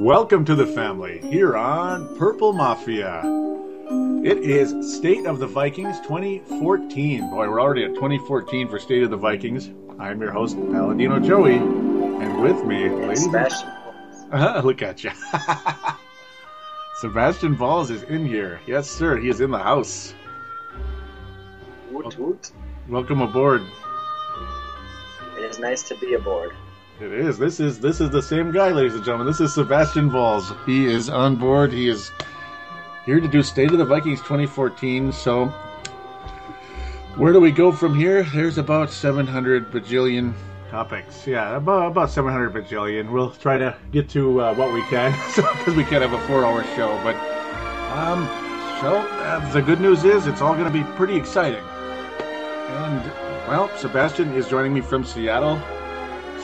Welcome to the family here on Purple Mafia. It is State of the Vikings 2014. Boy, we're already at 2014 for State of the Vikings. I'm your host, Paladino Joey, and with me, ladies Sebastian. uh, look at you. Sebastian Balls is in here. Yes, sir. He is in the house. Woot woot. Welcome aboard. It is nice to be aboard. It is. This is this is the same guy, ladies and gentlemen. This is Sebastian Valls. He is on board. He is here to do State of the Vikings 2014. So, where do we go from here? There's about 700 bajillion topics. Yeah, about about 700 bajillion. We'll try to get to uh, what we can, because we can't have a four-hour show. But um, so uh, the good news is it's all going to be pretty exciting. And well, Sebastian is joining me from Seattle.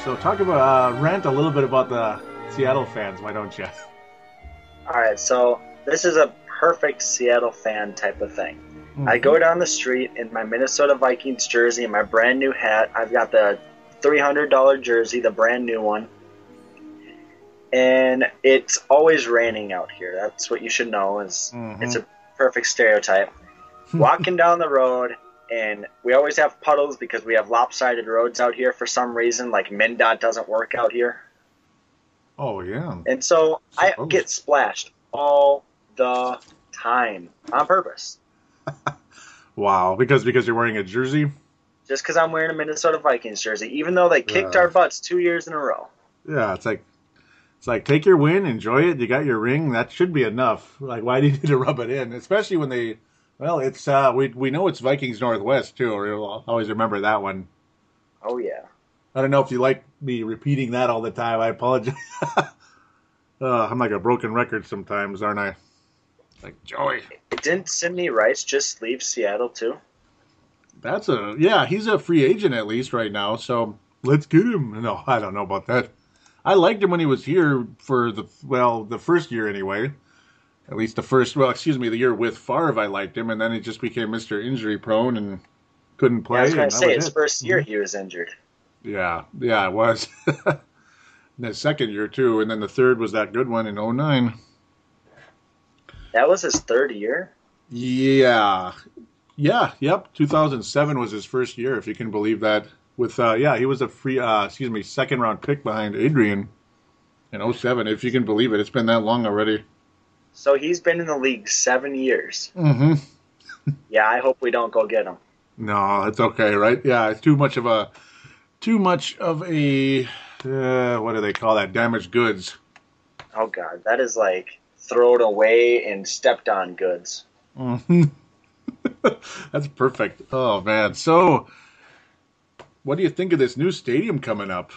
So talk about uh, rant a little bit about the Seattle fans, why don't you? All right, so this is a perfect Seattle fan type of thing. I go down the street in my Minnesota Vikings jersey and my brand new hat. I've got the $300 jersey, the brand new one. And it's always raining out here. That's what you should know is Mhm. it's a perfect stereotype. Walking down the road and we always have puddles because we have lopsided roads out here for some reason like MnDOT doesn't work out here. Oh yeah. And so I get splashed all the time on purpose. Wow, because because you're wearing a jersey. Just because I'm wearing a Minnesota Vikings jersey, even though they kicked Yeah. our butts two years in a row. Yeah, it's like it's like take your win, enjoy it. You got your ring. That should be enough. Like why do you need to rub it in? Especially when they well, it's uh we we know it's Vikings Northwest too. We'll always remember that one. Oh, yeah. I don't know if you like me repeating that all the time. I apologize. uh, I'm like a broken record sometimes, aren't I? Like Joey. Didn't Sidney Rice just leave Seattle, too? That's a yeah. He's a free agent at least right now. So let's get him. No, I don't know about that. I liked him when he was here for the well the first year anyway. At least the first well, excuse me, the year with Favre, I liked him, and then he just became Mister Injury Prone and couldn't play. I was going to say, his it. first year he was injured. Yeah, yeah, it was. the second year too, and then the third was that good one in 09. That was his third year? Yeah, yeah, yep. 2007 was his first year, if you can believe that. With uh, yeah, he was a free, uh, excuse me, second round pick behind Adrian in 07, if you can believe it. It's been that long already. So he's been in the league seven years. Mm-hmm. Yeah, I hope we don't go get him. No, it's okay, right? Yeah, it's too much of a, too much of a, uh, what do they call that? Damaged goods. Oh, God. That is like thrown away and stepped on goods. hmm That's perfect. Oh man. So, what do you think of this new stadium coming up?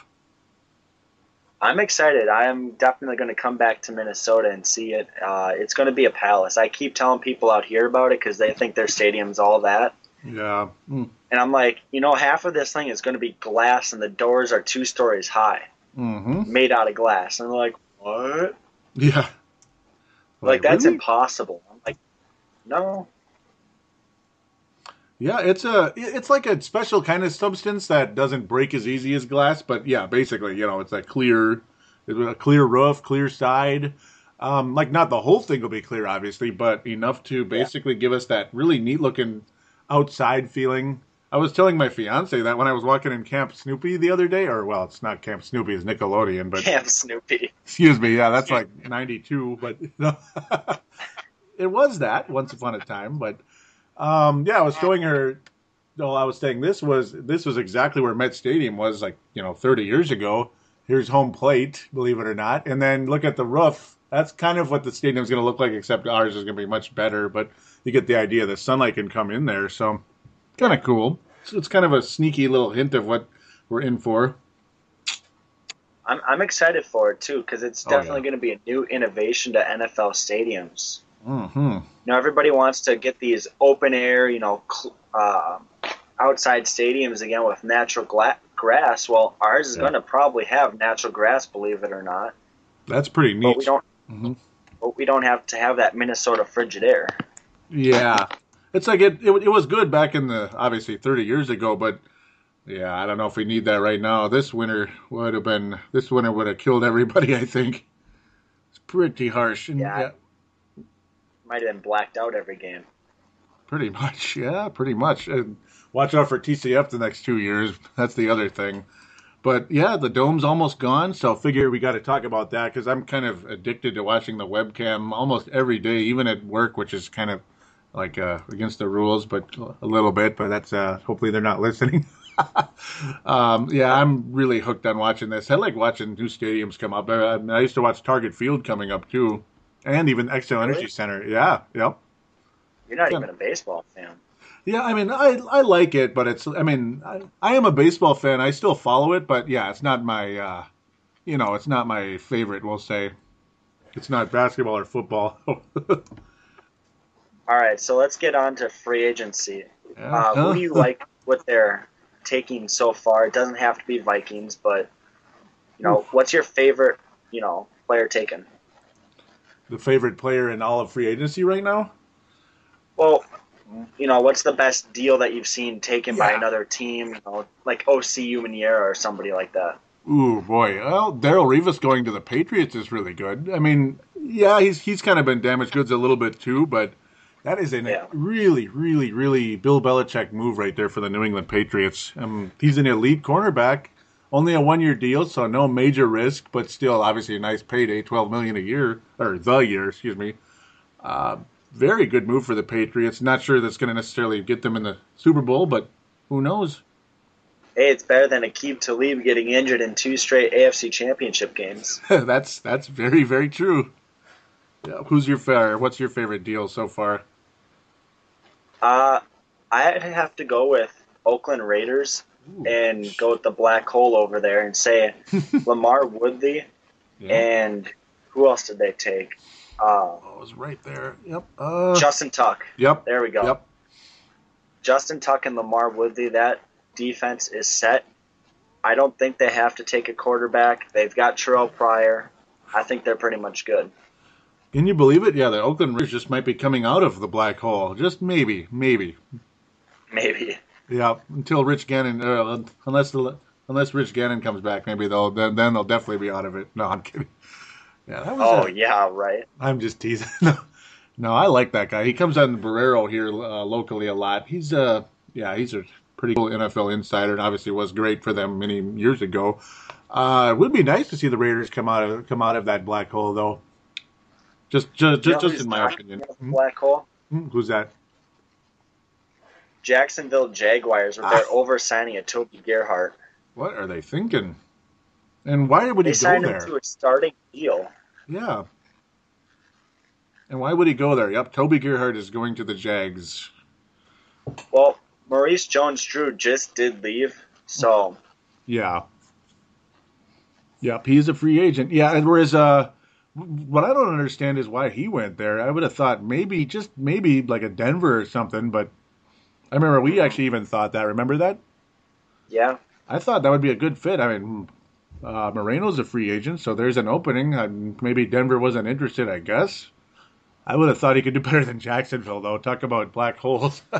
I'm excited. I am definitely going to come back to Minnesota and see it. Uh, it's going to be a palace. I keep telling people out here about it because they think their stadium's all that. Yeah. Mm. And I'm like, you know, half of this thing is going to be glass and the doors are two stories high, Mm-hmm. made out of glass. And they're like, what? Yeah. Like, that's really? impossible. I'm like, no. Yeah, it's a it's like a special kind of substance that doesn't break as easy as glass, but yeah, basically, you know, it's a clear, a clear roof, clear side. Um, like not the whole thing will be clear, obviously, but enough to basically give us that really neat looking outside feeling. I was telling my fiance that when I was walking in Camp Snoopy the other day, or well, it's not Camp Snoopy, it's Nickelodeon, but Camp Snoopy. excuse me, yeah, that's like '92, but it was that once upon a time, but um, yeah, I was showing her. Well, I was saying this was this was exactly where Met Stadium was like you know 30 years ago. Here's home plate, believe it or not, and then look at the roof. That's kind of what the stadium's going to look like, except ours is going to be much better. But you get the idea. The sunlight can come in there, so kind of cool. So it's kind of a sneaky little hint of what we're in for. I'm, I'm excited for it too because it's Oh, yeah. definitely going to be a new innovation to NFL stadiums. Hmm You know, everybody wants to get these open air, you know, cl- uh, outside stadiums again with natural gla- grass. Well, ours is Yeah. going to probably have natural grass, believe it or not. That's pretty But we neat. don't. Mhm. But we don't have to have that Minnesota frigid air. Yeah, it's like it, it. It was good back in the obviously 30 years ago, but yeah, I don't know if we need that right now. This winter would have been. This winter would have killed everybody. I think it's pretty harsh. And, Yeah. Might have been blacked out every game. pretty much. Yeah, pretty much. And watch out for TCF the next two years. That's the other thing. But yeah, the dome's almost gone, so figure we got to talk about that because I'm kind of addicted to watching the webcam almost every day, even at work, which is kind of like uh, against the rules, but a little bit. But that's uh, hopefully they're not listening. um, yeah, I'm really hooked on watching this. I like watching new stadiums come up. I, I used to watch Target Field coming up too, and even Xcel Energy Really? Center. Yeah, yep. You're not Yeah. even a baseball fan. Yeah, I mean, I I like it, but it's. I mean, I, I am a baseball fan. I still follow it, but yeah, it's not my. Uh, you know, it's not my favorite. We'll say, it's not basketball or football. All right, so let's get on to free agency. Uh, who do you like what they're taking so far? It doesn't have to be Vikings, but you know, what's your favorite, you know, player taken? The favorite player in all of free agency right now? Well, you know, what's the best deal that you've seen taken by another team? You know, like OCU Maniera or somebody like that. Ooh boy, well, Darrelle Revis going to the Patriots is really good. I mean, yeah, he's he's kind of been damaged goods a little bit too, but that is a Yeah. really, really, really Bill Belichick move right there for the New England Patriots. Um, he's an elite cornerback, only a one year deal, so no major risk, but still obviously a nice payday, twelve million a year or the year, excuse me. Uh, very good move for the Patriots. Not sure that's going to necessarily get them in the Super Bowl, but who knows? Hey, it's better than Aqib Talib getting injured in two straight AFC Championship games. that's that's very very true. Yeah, who's your favorite? What's your favorite deal so far? Uh, I'd have to go with Oakland Raiders and go with the black hole over there and say LaMarr Woodley Yeah, and who else did they take? Uh, oh, it was right there. Yep. Uh, Justin Tuck. yep. There we go. Yep. Justin Tuck and LaMarr Woodley. That defense is set. I don't think they have to take a quarterback. They've got Terrelle Pryor. I think they're pretty much good. Can you believe it? Yeah, the Oakland Raiders just might be coming out of the black hole. Just maybe, maybe. Maybe. Yeah, until Rich Gannon, uh, unless the, unless Rich Gannon comes back, maybe they'll then, then they'll definitely be out of it. No, I'm kidding. Yeah, that was. Oh a- yeah, right. I'm just teasing. No, no, I like that guy. He comes on Barreiro here uh, locally a lot. He's uh, yeah, he's a pretty cool NFL insider, and obviously was great for them many years ago. Uh, it would be nice to see the Raiders come out of come out of that black hole, though. Just, just, just, just in my opinion. in the Hmm? Black hole. Hmm, Who's that? Jacksonville Jaguars. Where Ah. they're over signing a Toby Gerhart. What are they thinking? And why would They he go signed him there? to a starting deal. Yeah. And why would he go there? Yep, Toby Gerhart is going to the Jags. Well, Maurice Jones-Drew just did leave, so Yeah. Yep, he's a free agent. Yeah, and whereas uh what I don't understand is why he went there. I would have thought maybe just maybe like a Denver or something, but I remember we actually even thought that. Remember that? yeah. I thought that would be a good fit. I mean, uh, Moreno's a free agent, so there's an opening. And maybe Denver wasn't interested. I guess. I would have thought he could do better than Jacksonville, though. Talk about black holes.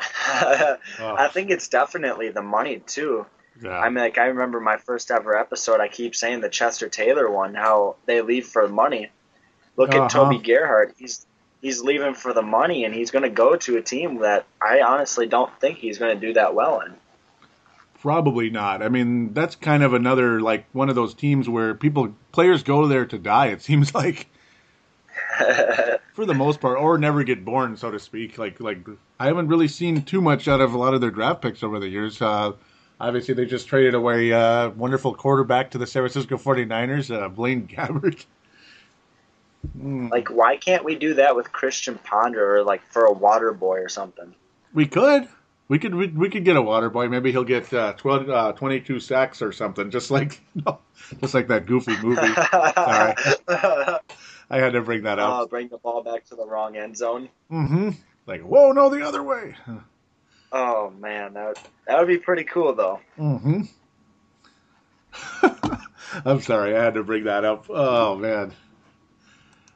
I think it's definitely the money too. yeah. I mean, like I remember my first ever episode. I keep saying the Chester Taylor one, how they leave for money. Look Uh-huh. at Toby Gerhart. He's he's leaving for the money, and he's going to go to a team that I honestly don't think he's going to do that well in. Probably not. I mean, that's kind of another like one of those teams where people players go there to die. It seems like for the most part, or never get born, so to speak. Like like I haven't really seen too much out of a lot of their draft picks over the years. Uh, obviously, they just traded away uh, wonderful quarterback to the San Francisco 49ers, uh, Blaine Gabbert. Like, why can't we do that with Christian Ponder or like for a water boy or something? We could. We could we, we could get a water boy. Maybe he'll get uh, 12, uh, 22 sacks or something, just like just like that goofy movie. Sorry, I had to bring that up. Uh, bring the ball back to the wrong end zone. Mm-hmm. Like, whoa, no, the other way. Oh man, that that would be pretty cool though. Mm-hmm. I'm sorry, I had to bring that up. Oh man.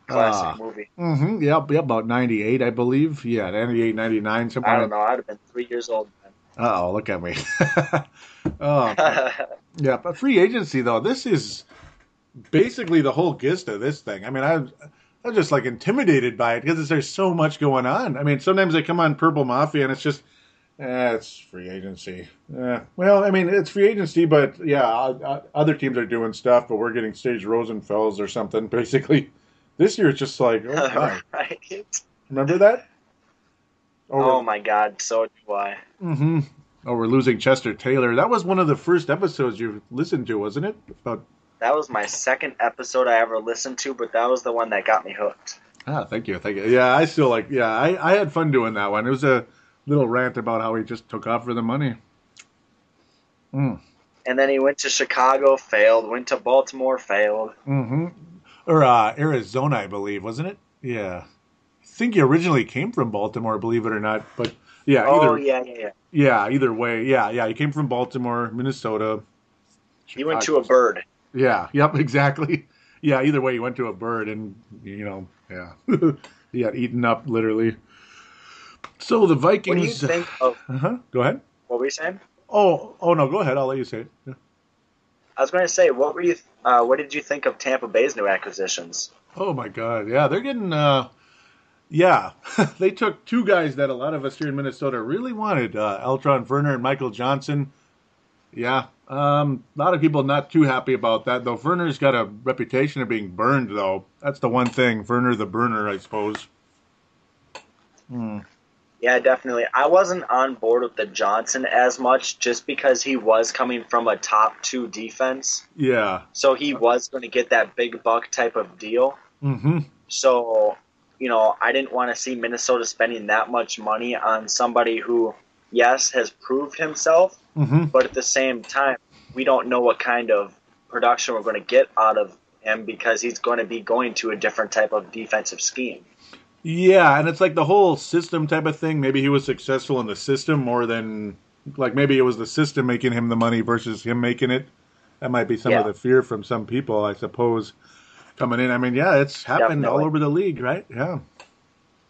Classic Ah. movie. Mm-hmm. Yep, yep, about 98, I believe. Yeah, 98, 99, something I don't know. I'd have been three years old. Uh oh, look at me. oh, yeah, but free agency, though, this is basically the whole gist of this thing. I mean, I'm, I'm just like intimidated by it because there's so much going on. I mean, sometimes they come on Purple Mafia and it's just, eh, it's free agency. Eh. Well, I mean, it's free agency, but yeah, uh, uh, other teams are doing stuff, but we're getting Sage Rosenfels or something, basically. This year, it's just like, oh, my. right? remember that? Oh my god, so do I. Mm-hmm. Oh, we're losing Chester Taylor. That was one of the first episodes you listened to, wasn't it? About That was my second episode I ever listened to, but that was the one that got me hooked. ah, thank you, thank you. Yeah, I still like. Yeah, I, I had fun doing that one. It was a little rant about how he just took off for the money. Mm. And then he went to Chicago, failed. Went to Baltimore, failed. Mm-hmm. Or uh, Arizona, I believe, wasn't it? Yeah, I think he originally came from Baltimore, believe it or not. But yeah, either Oh yeah, yeah, yeah. yeah, either way, yeah, yeah, he came from Baltimore, Minnesota. He went to a bird. Yeah, yep, exactly. Yeah, either way, he went to a bird, and you know, yeah, he got eaten up literally. So the What do you Vikings. think of? Uh-huh. Go ahead. What were you saying? Oh, oh no, go ahead. I'll let you say it. Yeah. I was going to say, what were you? Uh, what did you think of Tampa Bay's new acquisitions? Oh my God, yeah, they're getting. uh Yeah, they took two guys that a lot of us here in Minnesota really wanted: uh, Alterraun Verner and Michael Johnson. Yeah, um, a lot of people not too happy about that, though. Verner's got a reputation of being burned, though. That's the one thing. Verner the burner, I suppose. Hmm. Yeah, definitely. I wasn't on board with the Johnson as much, just because he was coming from a top two defense, Yeah. so he was going to get that big buck type of deal. Mm-hmm. So, you know, I didn't want to see Minnesota spending that much money on somebody who, yes, has proved himself, Mm-hmm. but at the same time, we don't know what kind of production we're going to get out of him because he's going to be going to a different type of defensive scheme. Yeah, and it's like the whole system type of thing. Maybe he was successful in the system more than like maybe it was the system making him the money versus him making it. That might be some of the fear from some people, I suppose, coming in. I mean, yeah, it's happened all over the league, right? Yeah.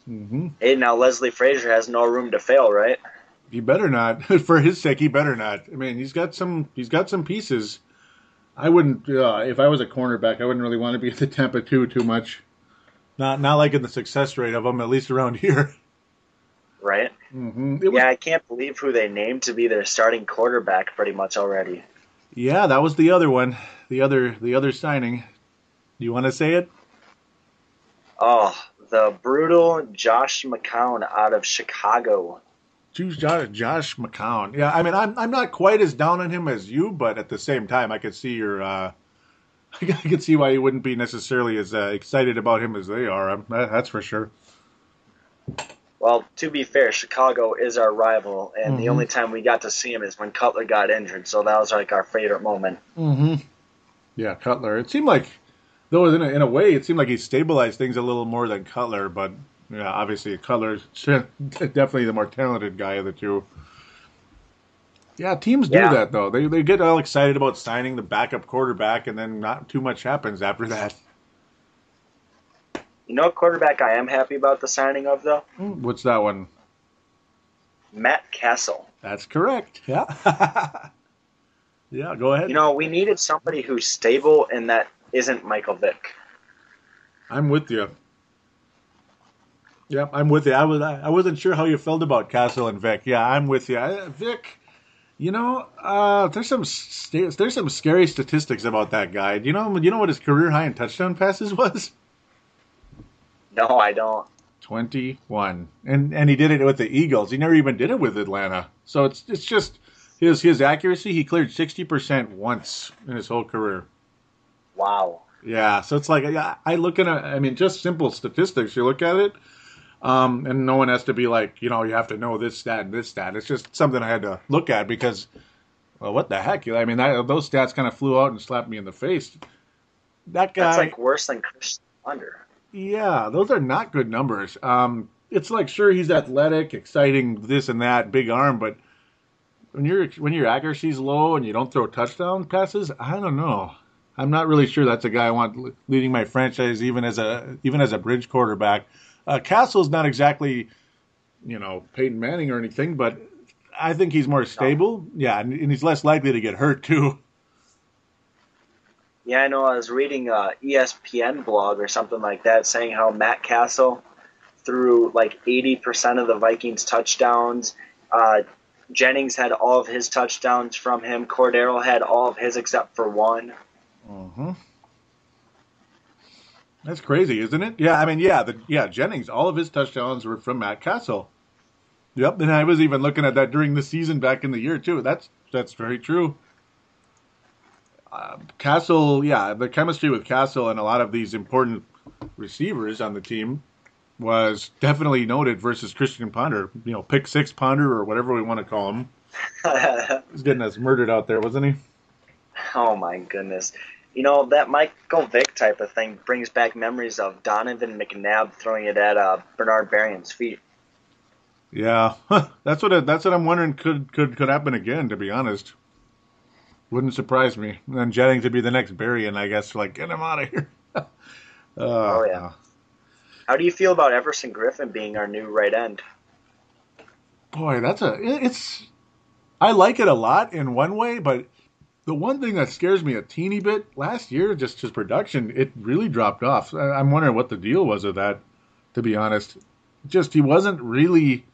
Mm-hmm. Hey, now Leslie Frazier has no room to fail, right? He better not. For his sake, he better not. I mean, he's got some. He's got some pieces. I wouldn't. Uh, if I was a cornerback, I wouldn't really want to be at the Tampa two too much. Not not like in the success rate of them, at least around here. Right? hmm was Yeah, I can't believe who they named to be their starting quarterback pretty much already. Yeah, that was the other one. The other the other signing. Do you want to say it? Oh, the brutal Josh McCown out of Chicago. Choose Josh, Josh McCown. Yeah, I mean, I'm I'm not quite as down on him as you, but at the same time, I could see your. Uh, I could see why you wouldn't be necessarily as uh, excited about him as they are. Um, that- that's for sure. Well, to be fair, Chicago is our rival, and the Mhm. only time we got to see him is when Cutler got injured, so that was like our favorite moment. Mm-hmm. Yeah, Cutler. It seemed like, though, in a, in a way, it seemed like he stabilized things a little more than Cutler. But yeah, obviously, Cutler's definitely the more talented guy of the two. Yeah, teams do Yeah. that though. They they get all excited about signing the backup quarterback, and then not too much happens after that. You know quarterback I am happy about the signing of, though? Hmm, What's that one? Matt Cassel. That's correct. Yeah. yeah. Go ahead. You know, we needed somebody who's stable and that isn't Michael Vick. I'm with you. Yeah, I'm with you. I was I wasn't sure how you felt about Castle and Vick. Yeah, I'm with you. I, Vick, you know, uh, there's some st- there's some scary statistics about that guy. Do you know you know what his career high in touchdown passes was? No, I don't. 21. And and he did it with the Eagles. He never even did it with Atlanta. So it's it's just his his accuracy, he cleared 60% once in his whole career. Wow. Yeah, so it's like yeah, I look at I mean just simple statistics. You look at it um, and no one has to be like, you know, you have to know this, that, and this, that. It's just something I had to look at because, well, what the heck? I mean, that, those stats kind of flew out and slapped me in the face. That guy. That's like worse than Christian Ponder. Yeah, those are not good numbers. Um, it's like sure he's athletic, exciting, this and that, big arm, but when your when your accuracy's low and you don't throw touchdown passes, I don't know. I'm not really sure that's a guy I want leading my franchise, even as a even as a bridge quarterback. Uh, Cassel's not exactly, you know, Peyton Manning or anything, but I think he's more stable. No. Yeah, and, and, he's less likely to get hurt too. Yeah, I know. I was reading a ESPN blog or something like that saying how Matt Cassel threw like 80% of the Vikings touchdowns. Uh, Jennings had all of his touchdowns from him. Cordarrelle had all of his except for one. Mm-hmm. That's crazy, isn't it? Yeah, I mean, yeah, the, yeah, Jennings, all of his touchdowns were from Matt Cassel. Yep, and I was even looking at that during the season back in the year too. That's that's very true. Uh, Cassel, yeah, the chemistry with Cassel and a lot of these important receivers on the team was definitely noted versus Christian Ponder. You know, pick six Ponder or whatever we want to call him. He's getting us murdered out there, wasn't he? Oh my goodness you know, that Michael Vick type of thing brings back memories of Donovan McNabb throwing it at uh, Bernard Berrian's feet. Yeah, that's what it, that's what I'm wondering could could could happen again. To be honest, wouldn't surprise me. And then Jennings to be the next Berrian, I guess. Like, get him out of here. uh, oh yeah. How do you feel about Everson Griffen being our new right end? Boy, that's a it's. I like it a lot in one way, but the one thing that scares me a teeny bit last year, just his production, it really dropped off. I'm wondering what the deal was of that. To be honest, just he wasn't really.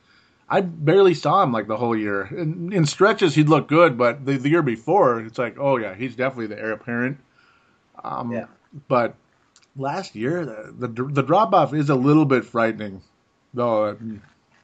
I barely saw him like the whole year. In, in stretches, he'd look good, but the, the, year before, it's like, oh yeah, he's definitely the heir apparent. Um, yeah. But last year, the the, the drop off is a little bit frightening, though.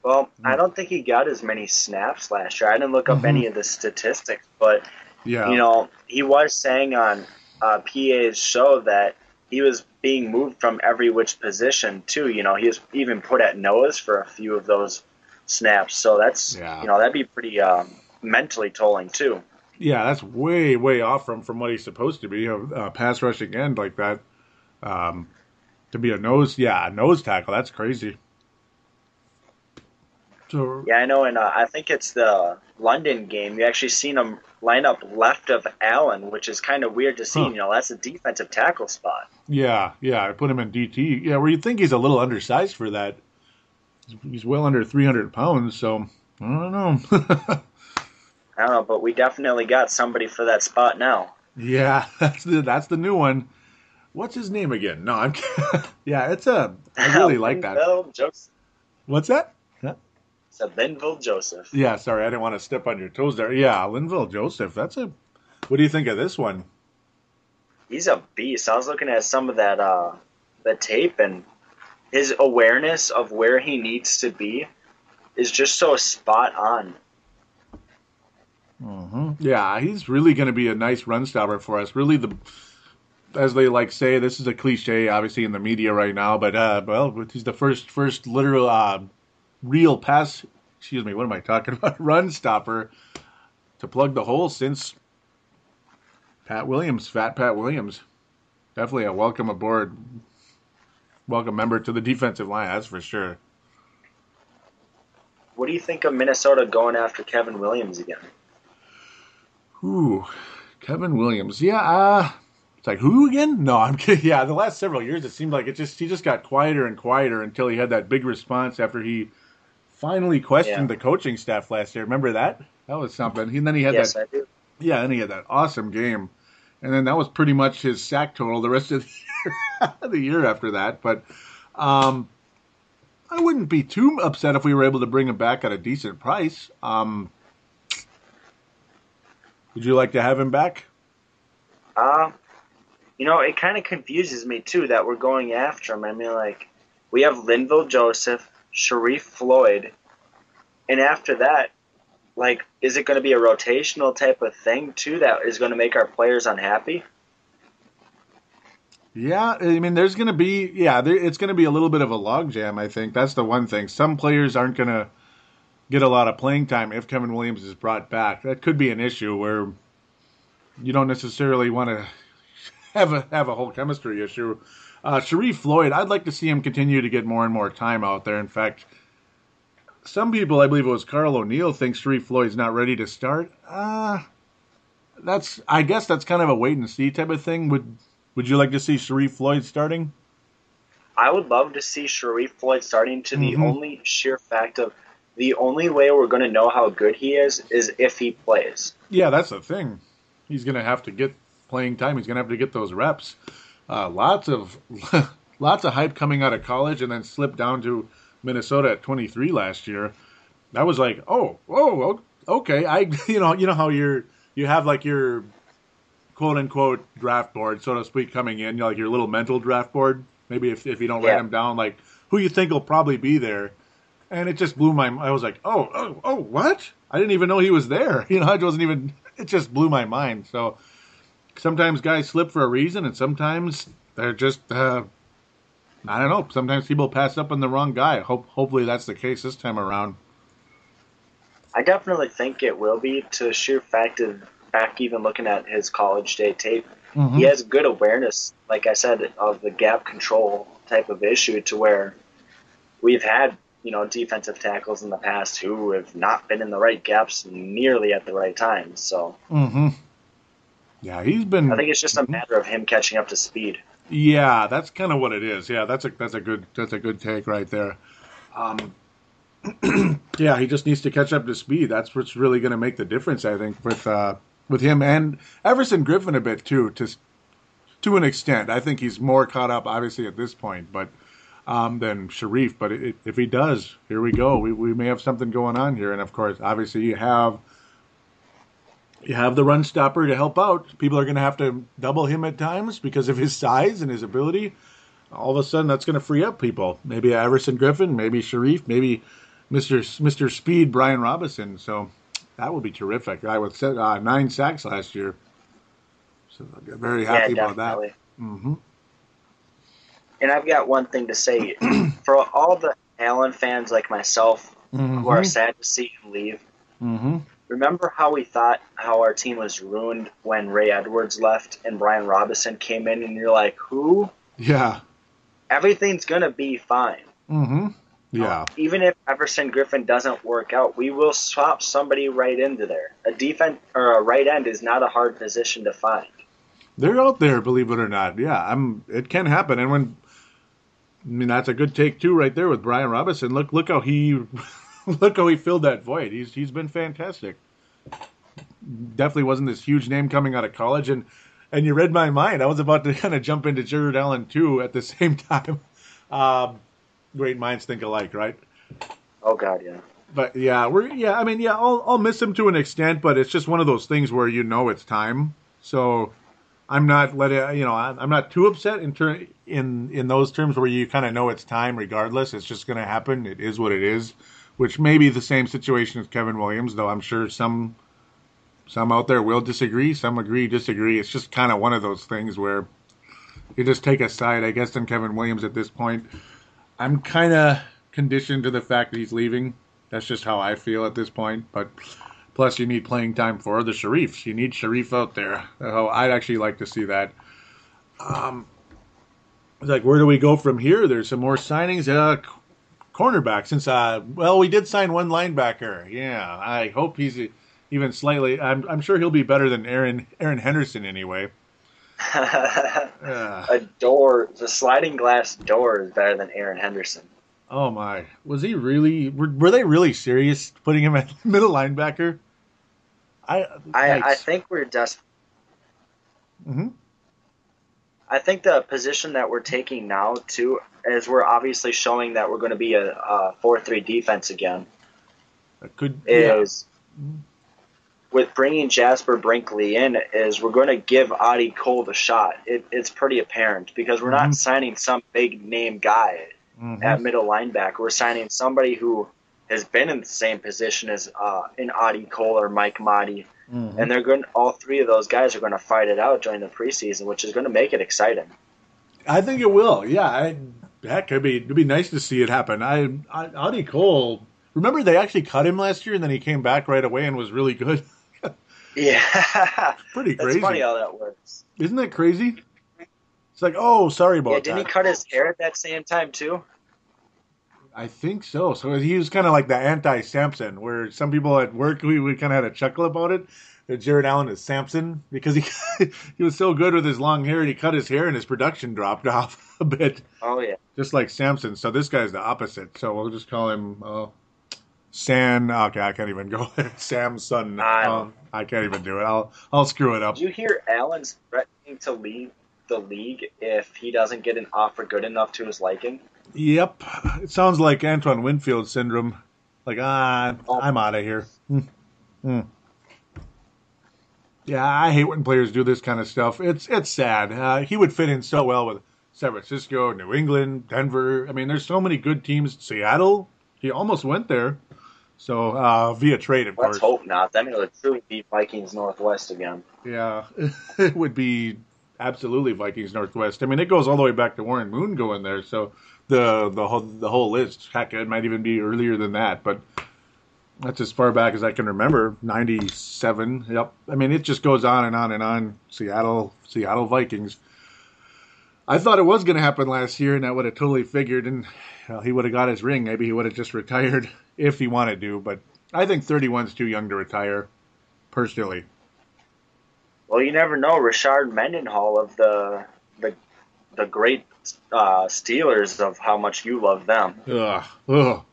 Well, I don't think he got as many snaps last year. I didn't look up mm-hmm. any of the statistics, but yeah. You know, he was saying on uh, PA's show that he was being moved from every which position too. You know, he was even put at nose for a few of those snaps. So that's yeah. you know that'd be pretty um, mentally tolling too. Yeah, that's way way off from from what he's supposed to be. You know, uh, pass rushing end like that. Um, to be a nose, yeah, a nose tackle. That's crazy. So, yeah, I know, and uh, I think it's the London game. You actually seen him line up left of Allen, which is kind of weird to see. Huh. You know, that's a defensive tackle spot. Yeah, yeah, I put him in DT. Yeah, where you think he's a little undersized for that. He's well under 300 pounds, so I don't know. I don't know, but we definitely got somebody for that spot now. Yeah, that's the that's the new one. What's his name again? No, I'm. yeah, it's a. I really like that. What's that? So Linval Joseph. Yeah, sorry, I didn't want to step on your toes there. Yeah, Linval Joseph. That's a. What do you think of this one? He's a beast. I was looking at some of that uh, the tape, and his awareness of where he needs to be is just so spot on. Mm-hmm. Yeah, he's really going to be a nice run stopper for us. Really, the as they like say, this is a cliche, obviously in the media right now, but uh, well, he's the first first literal uh, real pass, excuse me, what am I talking about? Run stopper to plug the hole since Pat Williams, Fat Pat Williams. Definitely a welcome aboard, welcome member to the defensive line, that's for sure. What do you think of Minnesota going after Kevin Williams again? Ooh, Kevin Williams. Yeah, uh, it's like who again? No, I'm kidding. Yeah, the last several years it seemed like it just he just got quieter and quieter until he had that big response after he finally questioned yeah. the coaching staff last year. Remember that? That was something. And then he had yes, that. I do. Yeah, and he had that awesome game, and then that was pretty much his sack total the rest of the year, the year after that. But um, I wouldn't be too upset if we were able to bring him back at a decent price. Um, would you like to have him back? Uh, you know, it kind of confuses me too that we're going after him. I mean, like we have Linval Joseph, Sharrif Floyd, and after that, like, is it going to be a rotational type of thing too that is going to make our players unhappy? Yeah, I mean, there's going to be yeah, there, it's going to be a little bit of a logjam. I think that's the one thing. Some players aren't going to get a lot of playing time if Kevin Williams is brought back. That could be an issue where you don't necessarily want to have a have a whole chemistry issue. Uh, Sharrif Floyd, I'd like to see him continue to get more and more time out there. In fact, some people, I believe it was Carl O'Neill, thinks Sharrif Floyd's not ready to start. Uh, that's I guess that's kind of a wait and see type of thing. Would would you like to see Sharrif Floyd starting? I would love to see Sharrif Floyd starting to the Mhm. only sheer fact of the only way we're going to know how good he is is if he plays. Yeah, that's the thing. He's going to have to get playing time. He's going to have to get those reps. Uh, lots of lots of hype coming out of college, and then slipped down to Minnesota at 23 last year. That was like, oh, oh, okay. I, you know, you know how you're you have like your quote unquote draft board, so to speak, coming in, you know, like your little mental draft board. Maybe if if you don't write Yeah. them down, like who you think will probably be there. And it just blew my. I was like, oh, oh, oh, what? I didn't even know he was there. You know, I wasn't even. It just blew my mind. So sometimes guys slip for a reason, and sometimes they're just. Uh, I don't know. Sometimes people pass up on the wrong guy. Hope hopefully that's the case this time around. I definitely think it will be to sheer fact of back even looking at his college day tape. Mhm. He has good awareness, like I said, of the gap control type of issue to where we've had, you know, defensive tackles in the past who have not been in the right gaps nearly at the right time. So Mm-hmm. Yeah, he's been. I think it's just a matter of him catching up to speed. Yeah, that's kind of what it is. Yeah, that's a that's a good that's a good take right there. Um, yeah, he just needs to catch up to speed. That's what's really going to make the difference, I think, with uh, with him and Everson Griffen a bit too, to to an extent. I think he's more caught up, obviously, at this point, but um, than Sharrif. But it, if he does, here we go. We we may have something going on here, and of course, obviously, you have you have the run stopper to help out. People are going to have to double him at times because of his size and his ability. All of a sudden, that's going to free up people. Maybe Everson Griffen, maybe Sharrif, maybe Mister Mister Speed Brian Robison. So that would be terrific. I would set uh, nine sacks last year. So I'm very happy yeah, about that. definitely. hmm And I've got one thing to say for all the Allen fans like myself who are sad to see him leave. hmm Remember how we thought how our team was ruined when Ray Edwards left and Brian Robison came in, and you're like, who? Yeah. Everything's gonna be fine. hmm Yeah. Even if Everson Griffen doesn't work out, we will swap somebody right into there. A defense or a right end is not a hard position to find. They're out there, believe it or not. Yeah, I'm. It can happen, and when I mean that's a good take too, right there with Brian Robison. Look, look how he, look how he filled that void. He's he's been fantastic. Definitely wasn't this huge name coming out of college, and and you read my mind. I was about to kind of jump into Jared Allen too at the same time. Um, great minds think alike, right? Oh God, yeah. But yeah, we're yeah. I mean, yeah, I'll I'll miss him to an extent, but it's just one of those things where you know it's time. So I'm not letting you know I'm I'm not too upset in ter- in in those terms where you kind of know it's time regardless. It's just going to happen. It is what it is. Which may be the same situation as Kevin Williams, though I'm sure some some out there will disagree. Some agree, disagree. It's just kind of one of those things where you just take a side, I guess, on Kevin Williams at this point. I'm kind of conditioned to the fact that he's leaving. That's just how I feel at this point. But plus, you need playing time for the Sharrifs. You need Sharrif out there. Oh, I'd actually like to see that. Um, like, where do we go from here? There's some more signings. Uh, cornerback. Since uh, well, we did sign one linebacker. Yeah, I hope he's even slightly. I'm I'm sure he'll be better than Aaron Erin Henderson anyway. Uh, a door, the sliding glass door is better than Erin Henderson. oh my, was he really? Were, were they really serious putting him at middle linebacker? I I, I think we're desperate. Mhm. I think the position that we're taking now too is we're obviously showing that we're going to be a, a four-three defense again. That could yeah. Is with bringing Jasper Brinkley in is we're going to give Audie Cole the shot. It, it's pretty apparent because we're Mhm. not signing some big name guy. Mhm. at middle linebacker. We're signing somebody who has been in the same position as uh, an Audie Cole or Mike Mauti, Mhm. and they're going. All three of those guys are going to fight it out during the preseason, which is going to make it exciting. I think it will. Yeah, I, heck, it'd be it'd be nice to see it happen. I, I Audie Cole. Remember they actually cut him last year, and then he came back right away and was really good. Yeah, Pretty crazy. that's funny how that works. isn't that crazy? It's like, oh, sorry about Yeah, didn't he cut his hair at that same time too? I think so. So he was kind of like the anti Samson, where some people at work we, we kind of had a chuckle about it. That Jared Allen is Samson because he he was so good with his long hair and he cut his hair and his production dropped off a bit. Oh yeah. just like Samson. So this guy's the opposite. So we'll just call him uh, San. Okay, I can't even go. Samson. I Um, I can't even do it. I'll I'll screw it up. Did you hear Allen's threatening to leave the league if he doesn't get an offer good enough to his liking? Yep, it sounds like Antoine Winfield syndrome. Like ah, Oh. I'm out of here. Hmm. Hmm. Yeah, I hate when players do this kind of stuff. It's it's sad. Uh, he would fit in so well with San Francisco, New England, Denver. I mean, there's so many good teams. Seattle. He almost went there. So uh, via trade, of Let's course. hope not. Then it'll truly be Vikings Northwest again. Yeah, it would be absolutely Vikings Northwest. I mean, it goes all the way back to Warren Moon going there. So the the whole the whole list, heck, it might even be earlier than that. But that's as far back as I can remember. Ninety seven. Yep. I mean, it just goes on and on and on. Seattle, Seattle Vikings. I thought it was going to happen last year, and I would have totally figured, and well, he would have got his ring. Maybe he would have just retired if he wanted to. But I think 31's too young to retire, personally. Well, you never know. Rashard Mendenhall of the the the great uh, Steelers of how much you love them. Ugh. Ugh.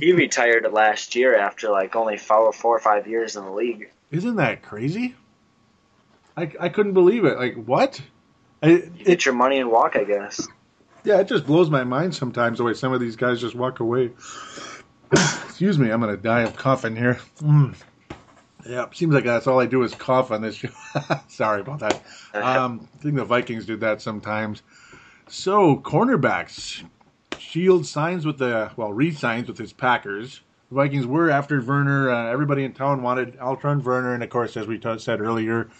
He retired last year after like only four, four or five years in the league. Isn't that crazy? I, I couldn't believe it. Like what? I, You get your money and walk, I guess. yeah, it just blows my mind sometimes the way some of these guys just walk away. Excuse me, I'm gonna die of coughing here. Mm. Yeah, seems like that's all I do is cough on this show. Sorry about that. Um, I think the Vikings do that sometimes. So cornerbacks, Shield signs with the well, re-signs with his Packers. The Vikings were after Verner. Uh, everybody in town wanted Alterraun Verner, and of course, as we t- said earlier,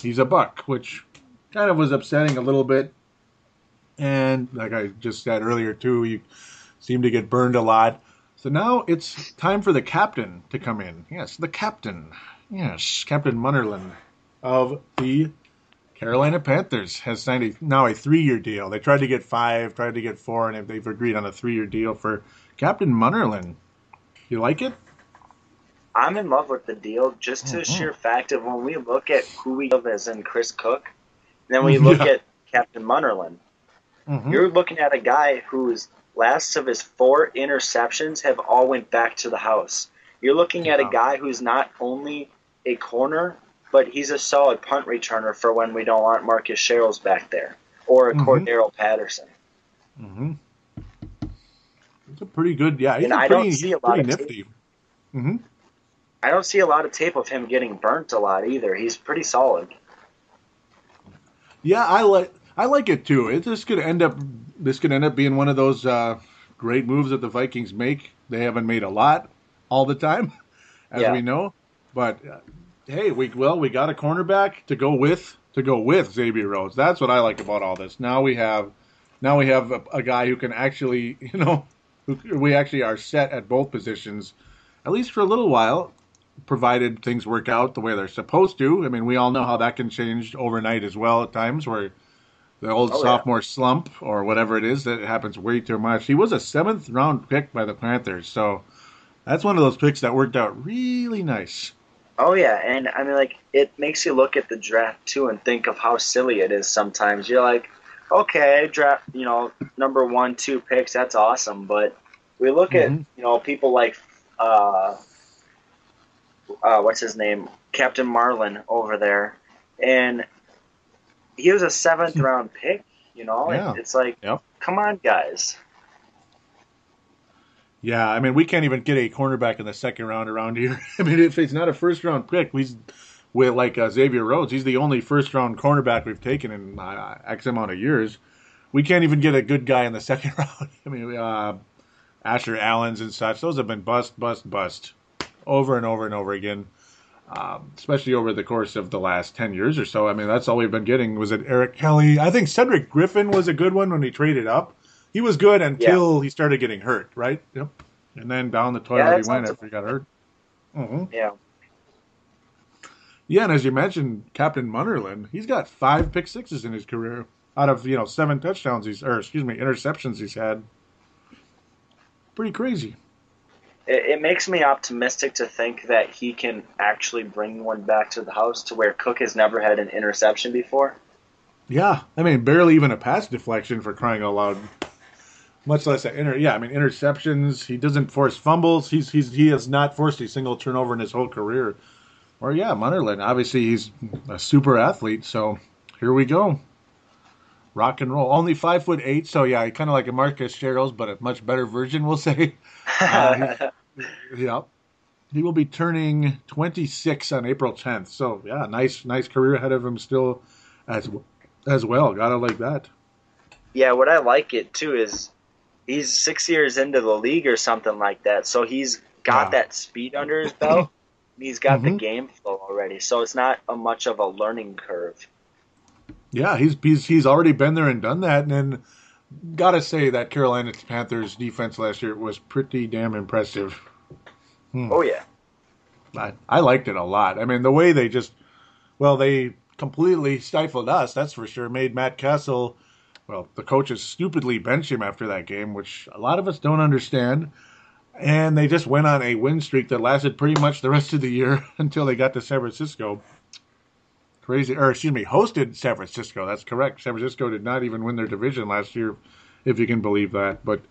he's a buck, which kind of was upsetting a little bit. And like I just said earlier too, you seem to get burned a lot. So now it's time for the captain to come in. Yes, the captain. Yes, Captain Munnerlyn of the Carolina Panthers has signed a, now a three-year deal. They tried to get five, tried to get four, and if they've agreed on a three-year deal for Captain Munnerlyn. You like it? I'm in love with the deal just to the Mhm. sheer fact of when we look at who we love as in Chris Cook, then we look Yeah. at Captain Munnerlyn. Mhm. You're looking at a guy whose last of his four interceptions have all went back to the house. You're looking at a guy who's not only a corner, but he's a solid punt returner for when we don't want Marcus Sherels back there or a Mhm. Cordarrelle Patterson. Mm-hmm. It's a pretty good, yeah. He's And a I pretty, don't see a lot of nifty. Mm-hmm. I don't see a lot of tape of him getting burnt a lot either. He's pretty solid. Yeah, I like I like it too. It this could end up this could end up being one of those uh, great moves that the Vikings make. They haven't made a lot all the time, as Yeah. we know. But uh, hey, we well we got a cornerback to go with to go with Xavier Rhodes. That's what I like about all this. Now we have now we have a, a guy who can actually you know who, we actually are set at both positions at least for a little while provided things work out the way they're supposed to. I mean, we all know how that can change overnight as well at times, where the old Oh, yeah. sophomore slump or whatever it is that happens way too much. He was a seventh round pick by the Panthers, so that's one of those picks that worked out really nice. Oh yeah, and I mean like it makes you look at the draft too and think of how silly it is sometimes. You're like, okay, draft, you know, number one, two picks, that's awesome, but we look at Mhm. you know people like uh, uh, what's his name, Captain Marlin over there, and he was a seventh round pick. You know, Yeah. it's like, Yep. come on, guys. Yeah, I mean, we can't even get a cornerback in the second round around here. I mean, if it's not a first round pick, we with like uh, Xavier Rhodes, he's the only first round cornerback we've taken in uh, X amount of years. we can't even get a good guy in the second round. I mean, uh, Asher Allen's and such; those have been bust, bust, bust, over and over and over again. Um, especially over the course of the last 10 years or so. I mean, that's all we've been getting. Was it Eric Kelly? I think Cedric Griffin was a good one when he traded up. He was good until yeah. he started getting hurt, right? Yep. And then down the toilet yeah, he went after he got hurt. Mm-hmm. Yeah. Yeah, and as you mentioned, Captain Munnerlyn, he's got five pick sixes in his career out of you know seven touchdowns he's or excuse me interceptions he's had. Pretty crazy it, it, makes me optimistic to think that he can actually bring one back to the house to where Cook has never had an interception before. Yeah, I mean, barely even a pass deflection for crying out loud. Much less an inter. Yeah, I mean, interceptions. He doesn't force fumbles. He's he's he has not forced a single turnover in his whole career. Or yeah, Munnerlyn. Obviously, he's a super athlete. So here we go. Rock and roll. Only five foot eight. So yeah, kind of like a Marcus Sherels, but a much better version, we'll say. Uh, yeah. He will be turning 26 on April 10th. So, yeah, nice nice career ahead of him still as as well. Got to like that. Yeah, what I like it too is he's 6 years into the league or something like that. So he's got yeah. that speed under his belt. he's got mm-hmm. the game flow already. So it's not a much of a learning curve. Yeah, he's he's he's already been there and done that and then got to say that Carolina Panthers defense last year was pretty damn impressive. Hmm. Oh yeah, I I liked it a lot. I mean, the way they just well they completely stifled us. That's for sure. Made Matt Cassel. Well, the coaches stupidly bench him after that game, which a lot of us don't understand. And they just went on a win streak that lasted pretty much the rest of the year until they got to San Francisco crazy, or excuse me, hosted San Francisco. That's correct. San Francisco did not even win their division last year, if you can believe that. But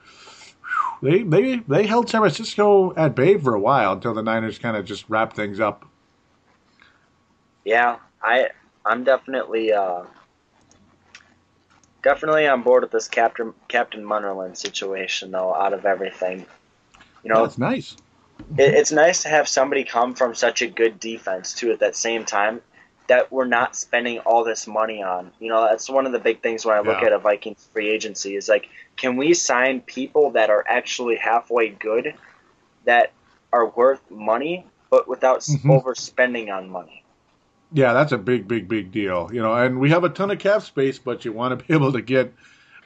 they they they held San Francisco at bay for a while until the Niners kind of just wrapped things up. Yeah, I I'm definitely uh, definitely on board with this Captain Captain Munnerlyn situation though. Out of everything, you know, it's nice. It, it's nice to have somebody come from such a good defense too. At that same time, that we're not spending all this money on. You know, that's one of the big things when I look yeah. at a Vikings free agency is like, can we sign people that are actually halfway good, that are worth money, but without mm-hmm. overspending on money? Yeah, that's a big, big, big deal. You know, and we have a ton of cap space, but you want to be able to get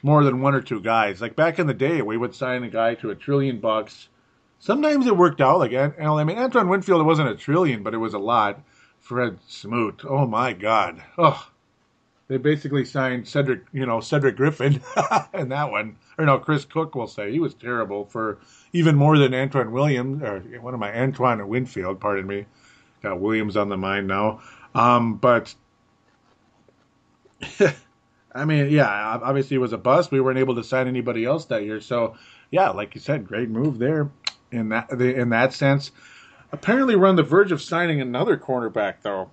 more than one or two guys. Like back in the day, we would sign a guy to a trillion bucks. Sometimes it worked out. Like, I mean, Antoine Winfield, it wasn't a trillion, but it was a lot Fred Smoot. Oh my God. Oh, they basically signed Cedric, you know, Cedric Griffin in that one. Or no, Chris Cook will say he was terrible for even more than Antoine Williams or one of my Antoine Winfield. Pardon me. Got Williams on the mind now. Um, but I mean, yeah, obviously it was a bust. We weren't able to sign anybody else that year. So yeah, like you said, great move there in that in that sense. Apparently, we're on the verge of signing another cornerback, though.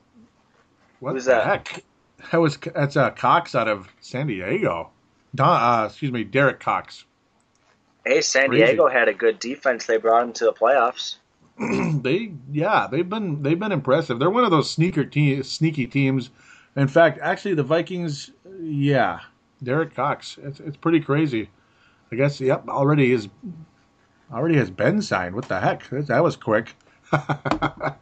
What Who's that? Heck? That was that's uh, Cox out of San Diego. Don, uh, excuse me, Derek Cox. Hey, San Crazy. Diego had a good defense. They brought him to the playoffs. they, yeah, they've been they've been impressive. They're one of those sneaker te- sneaky teams. In fact, actually, the Vikings, yeah, Derek Cox. It's it's pretty crazy. I guess. Yep, already is already has been signed. What the heck? That was quick.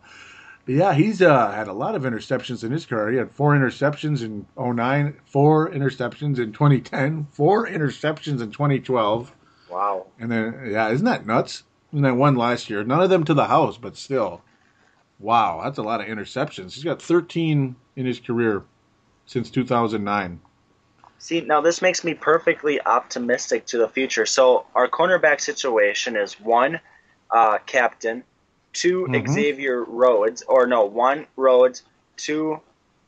yeah, he's uh, had a lot of interceptions in his career. He had four interceptions in 09, four interceptions in 2010, four interceptions in 2012. Wow. And then, yeah, isn't that nuts? And then one last year. None of them to the house, but still. Wow, that's a lot of interceptions. He's got 13 in his career since 2009. See, now this makes me perfectly optimistic to the future. So, our cornerback situation is one, uh, captain, 2 mm-hmm. Xavier Rhodes, or no, one Rhodes, two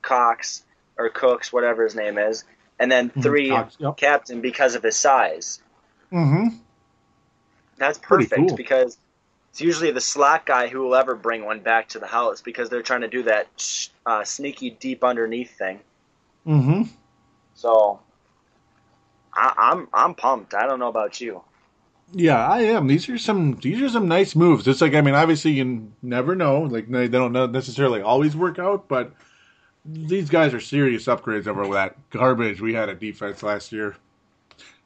Cox or Cooks, whatever his name is, and then mm-hmm. 3 Cox, yep. Captain because of his size. Mm-hmm. That's perfect cool. because it's usually the slack guy who will ever bring one back to the house because they're trying to do that uh, sneaky deep underneath thing. Mm-hmm. So I, I'm I'm pumped. I don't know about you. Yeah, I am. These are some these are some nice moves. It's like I mean, obviously you never know. Like they don't necessarily always work out, but these guys are serious upgrades over that garbage we had at defense last year.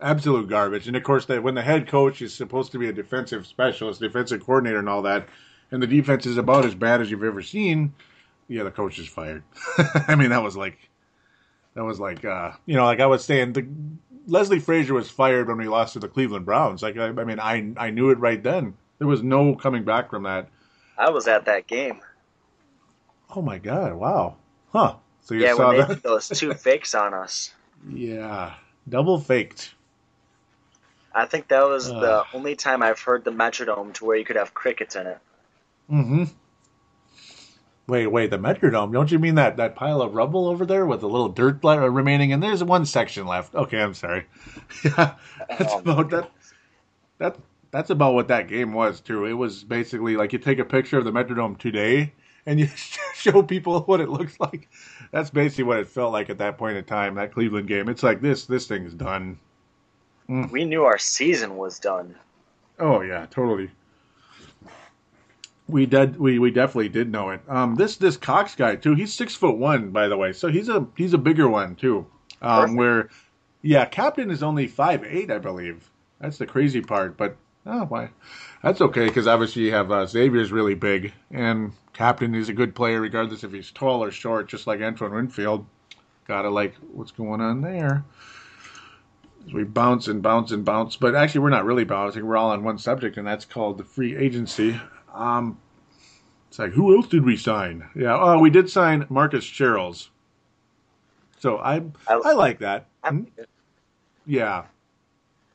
absolute garbage. And of course, that when the head coach is supposed to be a defensive specialist, defensive coordinator, and all that, and the defense is about as bad as you've ever seen, yeah, the coach is fired. I mean, that was like, that was like, uh, you know, like I was saying, the Leslie Frazier was fired when we lost to the Cleveland Browns. Like, I, I mean, I I knew it right then. There was no coming back from that. I was at that game. Oh my god! Wow. Huh. So you Yeah, saw when they that? did those two fakes on us. Yeah, double faked. I think that was Ugh. the only time I've heard the Metrodome to where you could have crickets in it. Mm-hmm. Wait, wait, the Metrodome. Don't you mean that, that pile of rubble over there with a little dirt le- uh, remaining? And there's one section left. Okay, I'm sorry. Yeah, that's Oh, about that. That that's about what that game was too. It was basically like you take a picture of the Metrodome today and you show people what it looks like. That's basically what it felt like at that point in time. That Cleveland game. It's like this. This thing's done. Mm. We knew our season was done. Oh yeah, totally. We did. We, we definitely did know it. Um, this this Cox guy too. He's six foot one, by the way. So he's a he's a bigger one too. Um, where, yeah, Captain is only five eight, I believe. That's the crazy part. But oh, why? That's okay because obviously you have uh, Xavier's really big, and Captain is a good player regardless if he's tall or short, just like Antoine Winfield. Gotta like what's going on there. We bounce and bounce and bounce, but actually we're not really bouncing. We're all on one subject, and that's called the free agency. Um, it's like who else did we sign? Yeah, oh, we did sign Marcus Sherels. So I I- I like that. Hmm? I- Yeah,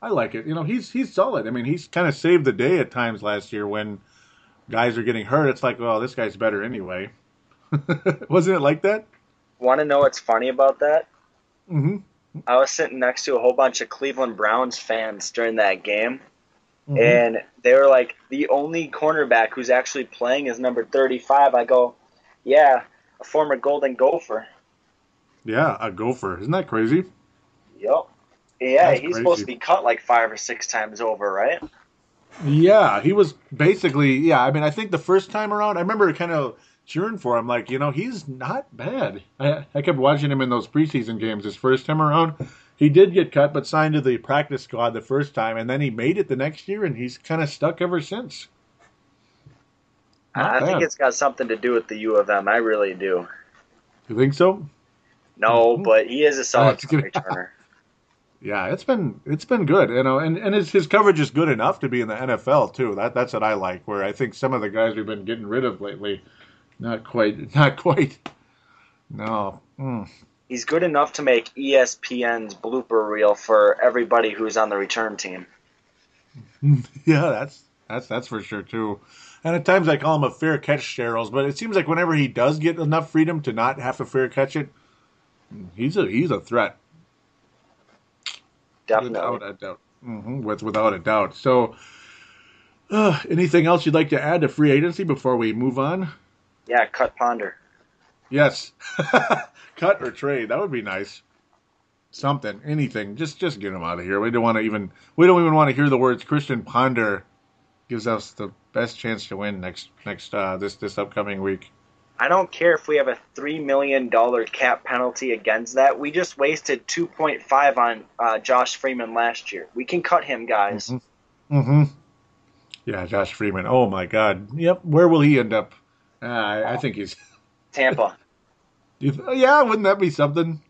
I like it. You know, he's he's solid. I mean, he's kind of saved the day at times last year when guys are getting hurt. It's like, well, this guy's better anyway. Wasn't it like that? Want to know what's funny about that? Mm-hmm. I was sitting next to a whole bunch of Cleveland Browns fans during that game, Mm-hmm. and they were like, the only cornerback who's actually playing is number 35. I go, yeah, a former Golden Gopher. Yeah, a gopher. Isn't that crazy? Yep. Yeah, That's he's supposed to be cut like five or six times over, right? Yeah, he was basically. Yeah, I mean, I think the first time around, I remember kind of cheering for him. Like, you know, he's not bad. I, I kept watching him in those preseason games. His first time around, he did get cut, but signed to the practice squad the first time, and then he made it the next year, and he's kind of stuck ever since. Not I think it's got something to do with the U of M. I really do. You think so? No, Mhm. but he is a solid returner. Yeah, it's been it's been good, you know, and and his his coverage is good enough to be in the NFL too. That that's what I like. Where I think some of the guys we've been getting rid of lately, not quite, not quite. No. Mm. He's good enough to make ESPN's blooper reel for everybody who's on the return team. Yeah, that's that's that's for sure too. And at times I call him a fair catch, Sherels, but it seems like whenever he does get enough freedom to not have to fair catch it, he's a he's a threat. Definitely. Without a doubt. hmm With, without a doubt. So, uh, anything else you'd like to add to free agency before we move on? Yeah, cut ponder. Yes. Cut or trade. That would be nice. Something, anything. Just just get him out of here. We don't want to even we don't even want to hear the words Christian Ponder gives us the best chance to win next next uh this this upcoming week. I don't care if we have a three million dollar cap penalty against that. We just wasted two point five on uh, Josh Freeman last year. We can cut him, guys. Mhm. Mm-hmm. Yeah, Josh Freeman. Oh my God. Yep. Where will he end up? Uh, I, I think he's. Tampa. Th- yeah, wouldn't that be something?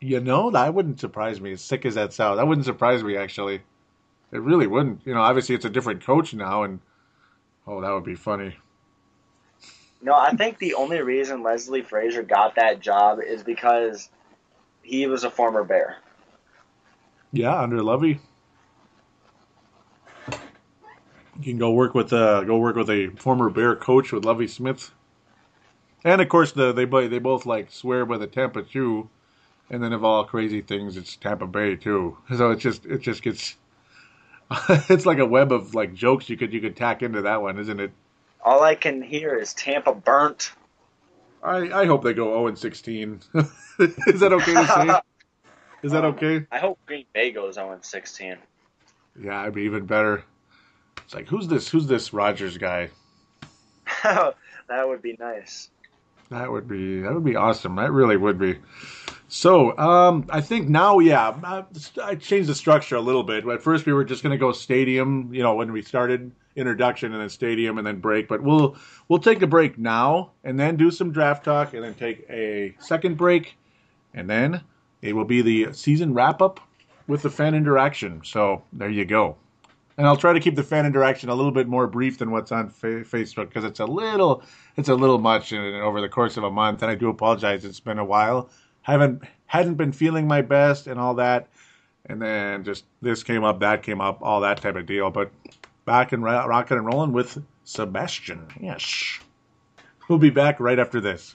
You know, that wouldn't surprise me. As sick as that sounds, that wouldn't surprise me actually. It really wouldn't. You know, obviously it's a different coach now, and oh, that would be funny. No, I think the only reason Leslie Frazier got that job is because he was a former Bear. Yeah, under Lovie, you can go work with uh go work with a former Bear coach with Lovie Smith, and of course the they bo- they both like swear by the Tampa too, and then of all crazy things it's Tampa Bay too. So it just it just gets it's like a web of like jokes you could you could tack into that one, isn't it? All I can hear is Tampa burnt. I I hope they go zero and sixteen. Is that okay to say? Is that okay? I hope Green Bay goes 0 16. Yeah, it'd be even better. It's like who's this? Who's this Rodgers guy? that would be nice. That would be that would be awesome. That really would be. So, um, I think now, yeah, I, changed the structure a little bit. At first, we were just going to go stadium, you know, when we started introduction and then stadium and then break. But we'll we'll take a break now and then do some draft talk and then take a second break, and then it will be the season wrap up with the fan interaction. So there you go. And I'll try to keep the fan interaction a little bit more brief than what's on fa- Facebook because it's a little it's a little much over the course of a month. And I do apologize; it's been a while haven't hadn't been feeling my best and all that, and then just this came up, that came up, all that type of deal. But back and ra- rocking and rolling with Sebastian. Yes, we'll be back right after this.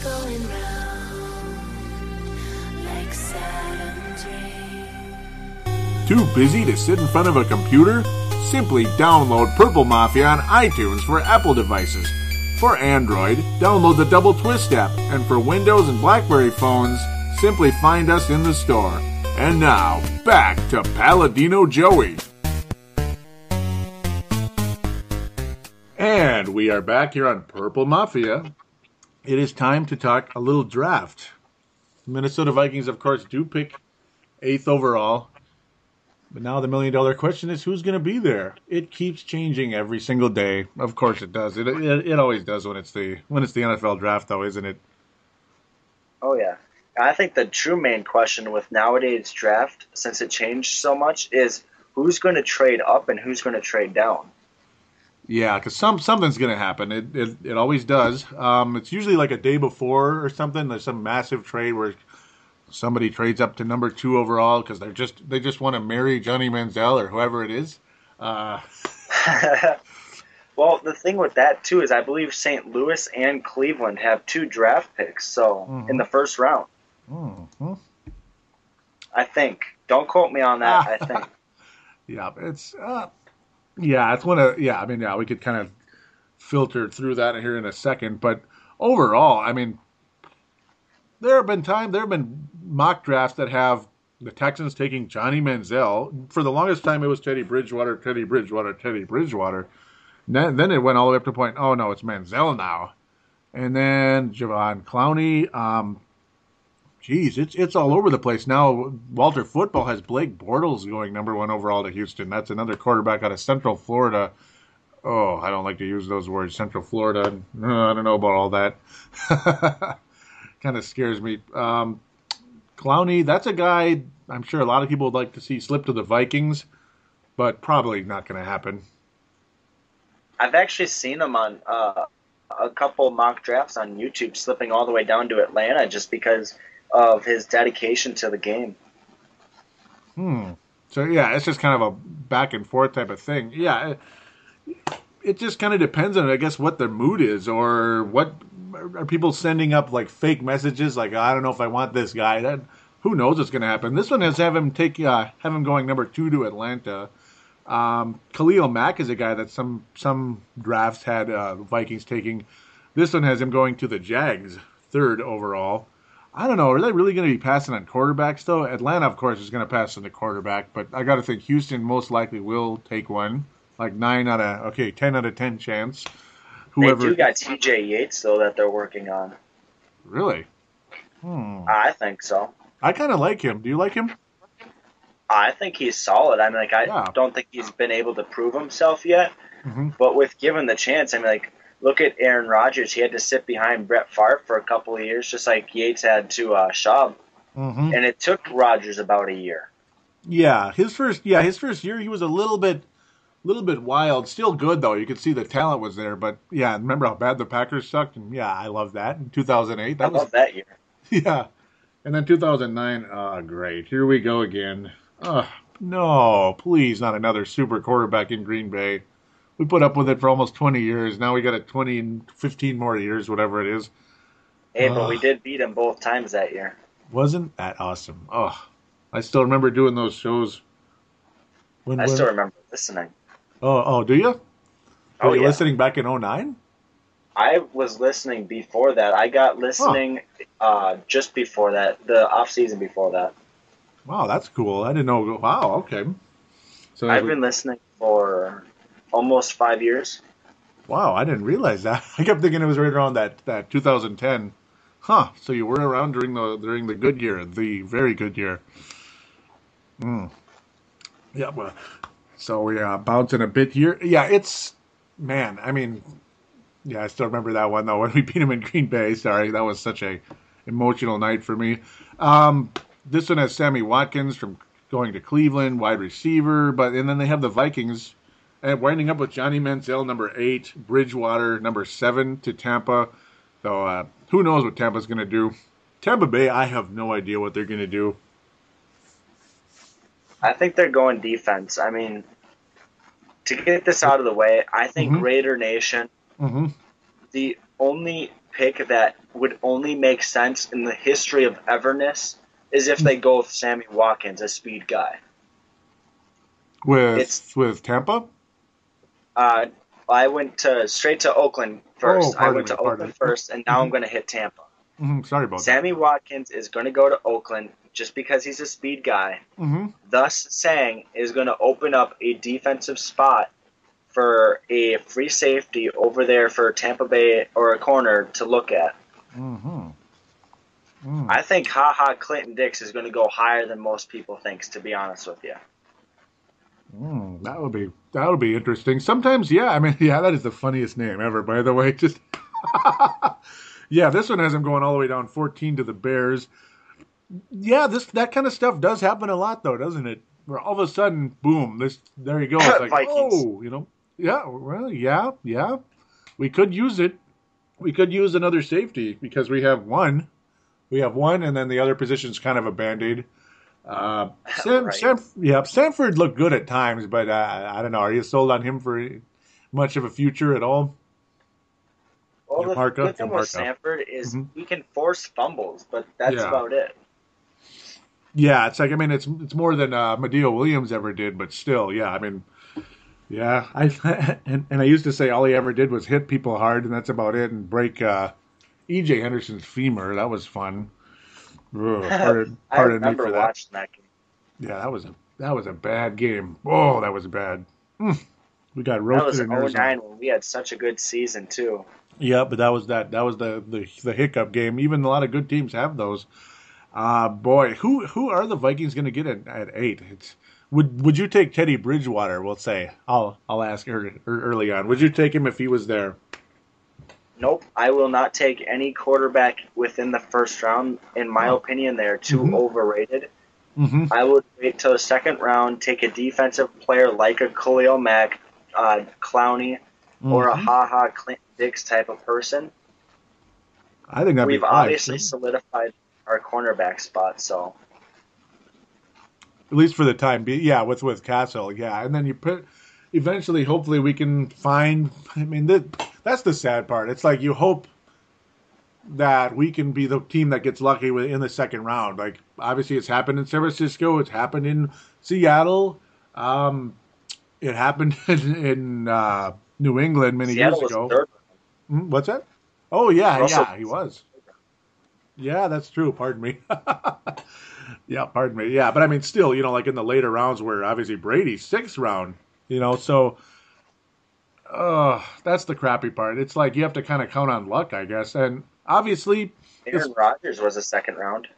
Going round like Saturn's ring. Too busy to sit in front of a computer? Simply download Purple Mafia on iTunes for Apple devices. For Android, download the DoubleTwist app, and for Windows and Blackberry phones, simply find us in the store. And now, back to Paladino Joey. And we are back here on Purple Mafia. It is time to talk a little draft. Minnesota Vikings, of course, do pick eighth overall. But now the million dollar question is who's going to be there? It keeps changing every single day. Of course it does. It, it it always does when it's the when it's the NFL draft though, isn't it? Oh yeah. I think the true main question with nowadays draft, since it changed so much, is who's going to trade up and who's going to trade down. Yeah, because some something's going to happen. It, it it always does. Um, it's usually like a day before or something. There's some massive trade where somebody trades up to number two overall because they're just they just want to marry Johnny Manziel or whoever it is. Uh, well, the thing with that too is I believe St. Louis and Cleveland have two draft picks, so Mhm. in the first round, mhm. I think. Don't quote me on that. I think. Yeah, it's uh, yeah, it's one of yeah. I mean, yeah, we could kind of filter through that here in a second, but overall, I mean, there have been time there have been mock drafts that have the Texans taking Johnny Manziel. For the longest time, it was Teddy Bridgewater, Teddy Bridgewater, Teddy Bridgewater. Then, it went all the way up to point. Oh no, it's Manziel now, and then Javon Clowney. Um, Geez, it's it's all over the place now. Walter Football has Blake Bortles going number one overall to Houston. That's another quarterback out of Central Florida. Oh, I don't like to use those words, Central Florida. Uh, I don't know about all that. kind of scares me. Um, Clowney, that's a guy I'm sure a lot of people would like to see slip to the Vikings, but probably not going to happen. I've actually seen him on uh, a couple mock drafts on YouTube, slipping all the way down to Atlanta just because of his dedication to the game. Hmm. So yeah, it's just kind of a back and forth type of thing. Yeah, it, it just kind of depends on, I guess, what their mood is, or what are people sending up like fake messages, like I don't know if I want this guy. That who knows what's going to happen. This one has have him take uh, have him going number two to Atlanta. Um, Khalil Mack is a guy that some some drafts had uh, Vikings taking. This one has him going to the Jags, third overall. I don't know. Are they really going to be passing on quarterbacks though? Atlanta, of course, is going to pass on the quarterback, but I got to think Houston most likely will take one, like nine out of okay, ten out of ten chance. Whoever They do got T.J. Yates though that they're working on. really, hmm. I think so. I kind of like him. Do you like him? I think he's solid. I mean, like I Yeah. don't think he's been able to prove himself yet, hmm but with given the chance, I mean, like look at Aaron Rodgers. He had to sit behind Brett Favre for a couple of years, just like Yates had to uh, Schaub, hmm and it took Rodgers about a year. Yeah, his first yeah his first year he was a little bit, little bit wild. Still good though. You could see the talent was there. But yeah, remember how bad the Packers sucked? And yeah, I love that in 2008. I That was love that year. Yeah, And then 2009, ah, great. Here we go again. Ah, no, please, not another super quarterback in Green Bay. We put up with it for almost 20 years. Now we got it 20 and 15 more years, whatever it is. Hey, but we did beat them both times that year. Wasn't that awesome? Oh, I still remember doing those shows. When, I when- still remember listening. Oh, oh, do you? Were Oh, you yeah. listening back in 09? I was listening before that. I got listening uh, just before that, the off season before that. Wow, that's cool. I didn't know. Wow, okay. So I've been listening for almost five years. Wow, I didn't realize that. I kept thinking it was right around that, that 2010. Huh. So you were around during the during the good year, the very good year. Hmm. Yeah. Well, so we are bouncing a bit here. Yeah, it's man. I mean, yeah, I still remember that one though when we beat him in Green Bay. Sorry, that was such a emotional night for me. Um, this one has Sammy Watkins from going to Cleveland, wide receiver, but and then they have the Vikings and winding up with Johnny Manziel, number eight, Bridgewater, number seven to Tampa. So uh, who knows what Tampa's going to do? Tampa Bay, I have no idea what they're going to do. I think they're going defense. I mean, to get this out of the way, I think Mhm. Raider Nation, hmm the only pick that would only make sense in the history of Everness is if they go with Sammy Watkins, a speed guy. With It's- with Tampa. Uh, I went to straight to Oakland first. Oh, I went me, to Oakland me. first, and now I'm going to hit Tampa. hmm Sorry about Sammy Watkins is going to go to Oakland just because he's a speed guy. that. hmm Thus, saying is going to open up a defensive spot for a free safety over there for Tampa Bay or a corner to look at. hmm Mm. I think Ha Ha Clinton Dix is going to go higher than most people thinks. To be honest with you, Mm, that would be that would be interesting. Sometimes, yeah. I mean, yeah, that is the funniest name ever. By the way, just yeah, this one has him going all the way down 14 to the Bears. Yeah, this that kind of stuff does happen a lot, though, doesn't it? Where all of a sudden, boom, this there you go. It's like, Vikings. oh, you know, yeah, well, yeah, yeah. We could use it. We could use another safety because we have one. We have one, and then the other position's kind of a band aid. Uh, Sam, Right. Sam, yeah, Sanford looked good at times, but uh, I don't know. Are you sold on him for much of a future at all? well, the good thing with. Sanford is Mhm. he can force fumbles, but that's Yeah. about it. Yeah, it's like I mean, it's it's more than uh, Madieu Williams ever did, but still, yeah. I mean, yeah. I and, and I used to say all he ever did was hit people hard, and that's about it, and break uh, E.J. Henderson's femur. That was fun. Ugh, pardon, me for that. that game. Yeah, that was a that was a bad game. Oh, that was bad. Hmm. We got That roasted was in Arizona. 09 when we had such a good season too. Yeah, but that was that. That was the the, the hiccup game. Even a lot of good teams have those. Uh boy, who who are the Vikings going to get at, at eight? It's would would you take Teddy Bridgewater? We'll say. I'll I'll ask her early on. Would you take him if he was there? Nope, I will not take any quarterback within the first round. In my opinion, they're too Mhm. overrated. Mm-hmm. I would wait till the second round, take a defensive player like a Khalil Mack, uh, Clowney, or a. Ha Ha Clinton Dix type of person. I think We've obviously solidified our cornerback spot, so at least for the time being. Yeah, with with Cassel, yeah, and then you put eventually, hopefully, we can find. I mean, that that's the sad part. It's like you hope that we can be the team that gets lucky in the second round. Like obviously, it's happened in San Francisco. It's happened in Seattle. Um, it happened in, in uh, New England many Seattle years ago. Hmm, What's that? Oh yeah, Russell- yeah, he was. Yeah, that's true. Pardon me. yeah, pardon me. Yeah, but I mean, still, you know, like in the later rounds where obviously Brady's sixth round, you know, so uh, that's the crappy part. It's like you have to kind of count on luck, I guess. And obviously, Aaron Rodgers was a second round.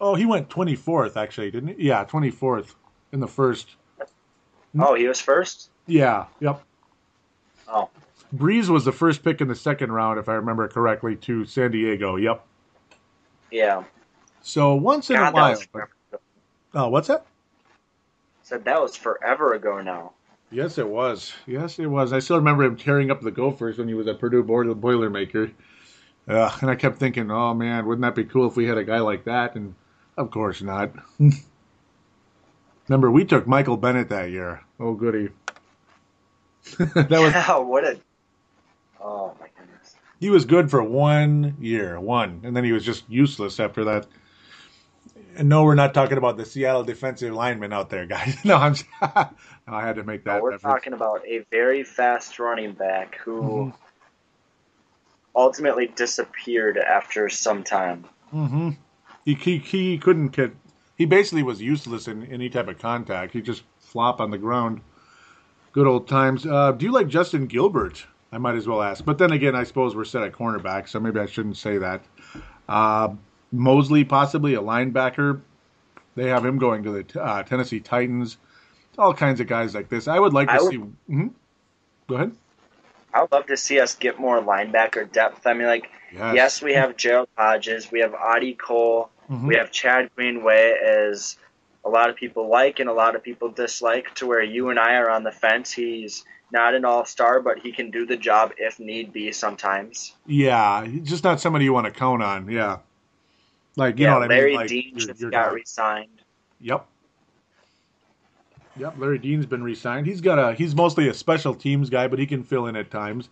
oh, he went 24th, actually, didn't he? Yeah, 24th in the first. Oh, he was first. Yeah, yep. Oh, Brees was the first pick in the second round, if I remember correctly, to San Diego. Yep. yeah. So once in God, a while. was. Oh, what's that? Said that was forever ago now. Yes, it was. Yes, it was. I still remember him tearing up the Gophers when he was a Purdue Boiler Boilermaker. Uh, and I kept thinking, oh man, wouldn't that be cool if we had a guy like that? And Of course not. Remember, we took Michael Bennett that year. Oh, goody. that was Yeah, what a. Oh my goodness. he was good for one year, one, and then he was just useless after that. And no, we're not talking about the Seattle defensive lineman out there, guys. No, I'm. no, I had to make that. We're reference. talking about a very fast running back who Mhm. ultimately disappeared after some time. Mm-hmm. He, he he couldn't get. He basically was useless in any type of contact. He just flop on the ground. Good old times. Uh, do you like Justin Gilbert? I might as well ask. But then again, I suppose we're set at cornerback, so maybe I shouldn't say that. Uh, Mosley, possibly a linebacker. They have him going to the uh, Tennessee Titans. All kinds of guys like this. I would like to would- see. Mhm. Go ahead. I would love to see us get more linebacker depth. I mean, like, Yes. yes, we have Gerald Hodges, we have Audie Cole, Mhm. we have Chad Greenway, as a lot of people like and a lot of people dislike, to where you and I are on the fence. He's not an all star, but he can do the job if need be sometimes. Yeah, just not somebody you want to count on. Yeah. Like you yeah, know what Larry I mean? Like, Dean your- just your got guy. re signed. Yep. Yep, Larry Dean's been re-signed. He's got a he's mostly a special teams guy, but he can fill in at times.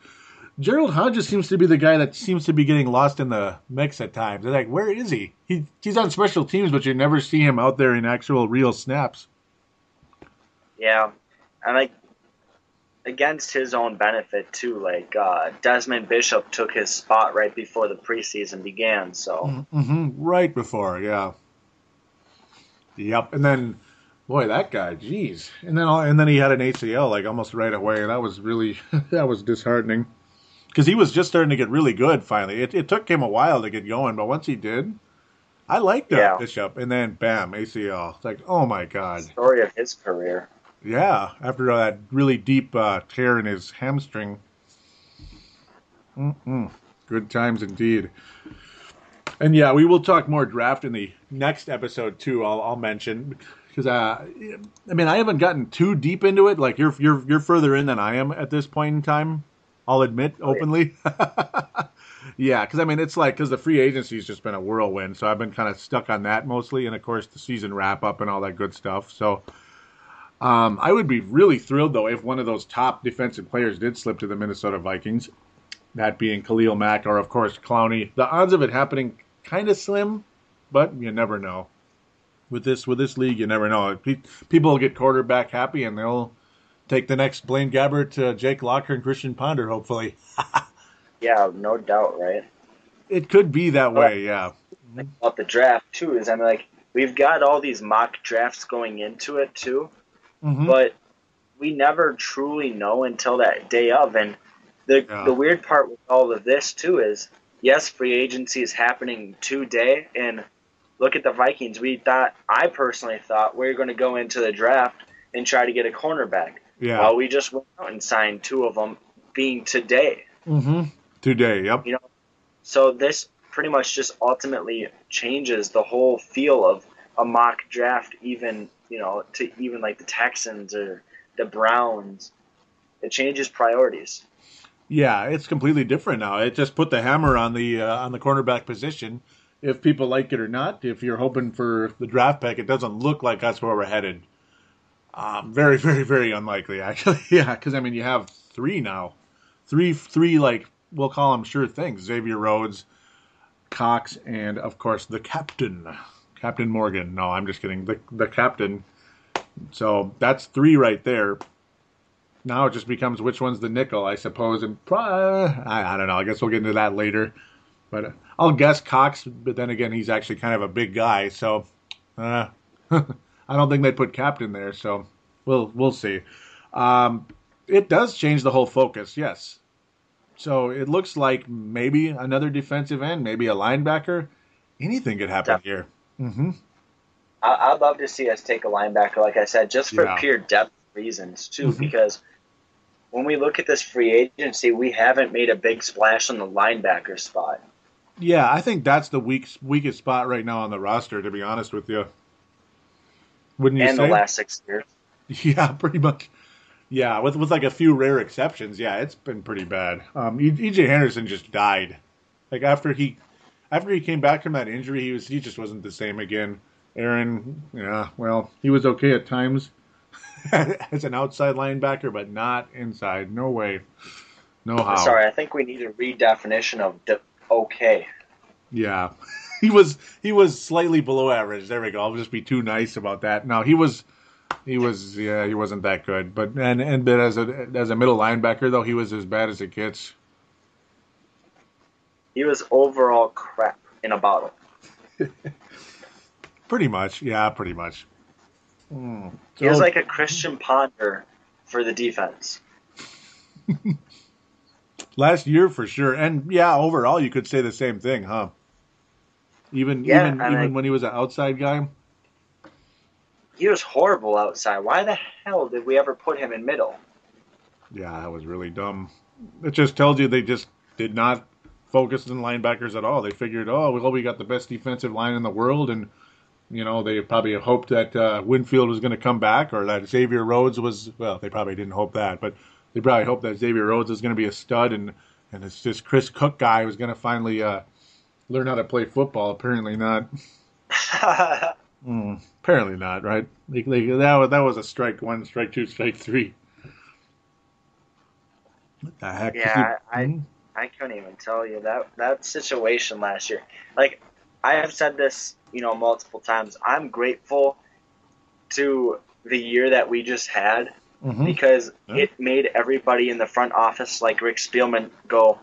Gerald Hodges seems to be the guy that seems to be getting lost in the mix at times. They're like, where is he? He he's on special teams, but you never see him out there in actual real snaps. Yeah, and like against his own benefit too. Like uh, Desmond Bishop took his spot right before the preseason began. So hmm Right before, yeah. Yep, and then, boy, that guy, jeez, and then and then he had an ACL like almost right away. And that was really that was disheartening because he was just starting to get really good. Finally, it, it took him a while to get going, but once he did, I liked uh, Yeah. Bishop, and then bam, ACL. It's like, oh my god, story of his career. Yeah. After that really deep uh, tear in his hamstring. Mm-mm. Good times indeed. And yeah, we will talk more draft in the next episode too. I'll, I'll mention because uh, I mean I haven't gotten too deep into it. Like you're you're you're further in than I am at this point in time. I'll admit openly. yeah, because I mean it's like because the free agency's just been a whirlwind, so I've been kind of stuck on that mostly, and of course the season wrap up and all that good stuff. So. Um, I would be really thrilled though if one of those top defensive players did slip to the Minnesota Vikings, that being Khalil Mack or of course Clowney. The odds of it happening kind of slim, but you never know. With this with this league, you never know. People will get quarterback happy and they'll take the next Blaine Gabbert, uh, Jake Locker, and Christian Ponder. Hopefully, Yeah, no doubt, right? it could be that way. Yeah. About the draft too is I mean like we've got all these mock drafts going into it too, Mhm. but we never truly know until that day of. And the Yeah. the weird part with all of this too is yes, free agency is happening today, and look at the Vikings. We thought I personally thought we were going to go into the draft and try to get a cornerback. Yeah. Well, we just went out and signed two of them, being today. Mm-hmm. Today. Yep. You know, so this pretty much just ultimately changes the whole feel of a mock draft, even you know, to even like the Texans or the Browns. It changes priorities. Yeah, it's completely different now. It just put the hammer on the uh, on the cornerback position. If people like it or not, if you're hoping for the draft pick, it doesn't look like that's where we're headed. Um, very, very, very unlikely, actually. yeah, because I mean, you have three now, three, three like we'll call them sure things: Xavier Rhodes, Cox, and of course the captain, Captain Morgan. No, I'm just kidding. The the captain. So that's three right there. Now it just becomes which one's the nickel, I suppose. And pro- I, I don't know. I guess we'll get into that later. But I'll guess Cox. But then again, he's actually kind of a big guy, so uh, I don't think they'd put captain there. So we'll we'll see. Um, it does change the whole focus, yes. So it looks like maybe another defensive end, maybe a linebacker. Anything could happen here. Mm-hmm. I, I'd love to see us take a linebacker, like I said, just for Yeah. pure depth reasons too, Mhm. because when we look at this free agency, we haven't made a big splash on the linebacker spot. Yeah, I think that's the weak, weakest spot right now on the roster. To be honest with you, wouldn't you and say? the last six years. Yeah, pretty much. Yeah, with with like a few rare exceptions, yeah, it's been pretty bad. Um, EJ Henderson just died. Like after he after he came back from that injury, he was he just wasn't the same again. Erin, yeah, well, he was okay at times as an outside linebacker, but not inside. No way. No how. Sorry, I think we need a redefinition of de- okay. Yeah. He was he was slightly below average. There we go. I'll just be too nice about that. No, he was he was yeah, he wasn't that good. But and and but as a as a middle linebacker though, he was as bad as it gets. He was overall crap in a bottle. Pretty much. Yeah, pretty much. Hmm. He was like a Christian Ponder for the defense. last year for sure. And yeah, overall you could say the same thing, huh? Even Yeah, even and even I- when he was an outside guy. He was horrible outside. Why the hell did we ever put him in middle? Yeah, that was really dumb. It just tells you they just did not focus on linebackers at all. They figured, oh, well, we got the best defensive line in the world, and you know they probably hoped that uh, Winfield was going to come back or that Xavier Rhodes was. Well, they probably didn't hope that, but they probably hoped that Xavier Rhodes was going to be a stud, and and it's this Chris Cook guy was going to finally uh, learn how to play football. Apparently not. Mm, apparently not, right? Like, like, that was that was a strike one, strike two, strike three. What the heck? Yeah, I, Mhm. I couldn't even tell you that that situation last year. Like I have said this, you know, multiple times. I'm grateful to the year that we just had Mhm. because Yeah. it made everybody in the front office, like Rick Spielman, go,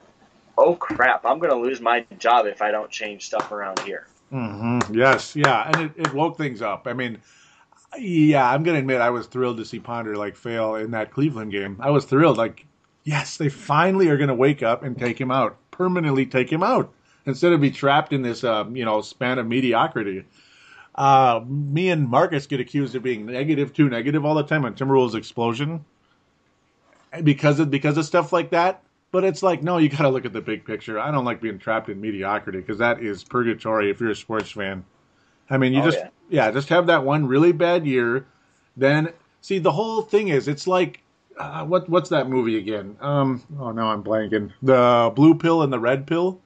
"Oh crap! I'm going to lose my job if I don't change stuff around here." hmm Yes, yeah, and it, it woke things up. I mean, yeah, I'm gonna admit I was thrilled to see Ponder like fail in that Cleveland game. I was thrilled, like, yes, they finally are gonna wake up and take him out, permanently take him out, instead of be trapped in this, uh, you know, span of mediocrity. Uh, me and Marcus get accused of being negative, too negative all the time on Timberwolves explosion because of because of stuff like that. But it's like, no, you got to look at the big picture. I don't like being trapped in mediocrity because that is purgatory if you're a sports fan. I mean, you Oh, just yeah. yeah. just have that one really bad year. Then see, the whole thing is, it's like uh, what what's that movie again? Um, oh no, I'm blanking. The blue pill and the red pill.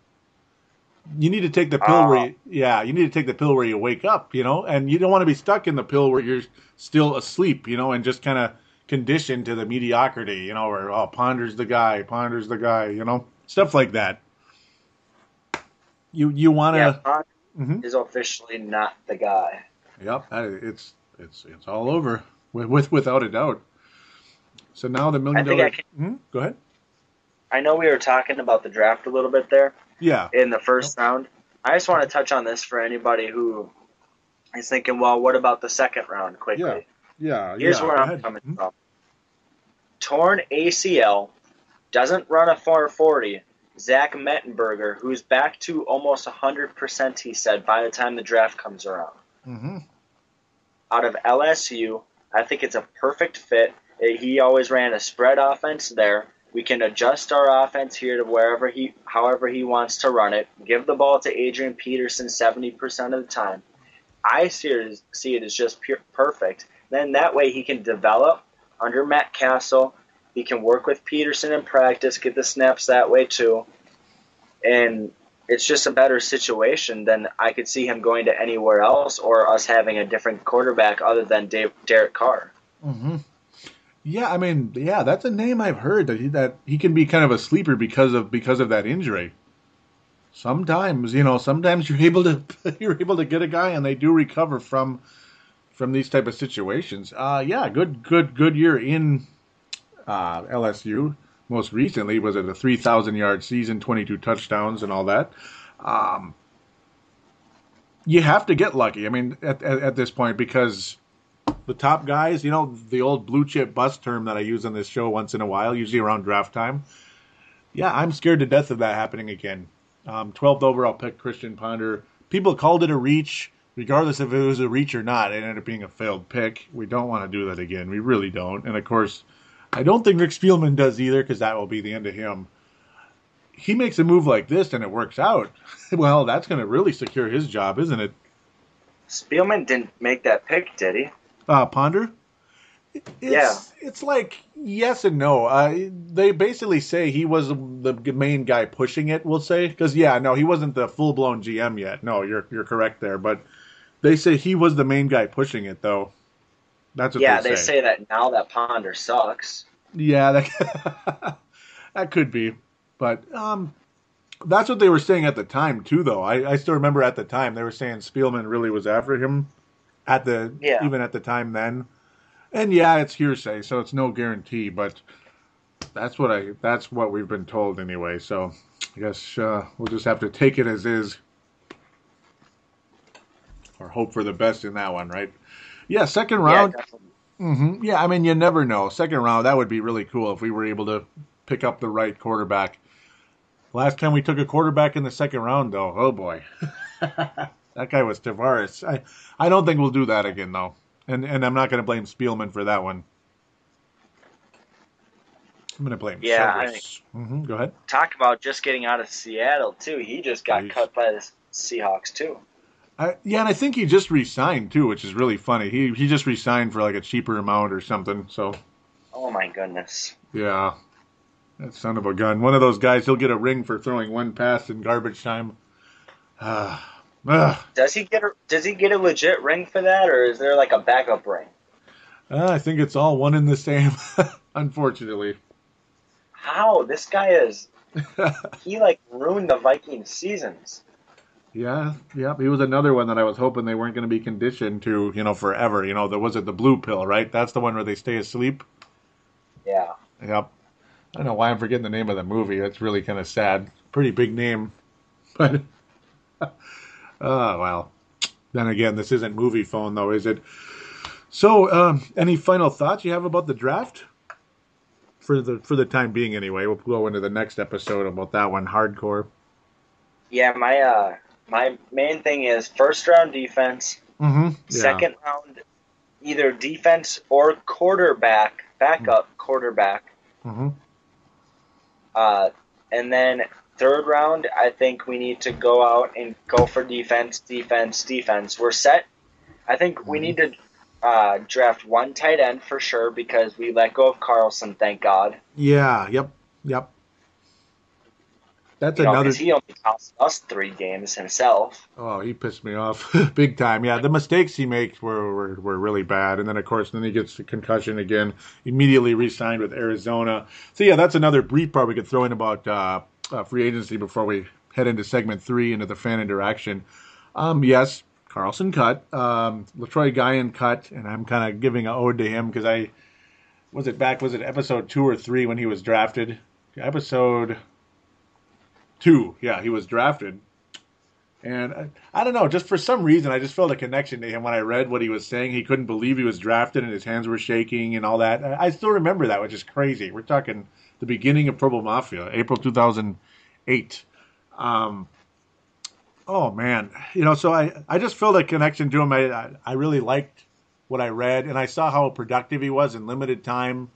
You need to take the pill where you, yeah, you need to take the pill where you wake up, you know, and you don't want to be stuck in the pill where you're still asleep, you know, and just kind of conditioned to the mediocrity, you know, where oh, Ponder's the guy, Ponder's the guy, you know, stuff like that. You you want to Yeah, Mhm. is officially not the guy. Yep, it's it's it's all over with, with without a doubt. So now the million dollar. Can- Hmm? Go ahead. I know we were talking about the draft a little bit there. Yeah. in the first round. I just want to touch on this for anybody who is thinking, well, what about the second round quickly? Yeah. Yeah. Here's yeah, where go I'm coming Hmm? from. Torn ACL, doesn't run a 440. Zach Mettenberger, who's back to almost 100%, he said, by the time the draft comes around. Mm-hmm. Out of LSU, I think it's a perfect fit. He always ran a spread offense there. We can adjust our offense here to wherever he, however he wants to run it. Give the ball to Adrian Peterson 70% of the time. I see it as, see it as just pure, perfect. Then that way he can develop under Matt Cassel. He can work with Peterson in practice, get the snaps that way too. And it's just a better situation than I could see him going to anywhere else or us having a different quarterback other than Dave, Derek Carr. hmm Yeah, I mean, yeah, that's a name I've heard that he that he can be kind of a sleeper because of because of that injury. Sometimes, you know, sometimes you're able to you're able to get a guy and they do recover from from these type of situations. Uh yeah, good good good year in uh LSU. Most recently was it a 3000 yard season, 22 touchdowns and all that. Um you have to get lucky. I mean, at, at, at this point, because the top guys, you know, the old blue chip bust term that I use on this show once in a while, usually around draft time. Yeah, I'm scared to death of that happening again. Um, 12th overall pick, Christian Ponder. People called it a reach, regardless if it was a reach or not. It ended up being a failed pick. We don't want to do that again. We really don't. And of course, I don't think Rick Spielman does either, because that will be the end of him. He makes a move like this and it works out. Well, that's going to really secure his job, isn't it? Spielman didn't make that pick, did he? Uh, Ponder? It's, Yeah. It's like yes and no. Uh, they basically say he was the main guy pushing it. We'll say because yeah, no, he wasn't the full blown GM yet. No, you're you're correct there. But They say he was the main guy pushing it, though. That's what yeah, they, they say that now that Ponder sucks. Yeah, that that could be, but um, that's what they were saying at the time too. Though I, I still remember at the time they were saying Spielman really was after him at the Yeah. even at the time then, and yeah, it's hearsay, so it's no guarantee, but that's what I that's what we've been told anyway. So I guess uh, we'll just have to take it as is, or hope for the best in that one, right? Yeah, second round. Yeah, definitely. hmm Yeah, I mean, you never know. Second round, that would be really cool if we were able to pick up the right quarterback. Last time we took a quarterback in the second round, though, oh boy, that guy was Tarvaris. I, I don't think we'll do that again, though, and and I'm not going to blame Spielman for that one. I'm going to blame. Yeah, I Severus. Mhm, Go ahead. Talk about just getting out of Seattle too. He just got Jeez. cut by the Seahawks too. I, yeah, and I think he just re-signed too, which is really funny. He he just re-signed for like a cheaper amount or something. So Oh my goodness. Yeah. That son of a gun. One of those guys, he'll get a ring for throwing one pass in garbage time. Ah. Ah. Does he get a Does he get a legit ring for that, or is there like a backup ring? Ah, I think it's all one and the same, unfortunately. How this guy is? He like ruined the Viking seasons. Yeah, yeah. He was another one that I was hoping they weren't going to be conditioned to, you know, forever. You know, there was it the blue pill, right? That's the one where they stay asleep. Yeah. Yep. I don't know why I'm forgetting the name of the movie. It's really kind of sad. Pretty big name, but oh well. Then again, this isn't movie phone though, is it? So, um, any final thoughts you have about the draft? For the for the time being, anyway. We'll go into the next episode about that one, hardcore. Yeah. My uh my main thing is first round defense, Mm-hmm. second round either defense or quarterback, backup quarterback. Mm-hmm. Uh, and then third round, I think we need to go out and go for defense, defense, defense. We're set. I think we need to uh, draft one tight end for sure because we let go of Carlson, thank God. Yeah. Yep. Yep. That's You know, another. 'cause he only cost us three games himself. Oh, he pissed me off big time. Yeah, the mistakes he makes were, were, were really bad. And then, of course, then he gets the concussion again, immediately re signed with Arizona. So, yeah, that's another brief part we could throw in about uh, uh, free agency before we head into segment three into the fan interaction. Um, yes, Carlson cut. Um, Letroy Guion cut. And I'm kind of giving an ode to him because I was it back, was it episode two or three when he was drafted? Episode two. Yeah, he was drafted. And I, I don't know, just for some reason, I just felt a connection to him when I read what he was saying. He couldn't believe he was drafted and his hands were shaking and all that. I I still remember that, which is crazy. We're talking the beginning of Purple Mafia, April 2008. Um, oh, man. You know, so I, I just felt a connection to him. I, I, I really liked what I read, and I saw how productive he was in limited time.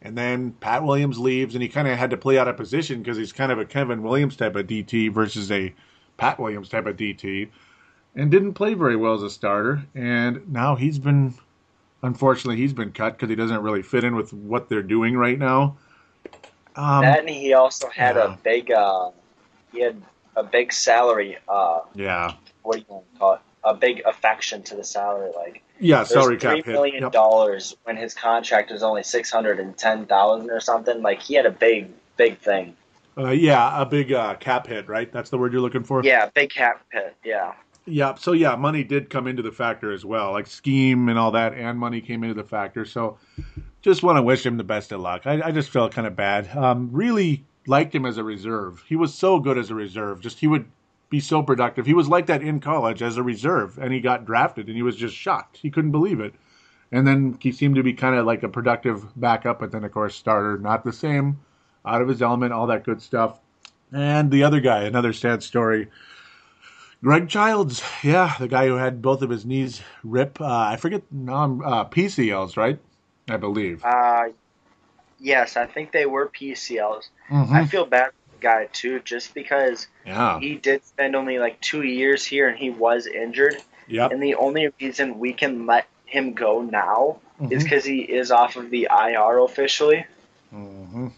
And then Pat Williams leaves, and he kind of had to play out of position because he's kind of a Kevin Williams type of DT versus a Pat Williams type of DT, and didn't play very well as a starter. And now he's been, unfortunately, he's been cut because he doesn't really fit in with what they're doing right now. Um, and he also had yeah. a big, uh, he had a big salary. Uh, yeah, what do you want to call it? A big affection to the salary, like. yeah, salary cap hit. million Yep. dollars when his contract was only six hundred and ten thousand or something. Like he had a big, big thing. Uh, yeah, a big uh, cap hit, right? That's the word you're looking for. Yeah, big cap hit. Yeah, Yeah, so yeah, money did come into the factor as well, like scheme and all that, and money came into the factor. So, just want to wish him the best of luck. I, I just felt kind of bad. Um, really liked him as a reserve. He was so good as a reserve. Just he would be so productive. He was like that in college as a reserve, and he got drafted, and he was just shocked. He couldn't believe it. And then he seemed to be kind of like a productive backup, but then of course starter, not the same, out of his element, all that good stuff. And the other guy, another sad story. Greg Childs, yeah, the guy who had both of his knees rip. Uh, I forget non uh, PCLs, right? I believe. uh, yes, I think they were PCLs. Mhm. I feel bad for the guy too, just because Yeah. he did spend only like two years here and he was injured. Yep. And the only reason we can let him go now is Mhm. because he is off of the IR officially. Mm-hmm.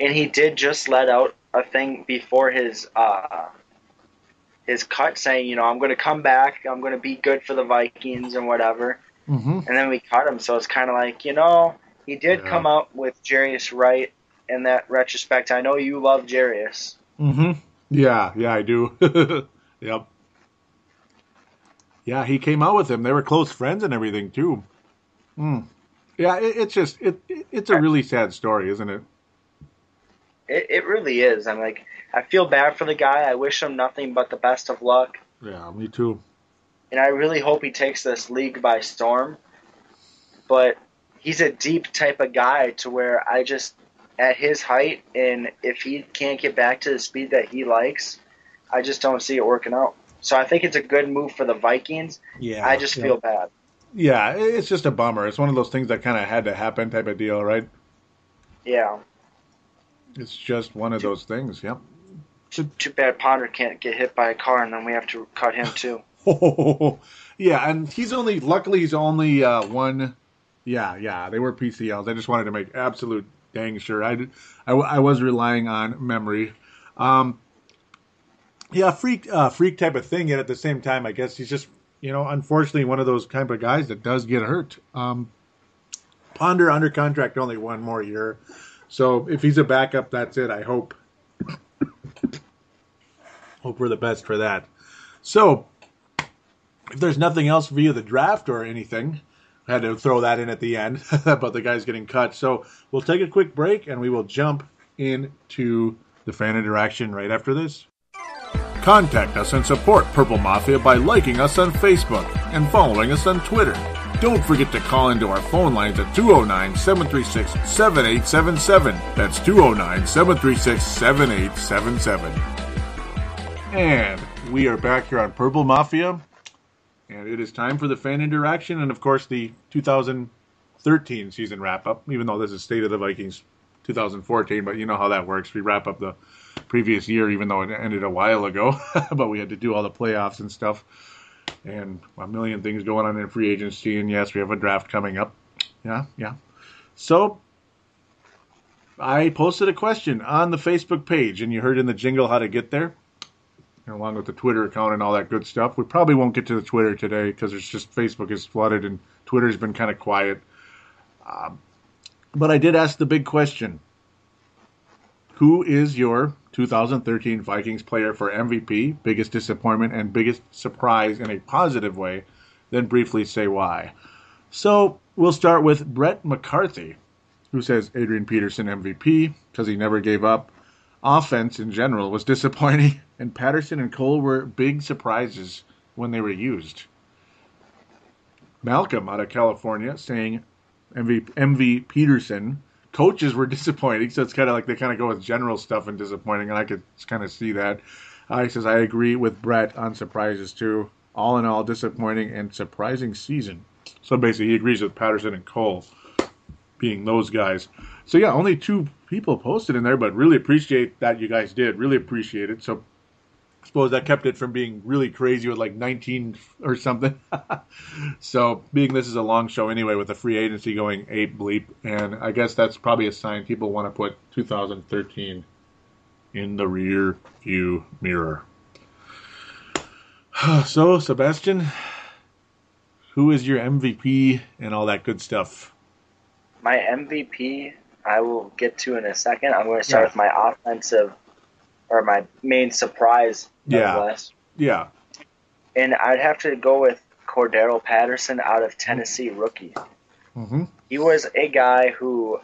and he did just let out a thing before his uh his cut saying, you know, I'm going to come back, I'm going to be good for the Vikings and whatever. Mm-hmm. And then we cut him, so it's kind of like, you know, he did Yeah. come up with Jarius Wright in that retrospect. I know you love Jarius. Mm-hmm. Yeah, yeah, I do. yep. Yeah, he came out with him. They were close friends and everything too. Mm. Yeah, it, it's just it, it. It's a really sad story, isn't it? It, it really is. I'm like, I feel bad for the guy. I wish him nothing but the best of luck. Yeah, me too. And I really hope he takes this league by storm. But he's a deep type of guy to where I just, at his height, and if he can't get back to the speed that he likes, I just don't see it working out. So I think it's a good move for the Vikings. Yeah, I just yeah. feel bad. Yeah, it's just a bummer. It's one of those things that kind of had to happen, type of deal, right? Yeah. It's just one of those things. Yep. Too bad Ponder can't get hit by a car, and then we have to cut him too. yeah, and he's only luckily he's only uh, one. Yeah, yeah, they were PCLs. I just wanted to make absolute dang sure. I, I, I, was relying on memory. Um, yeah, freak, uh, freak type of thing. Yet at the same time, I guess he's just you know unfortunately one of those type of guys that does get hurt. Um, Ponder under contract only one more year, so if he's a backup, that's it. I hope. hope for the best for that. So, if there's nothing else via the draft or anything, I had to throw that in at the end about the guys getting cut. So we'll take a quick break and we will jump into the fan interaction right after this. Contact us and support Purple Mafia by liking us on Facebook and following us on Twitter. Don't forget to call into our phone lines at 209 736 7877. That's 209 736 7877. And we are back here on Purple Mafia. And it is time for the fan interaction and, of course, the 2013 season wrap up, even though this is State of the Vikings 2014. But you know how that works. We wrap up the previous year, even though it ended a while ago. but we had to do all the playoffs and stuff. And a million things going on in free agency. And yes, we have a draft coming up. Yeah, yeah. So I posted a question on the Facebook page, and you heard in the jingle how to get there along with the Twitter account and all that good stuff. We probably won't get to the Twitter today because it's just Facebook is flooded and Twitter's been kind of quiet. Um, but I did ask the big question: Who is your 2013 Vikings player for MVP, biggest disappointment, and biggest surprise in a positive way? Then briefly say why. So we'll start with Brett McCarthy, who says Adrian Peterson MVP because he never gave up offense in general was disappointing, and Patterson and Cole were big surprises when they were used. Malcolm out of California saying MV, MV Peterson. Coaches were disappointing, so it's kind of like they kind of go with general stuff and disappointing, and I could kind of see that. Uh, he says, I agree with Brett on surprises too. All in all, disappointing and surprising season. So basically, he agrees with Patterson and Cole being those guys. So yeah, only two people posted in there, but really appreciate that you guys did. Really appreciate it. So I suppose that kept it from being really crazy with like 19 or something. so being this is a long show anyway, with the free agency going ape bleep, and I guess that's probably a sign people want to put 2013 in the rear view mirror. so Sebastian, who is your MVP and all that good stuff? My MVP, I will get to in a second. I'm going to start Yeah. with my offensive, or my main surprise, Yeah. Yeah. And I'd have to go with Cordarrelle Patterson out of Tennessee, rookie. Mm-hmm. He was a guy who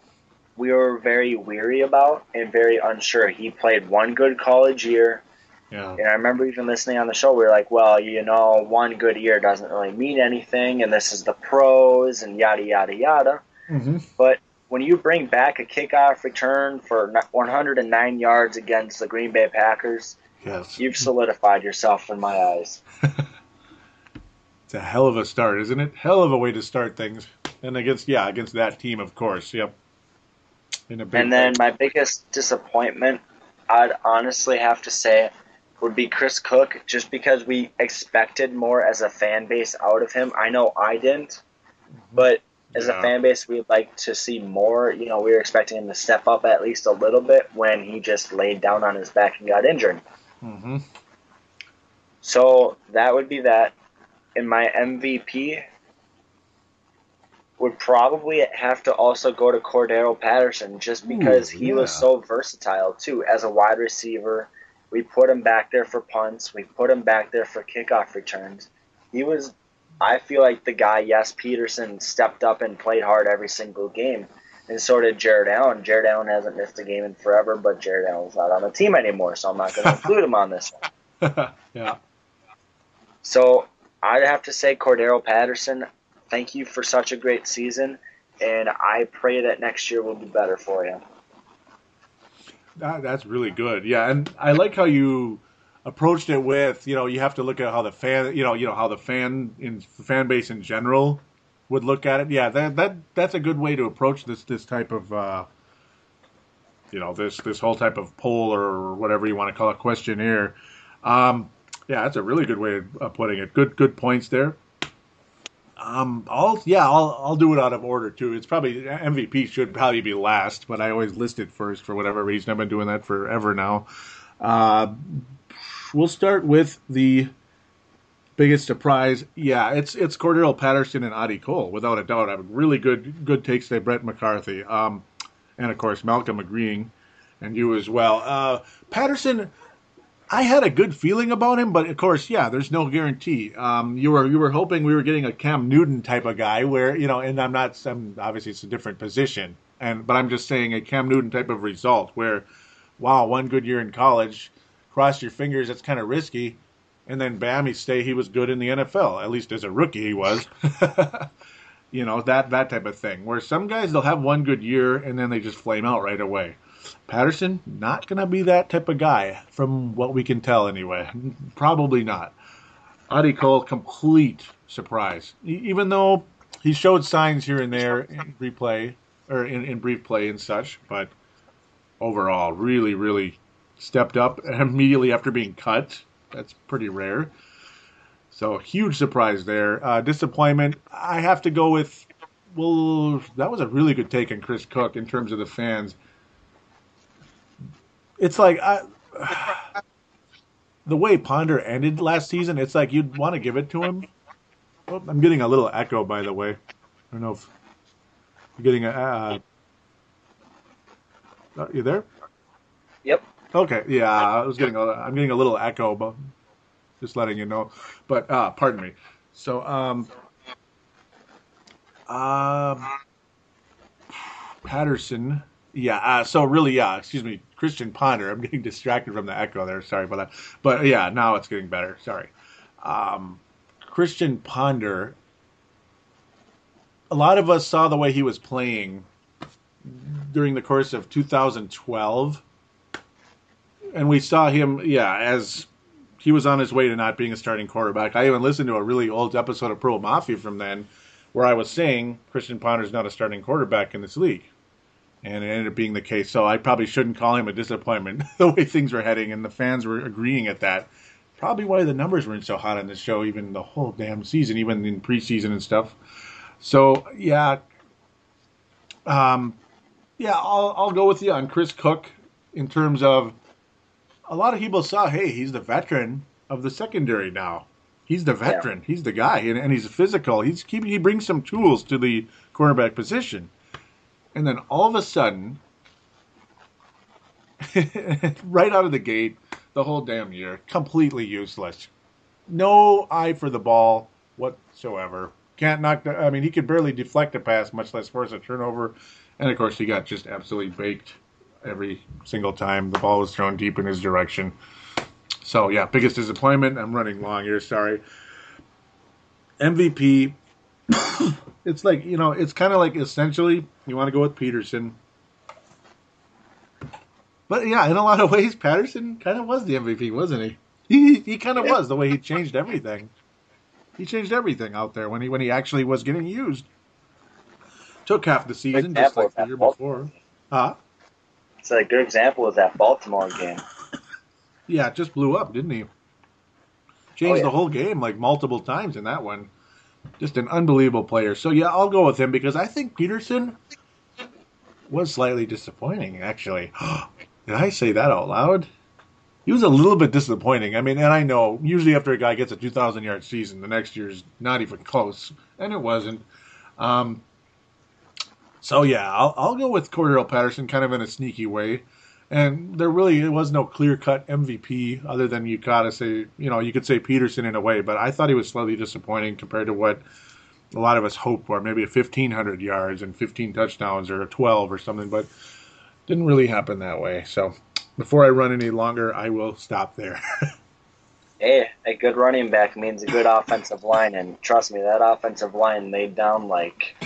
we were very weary about and very unsure. He played one good college year, Yeah. and I remember even listening on the show. We were like, "Well, you know, one good year doesn't really mean anything, and this is the pros and yada yada yada." Mm-hmm. But when you bring back a kickoff return for 109 yards against the Green Bay Packers, Yes. you've solidified yourself in my eyes. It's a hell of a start, isn't it? Hell of a way to start things. And against yeah, against that team, of course. Yep. In a big And then my biggest disappointment, I'd honestly have to say, would be Chris Cook, just because we expected more as a fan base out of him. I know I didn't, but as Yeah. a fan base, we'd like to see more. You know, we were expecting him to step up at least a little bit when he just laid down on his back and got injured. hmm So that would be that. And my MVP would probably have to also go to Cordarrelle Patterson just because he was so versatile too as a wide receiver. We put him back there for punts. We put him back there for kickoff returns. He was, I feel like the guy. Yes, Peterson stepped up and played hard every single game, and so did Jared Allen. Jared Allen hasn't missed a game in forever, but Jared Allen's not on the team anymore, so I'm not going to include him on this one. yeah. So I'd have to say Cordarrelle Patterson. Thank you for such a great season, and I pray that next year will be better for you. That, that's really good. Yeah, and I like how you approached it with, you know, you have to look at how the fan, you know, you know how the fan in fan base in general would look at it. Yeah, that that that's a good way to approach this this type of uh you know, this this whole type of poll or whatever you want to call it questionnaire. Um yeah, that's a really good way of putting it. Good good points there. Um, I'll yeah, I'll I'll do it out of order too. It's probably MVP should probably be last, but I always list it first for whatever reason. I've been doing that forever now. Uh, we'll start with the biggest surprise. Yeah, it's it's Cordarrelle Patterson and Audie Cole without a doubt. I have really good good takes there, Brett McCarthy, um, and of course Malcolm agreeing, and you as well. Uh, Patterson. I had a good feeling about him, but of course, yeah, there's no guarantee. Um, you were you were hoping we were getting a Cam Newton type of guy, where you know, and I'm not. I'm, obviously, it's a different position, and but I'm just saying a Cam Newton type of result, where, wow, one good year in college, cross your fingers, that's kind of risky, and then bam, he stay. He was good in the NFL, at least as a rookie, he was. you know that that type of thing. Where some guys they'll have one good year and then they just flame out right away. Patterson, not to be that type of guy, from what we can tell anyway. Probably not. Audie Cole, complete surprise. Even though he showed signs here and there in replay, or in, in brief play and such, but overall, really, really stepped up immediately after being cut. That's pretty rare. So, huge surprise there. Uh, disappointment, I have to go with, well, that was a really good take on Chris Cook in terms of the fans it's like I, the way Ponder ended last season. It's like you'd want to give it to him. Oh, I'm getting a little echo, by the way. I don't know if you're getting a. Uh, are you there? Yep. Okay. Yeah, I was getting a. I'm getting a little echo, but just letting you know. But uh, pardon me. So um, um, Patterson. Yeah. Uh, so really, yeah. Excuse me, Christian Ponder. I'm getting distracted from the echo there. Sorry about that. But yeah, now it's getting better. Sorry. Um, Christian Ponder. A lot of us saw the way he was playing during the course of 2012, and we saw him, yeah, as he was on his way to not being a starting quarterback. I even listened to a really old episode of Pro Mafia from then, where I was saying Christian Ponder's not a starting quarterback in this league and it ended up being the case. So I probably shouldn't call him a disappointment the way things were heading, and the fans were agreeing at that. Probably why the numbers weren't so hot on this show, even the whole damn season, even in preseason and stuff. So yeah, um, yeah, I'll I'll go with you on Chris Cook in terms of a lot of people saw, hey, he's the veteran of the secondary now. He's the veteran. He's the guy, and, and he's physical. He's he, he brings some tools to the cornerback position and then all of a sudden, right out of the gate, the whole damn year, completely useless. No eye for the ball whatsoever. Can't knock the. I mean, he could barely deflect a pass, much less force a turnover. And of course, he got just absolutely baked every single time the ball was thrown deep in his direction. So yeah, biggest disappointment. I'm running long here. Sorry. MVP. it's like you know, it's kind of like essentially you want to go with Peterson. But yeah, in a lot of ways, Patterson kind of was the MVP, wasn't he? He he kind of Yeah. was the way he changed everything. He changed everything out there when he when he actually was getting used. Took half the season, just like the year before. Huh? It's a good example of that Baltimore game. Yeah, it just blew up, didn't he? Changed Oh, yeah. the whole game like multiple times in that one. Just an unbelievable player. So yeah, I'll go with him because I think Peterson was slightly disappointing. Actually, did I say that out loud? he was a little bit disappointing. I mean, and I know usually after a guy gets a 2,000 yard season, the next year's not even close, and it wasn't. Um, so yeah, I'll, I'll go with Cordarrelle Patterson, kind of in a sneaky way. And there really it was no clear cut MVP other than you gotta say, you know, you could say Peterson in a way, but I thought he was slightly disappointing compared to what a lot of us hoped for, maybe a 1,500 yards and 15 touchdowns or a 12 or something, but didn't really happen that way. So before I run any longer, I will stop there. Hey, a good running back means a good offensive line, and trust me, that offensive line laid down like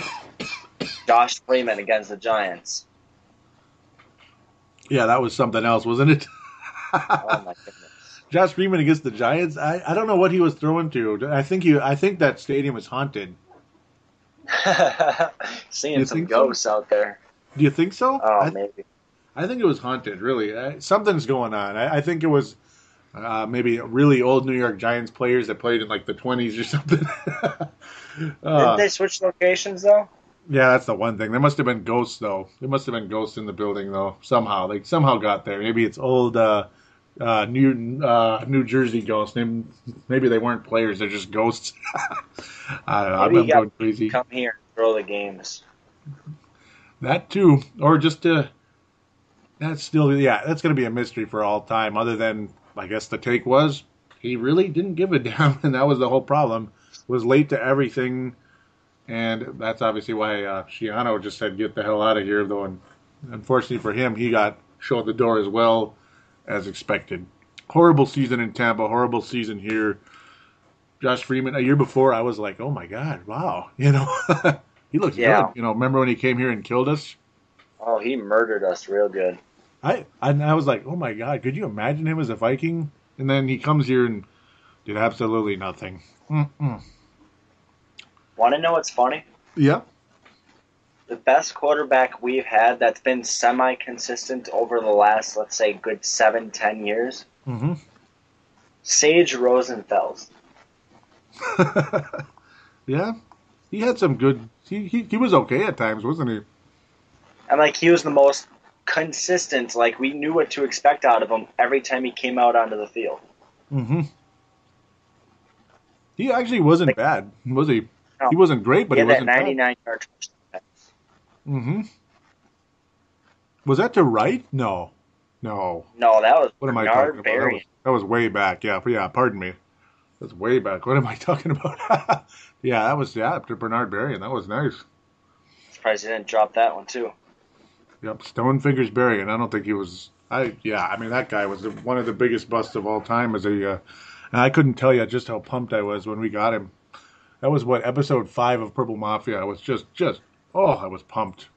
Josh Freeman against the Giants. yeah, that was something else, wasn't it? Oh my goodness. Josh Freeman against the Giants. I, I don't know what he was throwing to. I think you I think that stadium is haunted. Seeing some think so? ghosts out there. Do you think so? Oh, I, maybe. I think it was haunted. Really, I, something's going on. I, I think it was uh, maybe really old New York Giants players that played in like the twenties or something. Uh, Didn't they switch locations though? Yeah, that's the one thing. There must have been ghosts though. There must have been ghosts in the building though. Somehow they somehow got there. Maybe it's old uh, uh, New uh, New Jersey ghosts. Maybe, maybe they weren't players. They're just ghosts. I don't know. Maybe I'm going crazy. Come here, throw the games. That too, or just to. That's still yeah. That's going to be a mystery for all time. Other than I guess the take was he really didn't give a damn, and that was the whole problem. Was late to everything, and that's obviously why uh, Schiano just said get the hell out of here. Though, and unfortunately for him, he got shown the door as well as expected. Horrible season in Tampa. Horrible season here. Josh Freeman. A year before, I was like, oh my god, wow, you know, he looks Yeah. good. You know, remember when he came here and killed us? Oh, he murdered us real good. I, I I was like, oh my god, could you imagine him as a Viking? And then he comes here and did absolutely nothing. Mm-mm. Want to know what's funny? Yeah. The best quarterback we've had that's been semi-consistent over the last, let's say, good seven, ten years, hmm Sage Rosenfels. yeah. He had some good. He, he he was okay at times, wasn't he? And like he was the most consistent. Like we knew what to expect out of him every time he came out onto the field. hmm He actually wasn't bad, was he? No. He wasn't great, but he he, that wasn't bad. 99 yard touchdown. hmm Was that to right? No, no. No, that was What am I talking about? That was, that was way back. Yeah, yeah. Pardon me. That's way back. What am I talking about? yeah, that was yeah to Bernard Berrian, and that was nice. Surprised he didn't drop that one too. Yep, Stone Fingers Berrian, and I don't think he was. I yeah, I mean that guy was the- one of the biggest busts of all time. As a, uh, and I couldn't tell you just how pumped I was when we got him. That was what episode five of Purple Mafia. I was just just oh, I was pumped.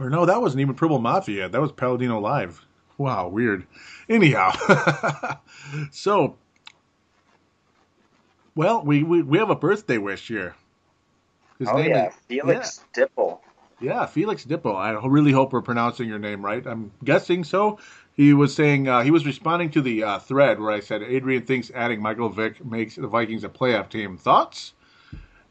Or no, that wasn't even Purple Mafia. That was Paladino Live. Wow, weird. Anyhow, so well, we, we we have a birthday wish here. His oh name yeah, is- Felix Dipple. yeah, Felix Dippo. I really hope we're pronouncing your name right. I'm guessing so. He was saying uh, he was responding to the uh, thread where I said Adrian thinks adding Michael Vick makes the Vikings a playoff team. Thoughts?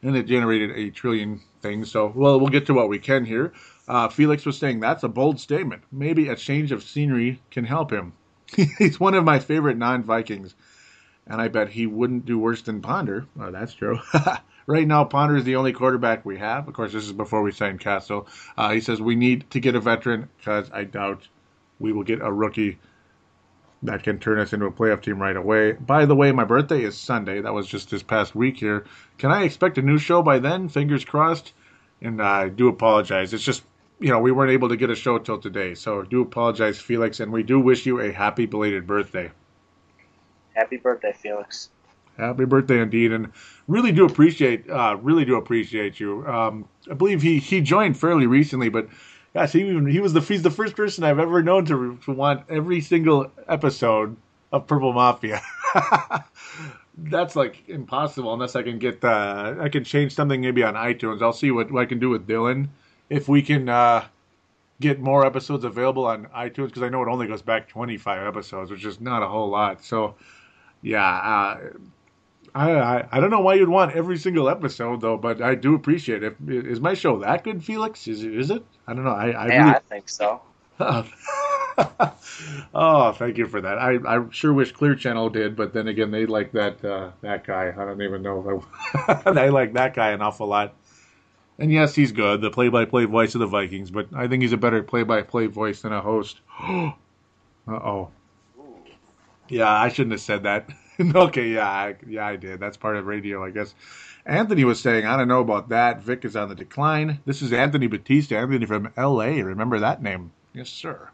And it generated a trillion things. So, well, we'll get to what we can here. Uh, Felix was saying that's a bold statement. Maybe a change of scenery can help him. He's one of my favorite non-Vikings, and I bet he wouldn't do worse than Ponder. Oh, that's true. right now, Ponder is the only quarterback we have. Of course, this is before we signed Cassel. Uh, he says we need to get a veteran because I doubt we will get a rookie that can turn us into a playoff team right away. By the way, my birthday is Sunday. That was just this past week here. Can I expect a new show by then? Fingers crossed. And I do apologize. It's just, you know, we weren't able to get a show till today. So I do apologize, Felix. And we do wish you a happy belated birthday. Happy birthday, Felix. Happy birthday indeed, and really do appreciate, uh, really do appreciate you. Um, I believe he he joined fairly recently, but gosh, he even, he was the he's the first person I've ever known to, to want every single episode of Purple Mafia. That's like impossible unless I can get uh, I can change something maybe on iTunes. I'll see what, what I can do with Dylan if we can uh, get more episodes available on iTunes because I know it only goes back 25 episodes, which is not a whole lot. So yeah, uh, I, I I don't know why you'd want every single episode though, but I do appreciate it. Is my show that good, Felix? Is it? Is it? I don't know. I, I yeah, really I think so. oh, thank you for that. I, I sure wish Clear Channel did, but then again, they like that uh, that guy. I don't even know if I, they like that guy an awful lot. And yes, he's good, the play-by-play voice of the Vikings, but I think he's a better play-by-play voice than a host. uh oh. Yeah, I shouldn't have said that. okay, yeah, I, yeah, I did. That's part of radio, I guess. Anthony was saying, I don't know about that. Vick is on the decline. This is Anthony Batista, Anthony from L.A. Remember that name? Yes, sir.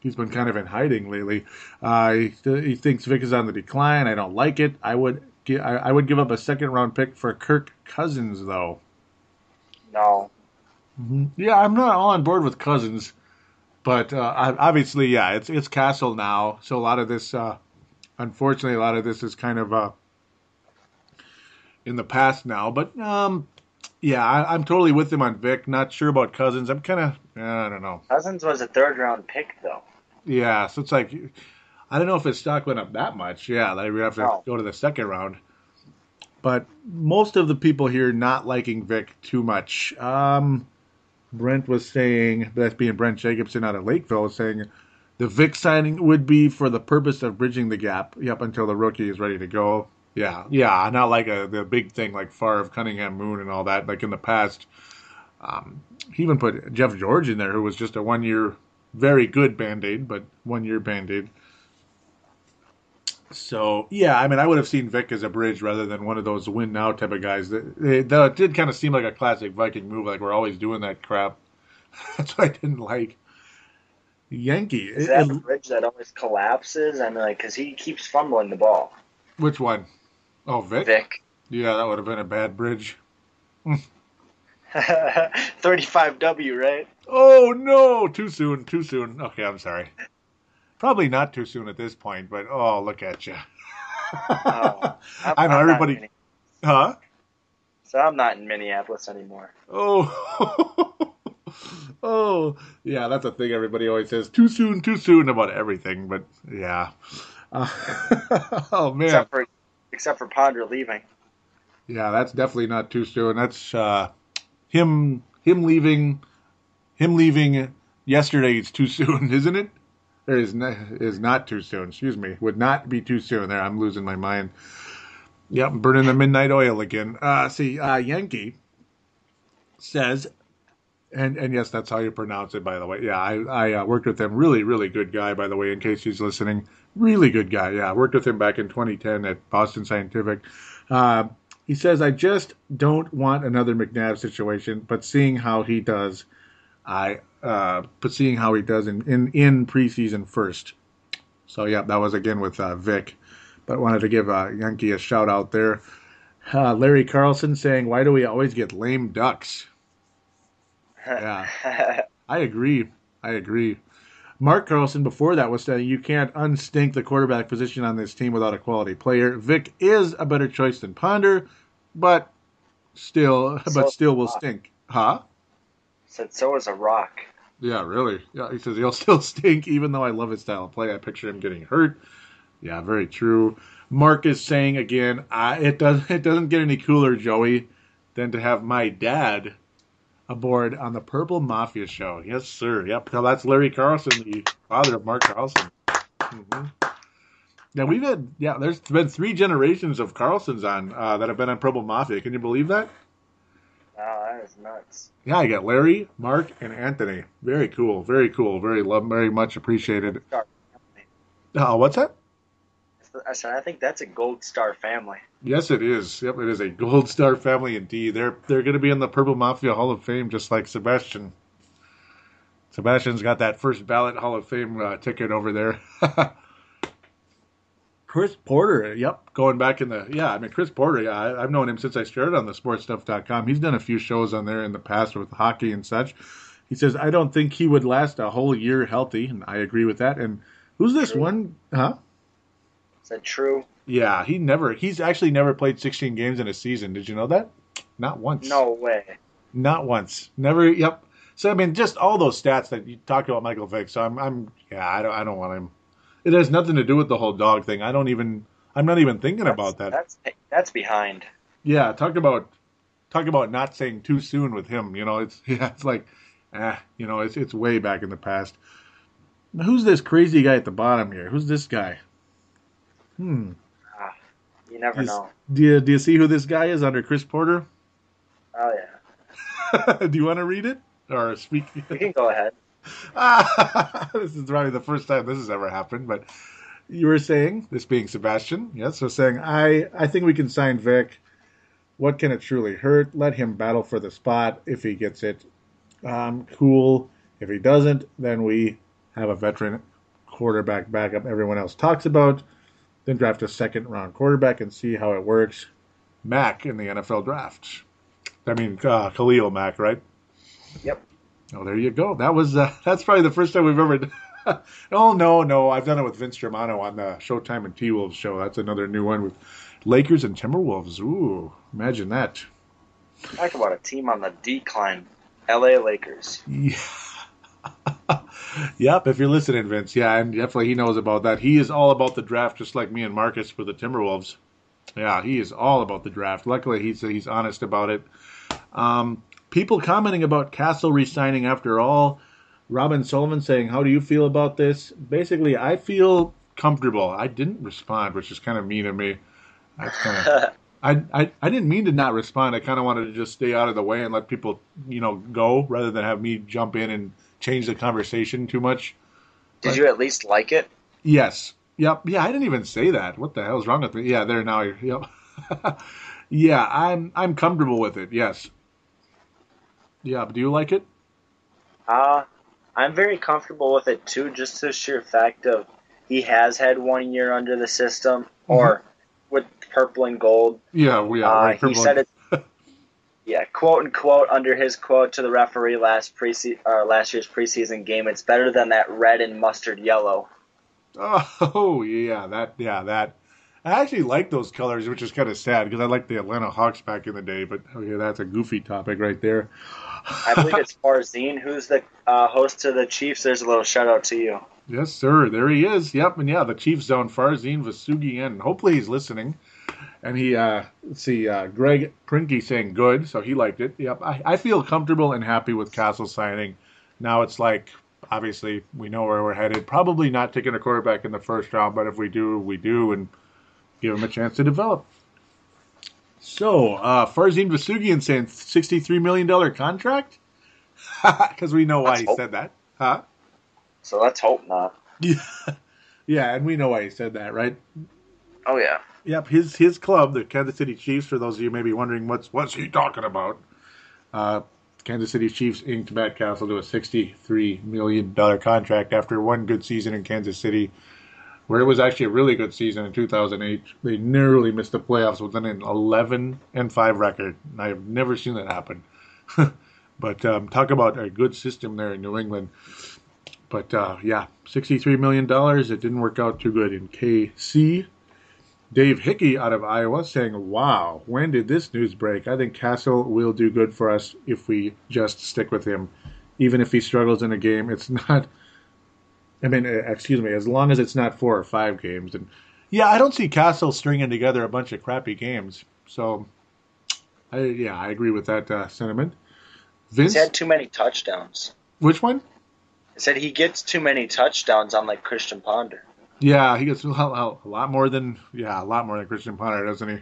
He's been kind of in hiding lately. Uh, he, he thinks Vick is on the decline. I don't like it. I would I, I would give up a second round pick for Kirk Cousins, though. No. Yeah, I'm not all on board with Cousins, but uh, I- obviously, yeah, it's it's Cassel now. So a lot of this, uh, unfortunately, a lot of this is kind of uh, in the past now. But um, yeah, I, I'm totally with him on Vick. Not sure about Cousins. I'm kind of I don't know. Cousins was a third round pick though. Yeah, so it's like I don't know if his stock went up that much. Yeah, they would have to go to the second round. But most of the people here not liking Vick too much. Um, Brent was saying that's being Brent Jacobson out of Lakeville saying the Vick signing would be for the purpose of bridging the gap up until the rookie is ready to go. Yeah, yeah, not like a the big thing like Favre, Cunningham, Moon, and all that like in the past. Um, he even put Jeff George in there, who was just a one year, very good band aid, but one year band aid. So yeah, I mean, I would have seen Vick as a bridge rather than one of those win now type of guys. That, they, that did kind of seem like a classic Viking move, like we're always doing that crap. That's what I didn't like. Yankee, Is that it- a bridge that always collapses? I mean, like, because he keeps fumbling the ball. which one? Oh, Vick. Vick. Yeah, that would have been a bad bridge. 35W, right? Oh no, too soon, too soon. Okay, I'm sorry. Probably not too soon at this point, but oh, look at you. Oh, I'm- I know I'm everybody. Huh? So I'm not in Minneapolis anymore. Oh, oh, yeah. That's a thing. Everybody always says too soon, too soon about everything. But yeah. Uh, oh man. Except for except for Ponder leaving. Yeah, that's definitely not too soon. That's uh, him. Him leaving. Him leaving yesterday is too soon, isn't it? Or is not, is not too soon. Excuse me. Would not be too soon. There, I'm losing my mind. Yep, burning the midnight oil again. Uh, see, uh, Yankee says, and and yes, that's how you pronounce it, by the way. Yeah, I I uh, worked with him. Really, really good guy, by the way. In case he's listening, really good guy. Yeah, I worked with him back in 2010 at Boston Scientific. Uh, he says, I just don't want another McNabb situation, but seeing how he does, I uh, but seeing how he does in in, in preseason first. So yeah, that was again with uh, Vick, but wanted to give uh, Yankee a shout out there. Uh, Larry Carlson saying, "Why do we always get lame ducks?" Yeah, I agree. I agree. Mark Carlson before that was saying you can't unstink the quarterback position on this team without a quality player. Vick is a better choice than Ponder, but still, So but still will Rock. stink. Huh? Said so is a rock. Yeah, really. Yeah, he says he'll still stink, even though I love his style of play. I picture him getting hurt. Yeah, very true. Mark is saying again, I, it does it doesn't get any cooler, Joey, than to have my dad aboard on the Purple Mafia show. Yes, sir. Yep. So that's Larry Carlson, the father of Mark Carlson. hmm Yeah, we've had yeah. There's been three generations of Carlsons on uh, that have been on Purple Mafia. Can you believe that? Oh, that is nuts. Yeah, I got Larry, Mark, and Anthony. Very cool. Very cool. Very love. Very much appreciated. Star family. Oh, what's that? I said I think that's a gold star family. Yes, it is. Yep, it is a Gold Star family indeed. They're they're going to be in the Purple Mafia Hall of Fame, just like Sebastian. Sebastian's got that first ballot Hall of Fame uh, ticket over there. Chris Porter, yep, going back in the yeah. I mean, Chris Porter, yeah, I, I've known him since I started on the SportsStuff.com. He's done a few shows on there in the past with hockey and such. He says I don't think he would last a whole year healthy, and I agree with that. And who's this True. one? Huh? Is that true? Yeah, he never. He's actually never played 16 games in a season. Did you know that? Not once. No way. Not once. Never. Yep. So I mean, just all those stats that you talked about Michael Vick. So I'm. I'm. Yeah. I don't. I don't want him. It has nothing to do with the whole dog thing. I don't even. I'm not even thinking about that. That's that's behind. Yeah. Talk about. Talk about not saying too soon with him. You know, it's yeah. It's like, ah. You know, it's it's way back in the past. Who's this crazy guy at the bottom here? Who's this guy? Hmm. You never Is- know. Do you, do you see who this guy is under Chris Porter? Oh yeah. do you want to read it or speak? You can go ahead. Ah, this is probably the first time this has ever happened, but you were saying, this being Sebastian, yes, so saying, I, I think we can sign Vick. What can it truly hurt? Let him battle for the spot if he gets it. Um, cool. If he doesn't, then we have a veteran quarterback backup everyone else talks about. Then draft a second round quarterback and see how it works. Mac in the NFL draft. I mean, uh, Khalil Mack, right? Yep. Oh, there you go. That was uh, that's probably the first time we've ever. oh no, no, I've done it with Vince Germano on the Showtime and T Wolves show. That's another new one with Lakers and Timberwolves. Ooh, imagine that. Talk about a team on the decline. L.A. Lakers. Yeah. yep, if you're listening, Vince. Yeah, and definitely he knows about that. He is all about the draft, just like me and Marcus for the Timberwolves. Yeah, he is all about the draft. Luckily, he's he's honest about it. Um, people commenting about Cassel resigning after all. Robin Sullivan saying, "How do you feel about this?" Basically, I feel comfortable. I didn't respond, which is kind of mean of me. That's kind of. I, I, I didn't mean to not respond. I kind of wanted to just stay out of the way and let people, you know, go rather than have me jump in and change the conversation too much. Did you at least like it? Yes. Yep. Yeah, I didn't even say that. What the hell's wrong with me? Yeah, there now. Yep. yeah, I'm I'm comfortable with it. Yes. Yeah. Do you like it? Uh, I'm very comfortable with it too, just the sheer fact of he has had one year under the system, or with purple and gold. Yeah. We Uh, are. he said it. Yeah, quote unquote under his quote to the referee last prese- uh, last year's preseason game. It's better than that red and mustard yellow. Oh yeah, that yeah that. I actually like those colors, which is kind of sad because I liked the Atlanta Hawks back in the day. But okay, that's a goofy topic right there. I believe it's Farzine who's the uh, host to the Chiefs. There's a little shout out to you. Yes, sir. There he is. Yep, and yeah, the Chiefs zone Farzine Vasugian. Hopefully he's listening. And he, uh, let's see, uh, Greg Prinky saying good, so he liked it. Yep, I, I feel comfortable and happy with Cassel signing. Now it's like, obviously, we know where we're headed. Probably not taking a quarterback in the first round, but if we do, we do, and give him a chance to develop. So, uh, Farzine Vasugian saying $63 million contract? Because we know why Let's he hope. said that. Huh? So let's hope not. Yeah, yeah, and we know why he said that, right? Oh yeah. Yep, his his club, the Kansas City Chiefs. For those of you maybe wondering what's what's he talking about, uh, Kansas City Chiefs inked Matt Cassel to a sixty-three million dollar contract after one good season in Kansas City, where it was actually a really good season in two thousand eight. They narrowly missed the playoffs with an eleven and five record. And I have never seen that happen. but um, talk about a good system there in New England. But uh, yeah, sixty-three million dollars. It didn't work out too good in KC. Dave Hickey out of Iowa saying, "Wow, when did this news break? I think Cassel will do good for us if we just stick with him, even if he struggles in a game. It's not. I mean, uh, excuse me, as long as it's not four or five games. And yeah, I don't see Cassel stringing together a bunch of crappy games. So, I, yeah, I agree with that uh, sentiment. Vince, He's had too many touchdowns. which one? He said he gets too many touchdowns on like Christian Ponder. Yeah, he gets a lot, a lot more than yeah, a lot more than Christian Ponder, doesn't he?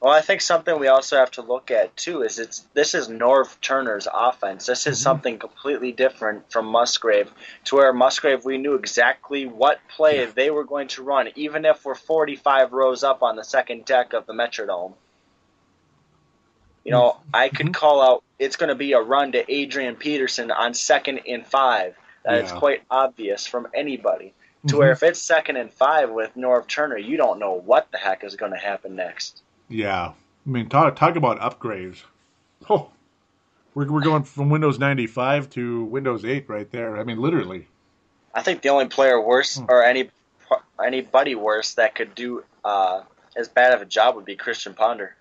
Well, I think something we also have to look at too is it's this is Norv Turner's offense. This is mm-hmm. something completely different from Musgrave. To where Musgrave, we knew exactly what play they were going to run, even if we're 45 rows up on the second deck of the Metrodome. You know, mm-hmm. I could mm-hmm. call out it's going to be a run to Adrian Peterson on second and five. That is Yeah. quite obvious from anybody. To where if it's second and five with Norv Turner, you don't know what the heck is going to happen next. Yeah, I mean, talk talk about upgrades. Oh, we're we're going from Windows ninety five to Windows eight right there. I mean, literally. I think the only player worse Hmm. or any anybody worse that could do uh, as bad of a job would be Christian Ponder.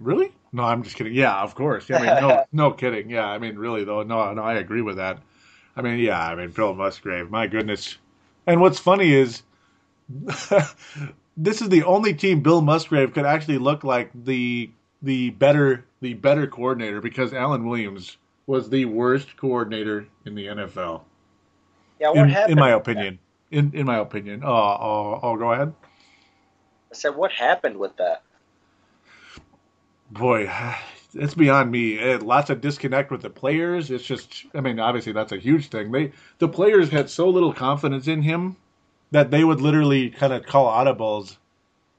Really? No, I'm just kidding. Yeah, of course. Yeah, I mean, no, no kidding. Yeah, I mean, really though. No, no, I agree with that. I mean, yeah, I mean, Bill Musgrave. My goodness. And what's funny is, this is the only team Bill Musgrave could actually look like the the better the better coordinator because Alan Williams was the worst coordinator in the NFL. Yeah, what in, happened? in my opinion. In in my opinion. Oh, oh, oh, go ahead. I said, what happened with that? Boy, it's beyond me. Eh, lots of disconnect with the players. It's just, I mean, obviously that's a huge thing. They the players had so little confidence in him that they would literally kind of call audibles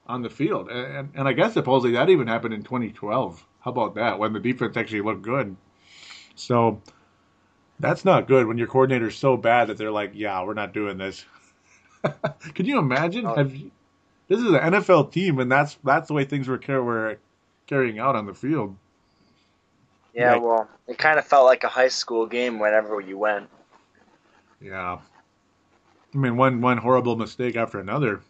on the field. And, and, and I guess supposedly that even happened in 2012. How about that? When the defense actually looked good. So that's not good when your coordinator's so bad that they're like, yeah, we're not doing this. Can you imagine? Oh. Have you, this is an NFL team, and that's that's the way things were, car- were carrying out on the field. Yeah, well, it kind of felt like a high school game whenever you went. Yeah. I mean, one one horrible mistake after another.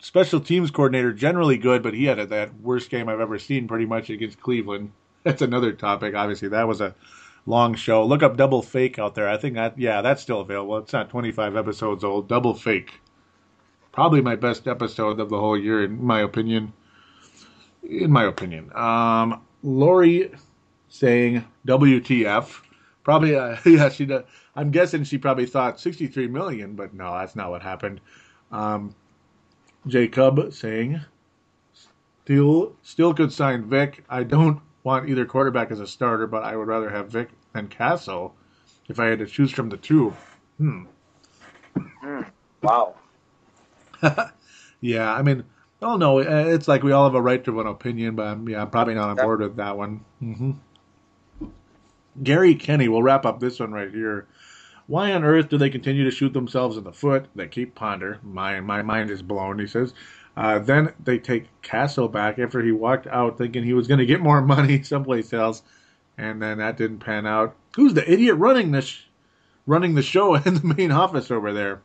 Special teams coordinator generally good, but he had a, that worst game I've ever seen, pretty much against Cleveland. That's another topic. Obviously, that was a long show. Look up Double Fake out there. I think that yeah, that's still available. It's not 25 episodes old. Double Fake, probably my best episode of the whole year, in my opinion. In my opinion, um, Lori saying WTF. Probably, uh, yeah, she. does. I'm guessing she probably thought 63 million, but no, that's not what happened. Um, Jacob saying, still, still could sign Vick. I don't want either quarterback as a starter, but I would rather have Vick than Cassel if I had to choose from the two. Hmm. Wow. Yeah, I mean, oh no, uh, it's like we all have a right to an opinion, but I'm, yeah, I'm probably not on board with that one. hmm Gary Kenny, we'll wrap up this one right here. Why on earth do they continue to shoot themselves in the foot? They keep Ponder. My my mind is blown. He says. Uh, then they take Cassel back after he walked out thinking he was going to get more money someplace else, and then that didn't pan out. Who's the idiot running this, running the show in the main office over there?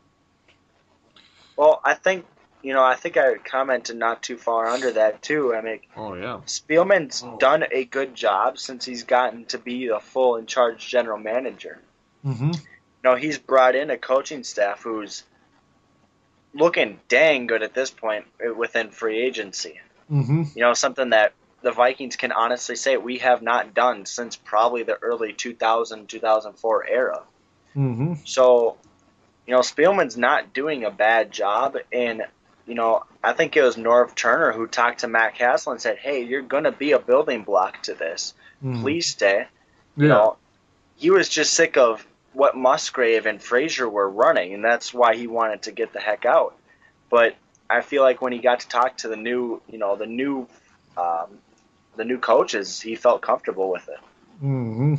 Well, I think you know. I think I commented not too far under that too. I mean, Oh yeah. Spielman's done a good job since he's gotten to be the full in charge general manager. Mm-hmm. You know, he's brought in a coaching staff who's looking dang good at this point within free agency. Mm-hmm. You know, something that the Vikings can honestly say we have not done since probably the early 2000 2004 era. Mm-hmm. So, you know, Spielman's not doing a bad job. And, you know, I think it was Norv Turner who talked to Matt Cassel and said, hey, you're going to be a building block to this. Please stay. You Yeah. know, he was just sick of what Musgrave and Frazier were running, and that's why he wanted to get the heck out. But I feel like when he got to talk to the new, you know, the new, um, the new coaches, he felt comfortable with it. hmm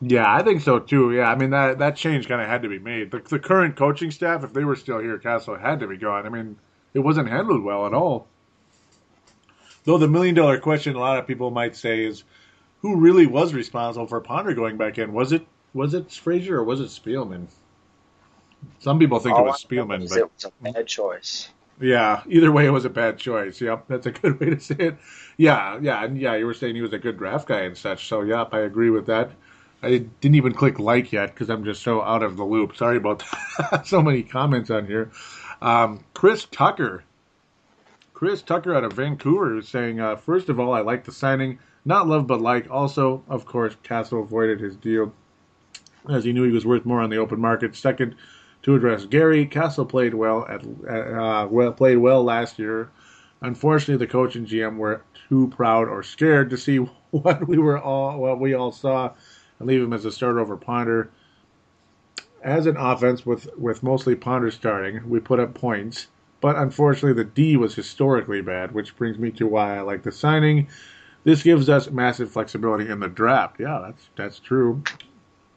Yeah, I think so too. Yeah, I mean that that change kind of had to be made. The, the current coaching staff, if they were still here, Cassel had to be gone. I mean, it wasn't handled well at all. Though the million dollar question, a lot of people might say is, who really was responsible for Ponder going back in? Was it was it Frazier or was it Spielman? Some people think All it was Spielman, but it was a bad choice. yeah, either way, it was a bad choice. Yep, that's a good way to say it. Yeah, yeah, and yeah, you were saying he was a good draft guy and such. So, yep, I agree with that. I didn't even click like yet because I'm just so out of the loop. Sorry about so many comments on here. Um, Chris Tucker. Chris Tucker out of Vancouver is saying, uh, first of all, I like the signing. Not love, but like. Also, of course, Cassel avoided his deal as he knew he was worth more on the open market. Second, to address Gary, Cassel played well at uh, well played well last year. Unfortunately, the coach and GM were too proud or scared to see what we were all what we all saw and leave him as a starter over Ponder. As an offense with with mostly Ponder starting, we put up points, but unfortunately the D was historically bad, which brings me to why I like the signing. This gives us massive flexibility in the draft. Yeah, that's that's true.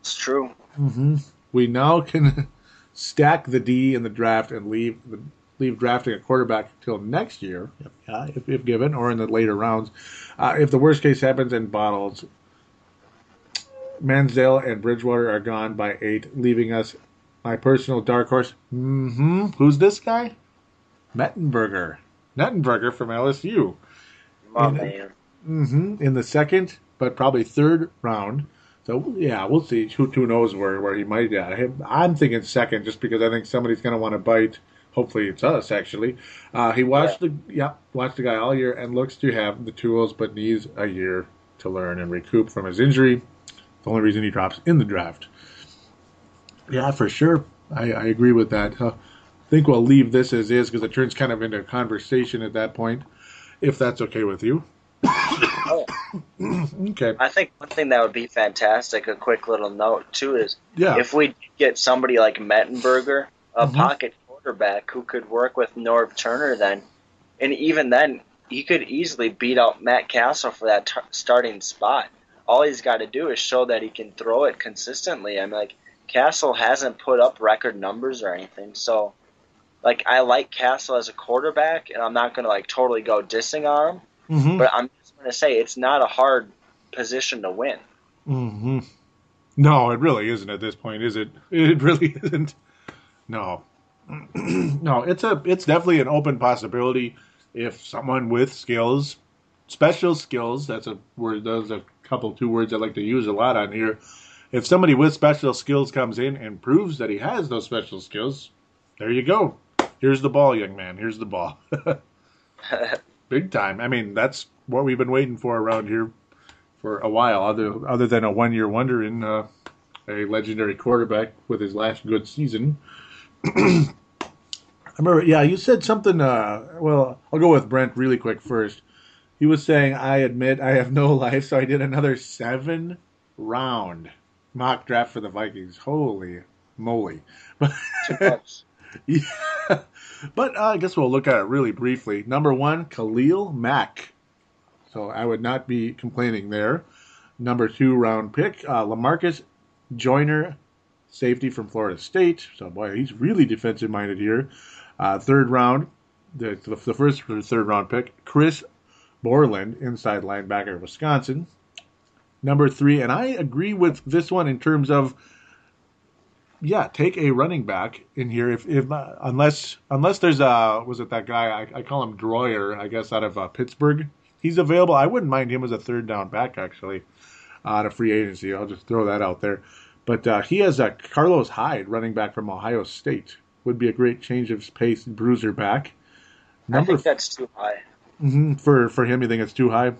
It's true. hmm We now can stack the D in the draft and leave the, leave drafting a quarterback until next year, if, uh, if, if given, or in the later rounds. Uh, if the worst case happens and bottles, Manziel and Bridgewater are gone by eight, leaving us my personal dark horse. hmm Who's this guy? Mettenberger. Mettenberger from LSU. My And- man. hmm In the second, but probably third round. So yeah, we'll see. Who, who knows where, where he might yeah. I'm thinking second, just because I think somebody's going to want to bite. Hopefully, it's us. Actually, uh, he watched the yeah watched the guy all year and looks to have the tools, but needs a year to learn and recoup from his injury. The only reason he drops in the draft. Yeah, for sure. I, I agree with that. Uh, I think we'll leave this as is because it turns kind of into a conversation at that point, if that's okay with you. Oh, Okay. I think one thing that would be fantastic, a quick little note too, is Yeah. if we get somebody like Mettenberger, a Mhm. pocket quarterback who could work with Norv Turner, then, and even then, he could easily beat out Matt Cassel for that t- starting spot. All he's got to do is show that he can throw it consistently. I'm like Cassel hasn't put up record numbers or anything, so like I like Cassel as a quarterback, and I'm not gonna like totally go dissing on him, Mm-hmm. but I'm just gonna say it's not a hard position to win. hmm No, it really isn't at this point, is it? It really isn't. No, no. It's a. It's definitely an open possibility if someone with skills, special skills. That's a word. Those are a couple two words I like to use a lot on here. If somebody with special skills comes in and proves that he has those special skills, there you go. Here's the ball, young man. Here's the ball. Big time. I mean, that's what we've been waiting for around here for a while, other other than a one year wonder in uh, a legendary quarterback with his last good season. I remember, yeah, you said something. Uh, well, I'll go with Brent really quick first. He was saying, "I admit I have no life, so I did another seven round mock draft for the Vikings. Holy moly!" Much. Yeah. But uh, I guess we'll look at it really briefly. Number one, Khalil Mack. So I would not be complaining there. Number two round pick, uh, Lamarcus Joyner, safety from Florida State. So boy, he's really defensive minded here. Uh, third round, the, the first third round pick, Chris Borland, inside linebacker, Wisconsin. Number three, and I agree with this one in terms of yeah, take a running back in here. If, if unless unless there's a was it that guy I, I call him Droyer I guess out of uh, Pittsburgh. He's available. I wouldn't mind him as a third down back actually uh, out of free agency. I'll just throw that out there. But uh, he has a Carlos Hyde running back from Ohio State. Would be a great change of pace bruiser back. I think that's too high. Mhm, for for him you think it's too high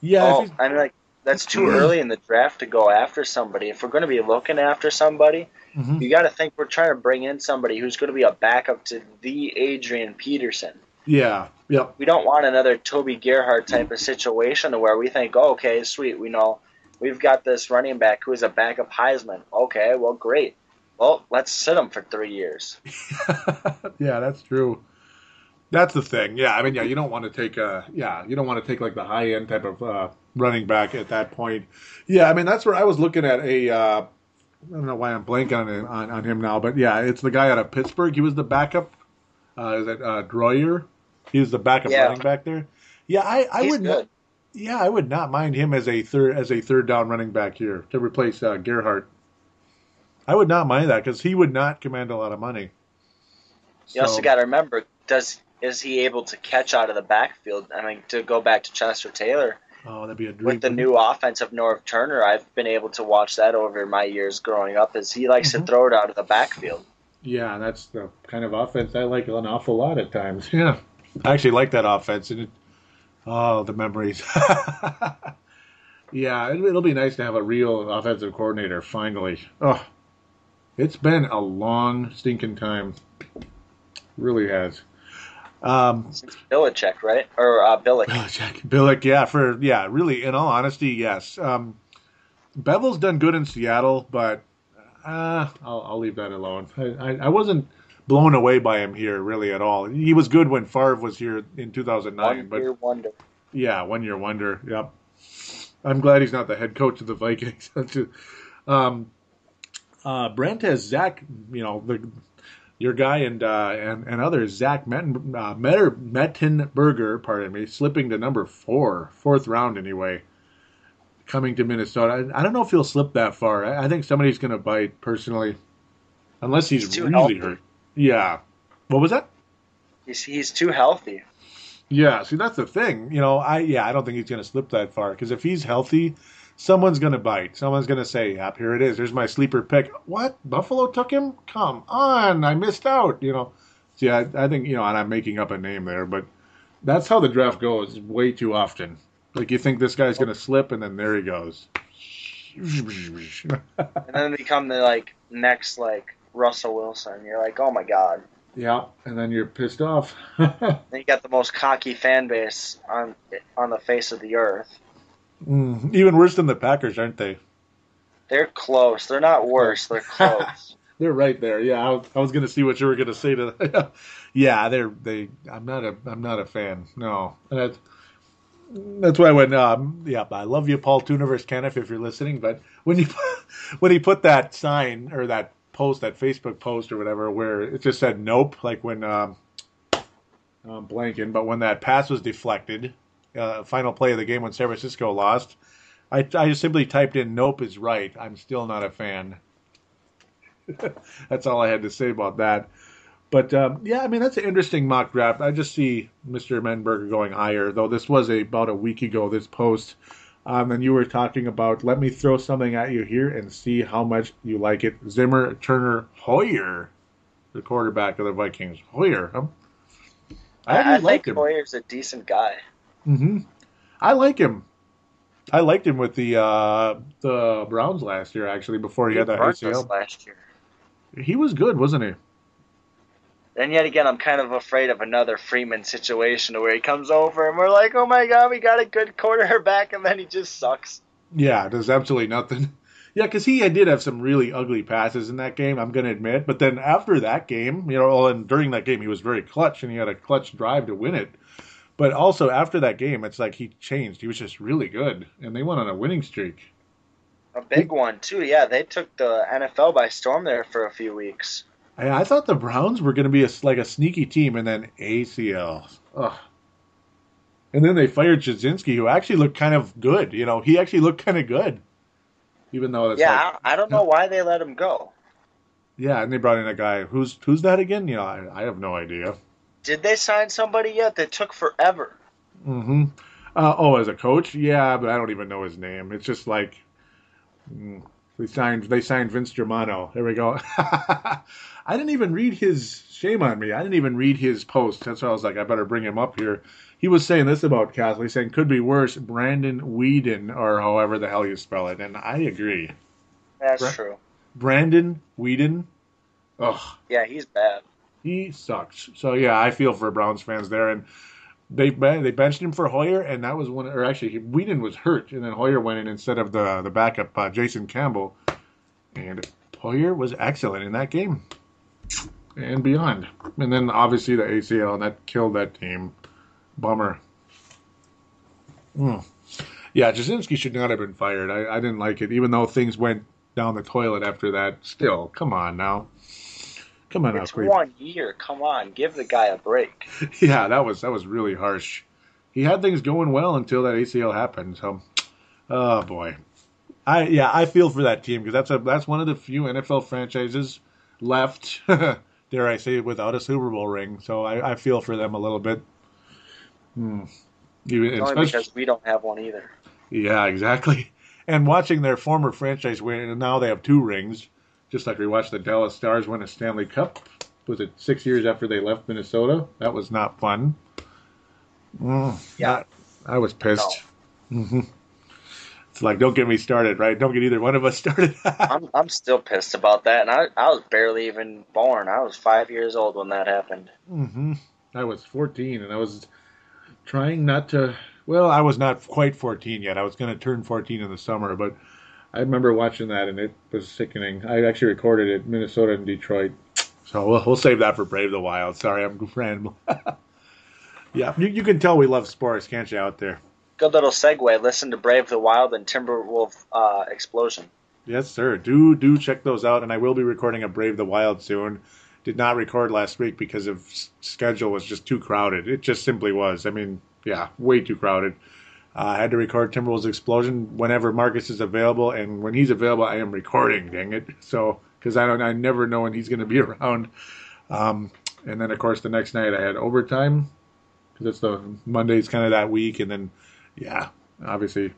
yeah oh, I mean, like that's too early in the draft to go after somebody. If we're going to be looking after somebody, Mhm. you got to think we're trying to bring in somebody who's going to be a backup to the Adrian Peterson. yeah yep We don't want another Toby Gerhart type of situation to where we think, oh, okay, sweet, we know we've got this running back who is a backup Heisman. Okay, well, great. Well, let's sit him for three years. yeah, that's true. That's the thing. Yeah, I mean, yeah, you don't want to take a yeah, you don't want to take like the high end type of uh, running back at that point. Yeah, I mean that's where I was looking at a. Uh, I don't know why I'm blanking on, it- on on him now, but yeah, it's the guy out of Pittsburgh. He was the backup. Uh, is it uh, Droyer? He was the backup Yeah. running back there. Yeah, I, I He's would. Not, Yeah, I would not mind him as a third as a third down running back here to replace uh, Gerhart. I would not mind that because he would not command a lot of money. You also got to remember, does is he able to catch out of the backfield? I mean, to go back to Chester Taylor Oh, that'd be a dream. with the new offense of Norv Turner, I've been able to watch that over my years growing up. Is he likes Mhm. to throw it out of the backfield? Yeah, that's the kind of offense I like an awful lot at times. Yeah, I actually like that offense. And it, oh, the memories. yeah, it, it'll be nice to have a real offensive coordinator finally. Oh, it's been a long stinking time. Really has. Um, Since right? Or uh, Billick? Billick, yeah, for yeah, really. In all honesty, yes. Um, Bevell's done good in Seattle, but uh, I'll, I'll leave that alone. I, I, I wasn't blown away by him here really at all. He was good when Favre was here in 2009, One but year wonder. yeah, one year wonder. Yep. I'm glad he's not the head coach of the Vikings. um, uh, Brent has Zach, you know, the your guy and uh, and and others, Zach Metten, uh, Metter, Mettenberger, pardon me, slipping to number four, fourth round anyway, coming to Minnesota. I, I don't know if he'll slip that far. I, I think somebody's going to bite personally, unless he's, He's really healthy. hurt. Yeah. What was that? He's he's too healthy. Yeah, see that's the thing. You know, I yeah, I don't think he's going to slip that far because if he's healthy, someone's going to bite. Someone's going to say, "Yep, here it is. There's my sleeper pick." What? Buffalo took him? Come on, I missed out. You know. See, I, I think you know, and I'm making up a name there, but that's how the draft goes way too often. Like you think this guy's going to slip, and then there he goes. and then become the like next like Russell Wilson. You're like, oh my god. yeah, and then you're pissed off. Then you got the most cocky fan base on on the face of the earth. Mm, even worse than the Packers, aren't they? They're close. They're not worse. They're close. They're right there. Yeah, I was, I was going to see what you were going to say to. that. yeah, they're they. I'm not a. I'm not a fan. No, that's that's why when um yeah, I love you, Paul Tuniverse Kenneth, if you're listening. But when you when he put that sign or that post, that Facebook post or whatever, where it just said nope, like when um, I'm blanking, but when that pass was deflected, uh, final play of the game when San Francisco lost, I I just simply typed in nope is right. I'm still not a fan. that's all I had to say about that. But um, yeah, I mean that's an interesting mock draft. I just see Mr. Menberger going higher, though. This was a, about a week ago. This post, um, and you were talking about. Let me throw something at you here and see how much you like it. Zimmer, Turner, Hoyer, the quarterback of the Vikings. Hoyer, huh? I, I actually think him. Hoyer's a decent guy. Hmm I like him. I liked him with the uh, the Browns last year, actually, before he had that ACL. last year. He was good, wasn't he? Then yet again, I'm kind of afraid of another Freeman situation where he comes over and we're like, oh my god, we got a good quarterback, and then he just sucks. Yeah, there's absolutely nothing. Yeah, because he did have some really ugly passes in that game, I'm going to admit. But then after that game, you know, and during that game, he was very clutch and he had a clutch drive to win it. But also after that game, it's like he changed. He was just really good, and they went on a winning streak. A big one too. Yeah, they took the NFL by storm there for a few weeks. I, I thought the Browns were going to be a, like a sneaky team, and then ACL. Ugh. And then they fired Jasinski, who actually looked kind of good. You know, he actually looked kind of good, even though it's yeah, like, I, I don't know why they let him go. yeah. And they brought in a guy who's who's that again? You know, I, I have no idea. Did they sign somebody yet? They took forever. Mm-hmm. Uh, oh, as a coach, yeah, but I don't even know his name. It's just like mm, they signed they signed Vince Germano. There we go. I didn't even read his shame on me. I didn't even read his post. That's why I was like, I better bring him up here. He was saying this about Cassel. He's saying could be worse. Brandon Weeden, or however the hell you spell it, and I agree. That's Right. true. Brandon Weeden. Ugh. Yeah, he's bad. He sucks. So yeah, I feel for Browns fans there, and they they benched him for Hoyer, and that was one. Or actually, he- Weeden was hurt, and then Hoyer went in instead of the the backup uh, Jason Campbell, and Hoyer was excellent in that game and beyond. And then obviously the ACL, and that killed that team. Bummer. Mm. Yeah, Jasinski should not have been fired. I, I didn't like it, even though things went down the toilet after that. Still, come on now. Come on It's Queen. one year. Come on, give the guy a break. Yeah, that was that was really harsh. He had things going well until that ACL happened. So, oh boy, I yeah I feel for that team because that's a that's one of the few NFL franchises left. dare I say, without a Super Bowl ring. So I, I feel for them a little bit. Hmm. Even, Only because we don't have one either. yeah, exactly. And watching their former franchise win, and now they have two rings, just like we watched the Dallas Stars win a Stanley Cup. Was it six years after they left Minnesota? That was not fun. Mm, Yeah. I, I was pissed. hmm It's like, don't get me started, right? Don't get either one of us started. I'm I'm still pissed about that, and I I was barely even born. I was five years old when that happened. hmm I was 14, and I was trying not to. Well, I was not quite 14 yet. I was going to turn 14 in the summer, but I remember watching that, and it was sickening. I actually recorded it, Minnesota and Detroit. So we'll, we'll save that for Brave the Wild. Sorry, I'm rambling. yeah, you, you can tell we love sports, can't you, out there? Good little segue. Listen to Brave the Wild and Timberwolf uh, Explosion. Yes, sir. Do do check those out, and I will be recording a Brave the Wild soon. Did not record last week because of s- schedule was just too crowded. It just simply was. I mean, yeah, way too crowded. Uh, I had to record Timberwolves Explosion whenever Marcus is available, and when he's available, I am recording. Dang it! So because I don't, I never know when he's going to be around. Um, and then of course the next night I had overtime because it's the Monday's kind of that week, and then yeah, obviously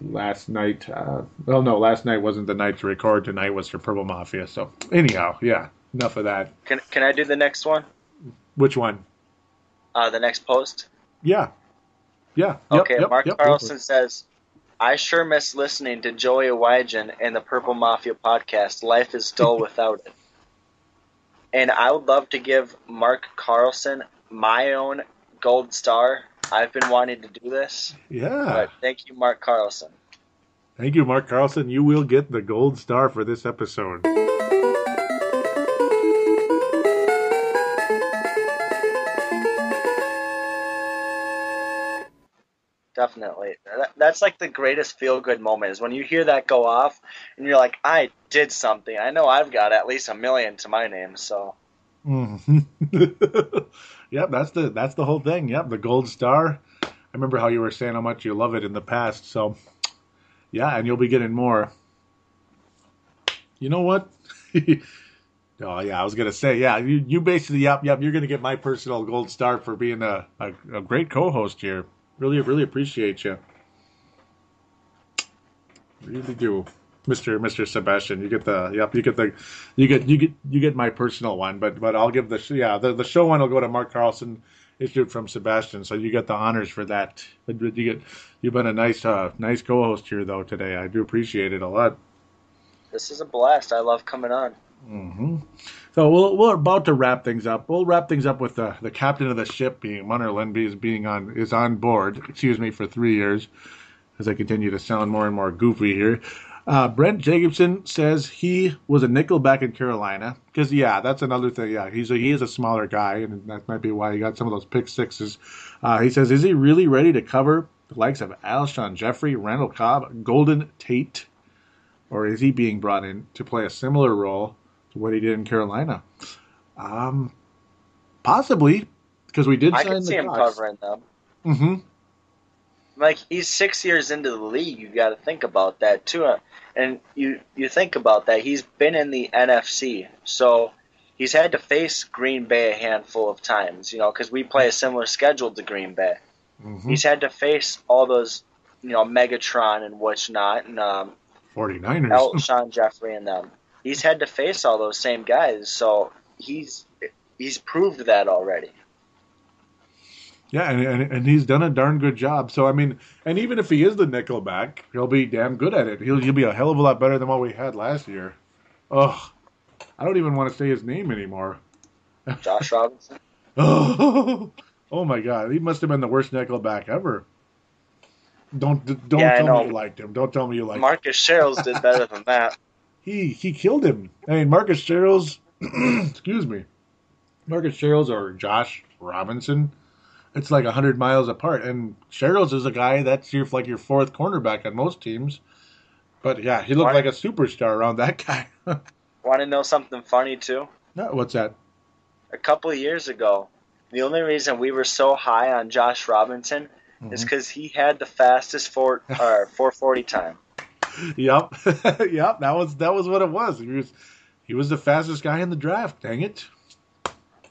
last night. Uh, well, no, last night wasn't the night to record. Tonight was for Purple Mafia. So anyhow, yeah, enough of that. Can can I do the next one? Which one? Uh, the next post. Yeah, yeah. Okay, yep, Mark yep, Carlson says, I sure miss listening to Joey Wygen and the Purple Mafia podcast. Life is dull without it. And I would love to give Mark Carlson my own gold star. I've been wanting to do this, Yeah. but thank you, Mark Carlson. Thank you, Mark Carlson. You will get the gold star for this episode. Definitely. That, that's like the greatest feel good moment is when you hear that go off and you're like, I did something. I know I've got at least a million to my name, so. hmm yep, that's the that's the whole thing. Yep, the gold star. I remember how you were saying how much you love it in the past. So, yeah, and you'll be getting more. You know what? oh yeah, I was gonna say yeah. You you basically yep yep. You're gonna get my personal gold star for being a a, a great co-host here. Really really appreciate you. Really do. Mr. Mr. Sebastian. You get the yep. You get the you get you get you get my personal one, but but I'll give the yeah the the show one will go to Mark Carlson, issued from Sebastian. So you get the honors for that. But You get you've been a nice uh nice co-host here though today. I do appreciate it a lot. This is a blast. I love coming on. Hmm So we'll, we're about to wrap things up. We'll wrap things up with the, the captain of the ship being Munner Lindby is being on is on board. Excuse me for three years, as I continue to sound more and more goofy here. Uh, Brent Jacobson says he was a nickel back in Carolina because yeah, that's another thing. Yeah, he's a, he is a smaller guy, and that might be why he got some of those pick sixes. Uh, he says, is he really ready to cover the likes of Alshon Jeffery, Randall Cobb, Golden Tate? or is he being brought in to play a similar role what he did in Carolina? Um, possibly because we did I can see him Cox. covering them. hmm Like he's six years into the league. You got to think about that too. And you you think about that. He's been in the NFC, so he's had to face Green Bay a handful of times. You know, because we play a similar schedule to Green Bay. hmm He's had to face all those, you know, Megatron and whatnot, and um, 49ers. Elton Jeffrey and them. He's had to face all those same guys, so he's he's proved that already. Yeah, and, and and he's done a darn good job. So I mean, and even if he is the nickelback, he'll be damn good at it. He'll he'll be a hell of a lot better than what we had last year. Ugh, I don't even want to say his name anymore. Josh Robinson. Oh, oh my God, he must have been the worst nickelback ever. Don't don't Yeah, tell me you liked him. Don't tell me you liked him. Marcus Sherels did better than that. He he killed him. I mean, Marcus Sherels, excuse me, Marcus Sherels or Josh Robinson. It's like hundred miles apart, and Sherels is a guy that's your like your fourth cornerback on most teams. But yeah, he looked Why- like a superstar around that guy. Want to know something funny too? No, What's that? A couple of years ago, the only reason we were so high on Josh Robinson is Mhm. because he had the fastest four or 440 time. Yep, yep. That was that was what it was. He was he was the fastest guy in the draft. Dang it!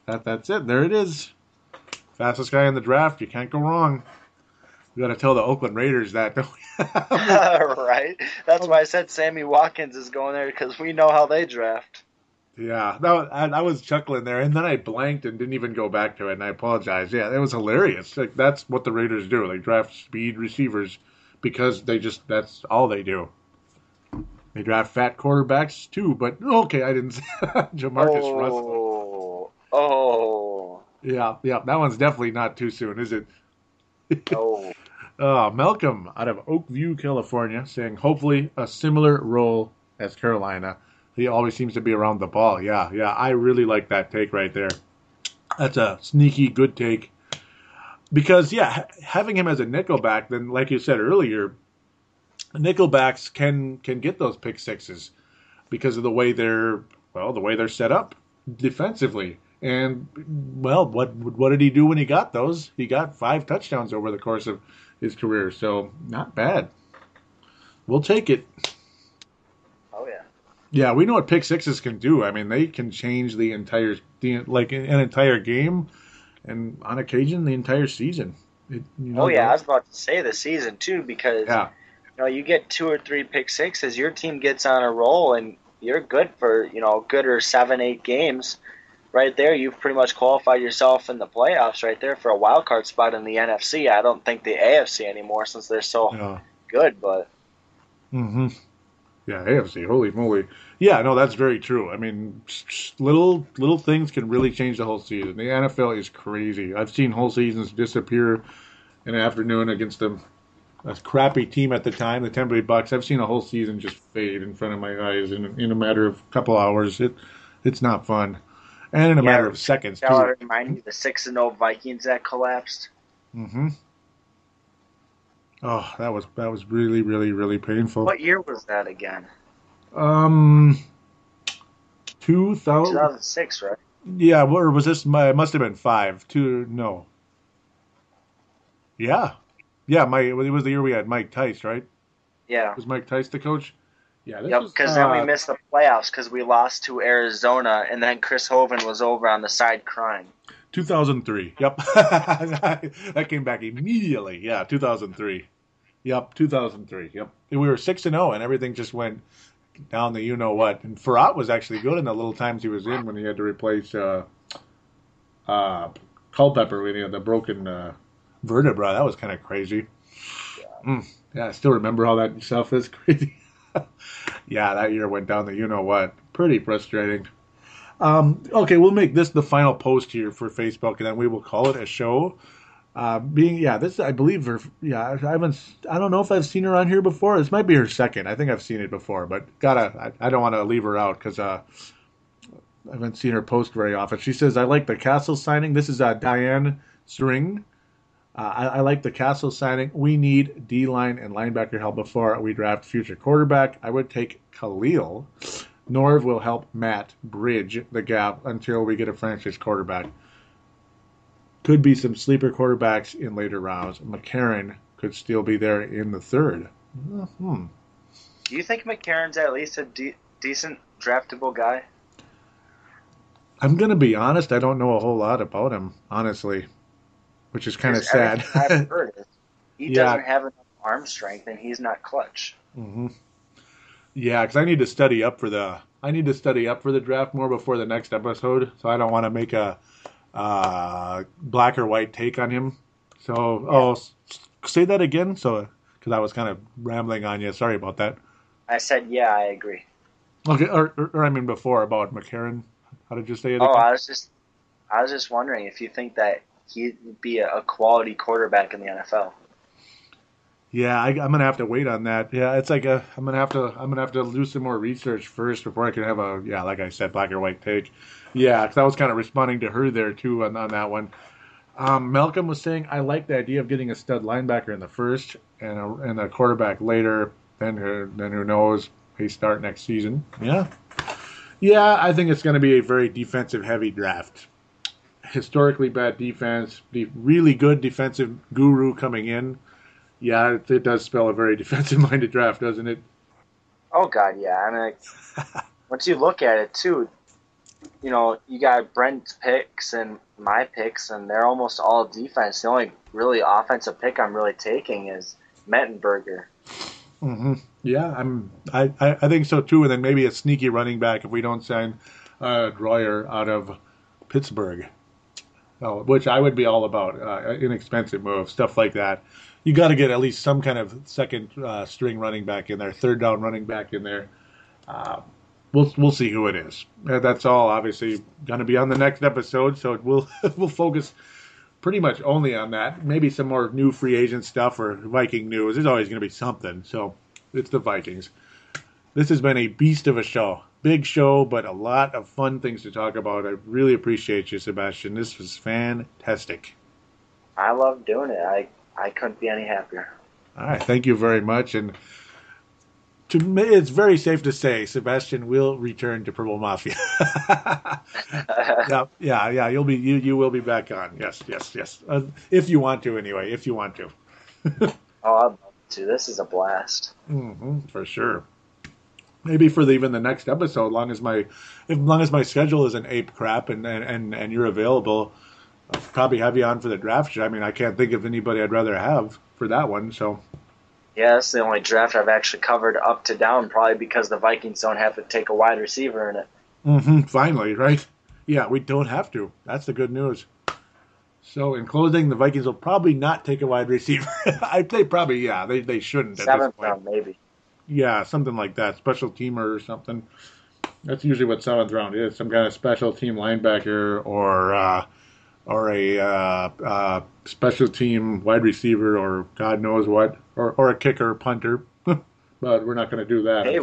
That that's it. There it is. Fastest guy in the draft. You can't go wrong. We got to tell the Oakland Raiders that. don't we? right? That's why I said Sammy Watkins is going there because we know how they draft. yeah, that was, I, I was chuckling there, and then I blanked and didn't even go back to it, and I apologize. Yeah, it was hilarious. Like that's what the Raiders do. They draft speed receivers because they just that's all they do. They draft fat quarterbacks too, but okay, I didn't. JaMarcus Russell. oh, oh, Yeah, yeah, that one's definitely not too soon, is it? oh. Uh, Malcolm out of Oakview, California, saying hopefully a similar role as Carolina. He always seems to be around the ball. Yeah, yeah, I really like that take right there. That's a sneaky good take. Because yeah, having him as a nickelback, then like you said earlier, nickelbacks can can get those pick sixes because of the way they're well, the way they're set up defensively. And well, what what did he do when he got those? He got five touchdowns over the course of his career, so not bad. We'll take it. Oh yeah. Yeah, we know what pick sixes can do. I mean, they can change the entire the, like an entire game, and on occasion the entire season. It, you know, Oh yeah, I was about to say the season too because yeah, you know you get two or three pick sixes, your team gets on a roll, and you're good for you know good or seven eight games. Right there, you've pretty much qualified yourself in the playoffs. Right there for a wild card spot in the NFC. I don't think the AFC anymore since they're so yeah. good, but Mm-hmm. Yeah, AFC. Holy moly. Yeah, no, that's very true. I mean, little little things can really change the whole season. The NFL is crazy. I've seen whole seasons disappear in an afternoon against a, a crappy team at the time, the Tampa Bay Bucks. I've seen a whole season just fade in front of my eyes in, in a matter of a couple hours. It it's not fun, and in a Yeah, matter of seconds too. remind you the six and zero Vikings that collapsed? Mm-hmm. Oh, that was that was really really really painful. What year was that again? Um, two thousand. 2006, right? Yeah, or was this? My, it must have been five. Two, no. Yeah, yeah. My it was the year we had Mike Tice, right? Yeah. Was Mike Tice the coach? Yeah, Yep, was, because then we uh, missed the playoffs because we lost to Arizona, and then Chris Hovan was over on the side crying. 2003. Yep, that came back immediately. Yeah, 2003. Yep, 2003. Yep, and we were six and zero, and everything just went down the you know what. And Frerotte was actually good in the little times he was in when he had to replace uh, uh, Culpepper when he had the broken uh, vertebra. That was kind of crazy. Mm, yeah, I still remember all that stuff. Is crazy. yeah, that year went down the you know what. Pretty frustrating. Um, okay, we'll make this the final post here for Facebook, and then we will call it a show. Uh, being yeah, this I believe her. Yeah, I haven't. I don't know if I've seen her on here before. This might be her second. I think I've seen it before, but gotta. I, I don't want to leave her out because uh, I haven't seen her post very often. She says I like the Cassel signing. This is uh, Diane String. Uh, I, I like the Cassel signing. We need D line and linebacker help before we draft future quarterback. I would take Khalil. Norv will help Matt bridge the gap until we get a franchise quarterback. Could be some sleeper quarterbacks in later rounds. McCarron could still be there in the third. Hmm. Do you think McCarron's at least a de- decent draftable guy? I'm going to be honest. I don't know a whole lot about him, honestly, which is kind of sad. I've heard is he Yeah. doesn't have enough arm strength and he's not clutch. hmm Yeah, because I need to study up for the I need to study up for the draft more before the next episode, so I don't want to make a uh, black or white take on him. So, oh, say that again. So, because I was kind of rambling on you. Sorry about that. I said, yeah, I agree. Okay, or, or, or I mean before about McCarron. How did you say it? Oh, again? I was just, I was just wondering if you think that he'd be a, a quality quarterback in the NFL. Yeah, I, I'm gonna have to wait on that. Yeah, it's like a, I'm gonna have to I'm gonna have to do some more research first before I can have a yeah, like I said, black or white take. Yeah, because I was kind of responding to her there too on, on that one. Um, Malcolm was saying I like the idea of getting a stud linebacker in the first and a, and a quarterback later. Then who then who knows? He start next season. Yeah, yeah. I think it's going to be a very defensive heavy draft. Historically bad defense, the really good defensive guru coming in. Yeah, it, it does spell a very defensive minded draft, doesn't it? Oh God, yeah. I like, once you look at it too, you know, you got Brent's picks and my picks, and they're almost all defense. The only really offensive pick I'm really taking is Mettenberger. Mm-hmm. Yeah, I'm. I, I I think so too. And then maybe a sneaky running back if we don't sign uh, Droyer out of Pittsburgh, oh, which I would be all about. Uh, inexpensive move, stuff like that. You got to get at least some kind of second uh, string running back in there, third down running back in there. Uh, we'll we'll see who it is. Uh, that's all. Obviously, going to be on the next episode, so we'll we'll focus pretty much only on that. Maybe some more new free agent stuff or Viking news. There's always going to be something. So it's the Vikings. This has been a beast of a show. Big show, but a lot of fun things to talk about. I really appreciate you, Sebastian. This was fantastic. I love doing it. I I couldn't be any happier. All right, thank you very much. And to me, it's very safe to say Sebastian will return to Purple Mafia. yeah, yeah, yeah. You'll be you you will be back on. Yes, yes, yes. Uh, if you want to, anyway. If you want to. Oh, I'd love to. This is a blast. hmm for sure. Maybe for the, even the next episode, long as my, as long as my schedule isn't ape crap and and and, and you're available, I'll probably have you on for the draft. I mean, I can't think of anybody I'd rather have for that one. So Yeah, that's the only draft I've actually covered up to down, probably because the Vikings don't have to take a wide receiver in it. Mm-hmm, finally, right? Yeah, we don't have to. That's the good news. So in closing, the Vikings will probably not take a wide receiver. I'd say probably yeah. They they shouldn't at this Seventh round, maybe. Yeah, something like that. Special teamer or something. That's usually what seventh round is. Some kind of special team linebacker or uh, or a uh, uh, special team wide receiver or God knows what or or a kicker punter. but we're not going to do that. Hey,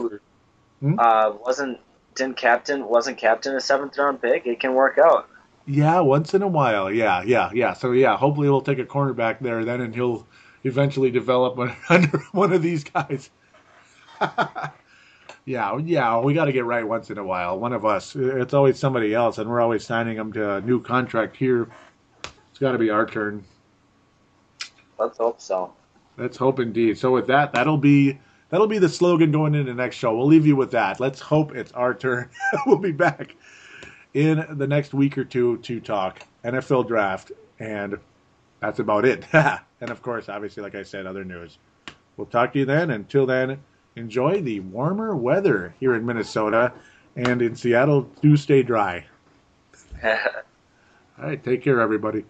Hmm? Uh, wasn't didn't captain wasn't captain a seventh round pick? It can work out. Yeah, once in a while. Yeah, yeah, yeah. So yeah, hopefully we'll take a cornerback there then, and he'll eventually develop under one of these guys. yeah, yeah. We got to get right once in a while. One of us. It's always somebody else, and we're always signing them to a new contract here. It's got to be our turn. Let's hope so. Let's hope indeed. So with that, that'll be that'll be the slogan going into the next show. We'll leave you with that. Let's hope it's our turn. we'll be back in the next week or two to talk NFL draft, and that's about it. and of course, obviously, like I said, other news. We'll talk to you then. Until then, enjoy the warmer weather here in Minnesota, and in Seattle, do stay dry. All right, take care, everybody.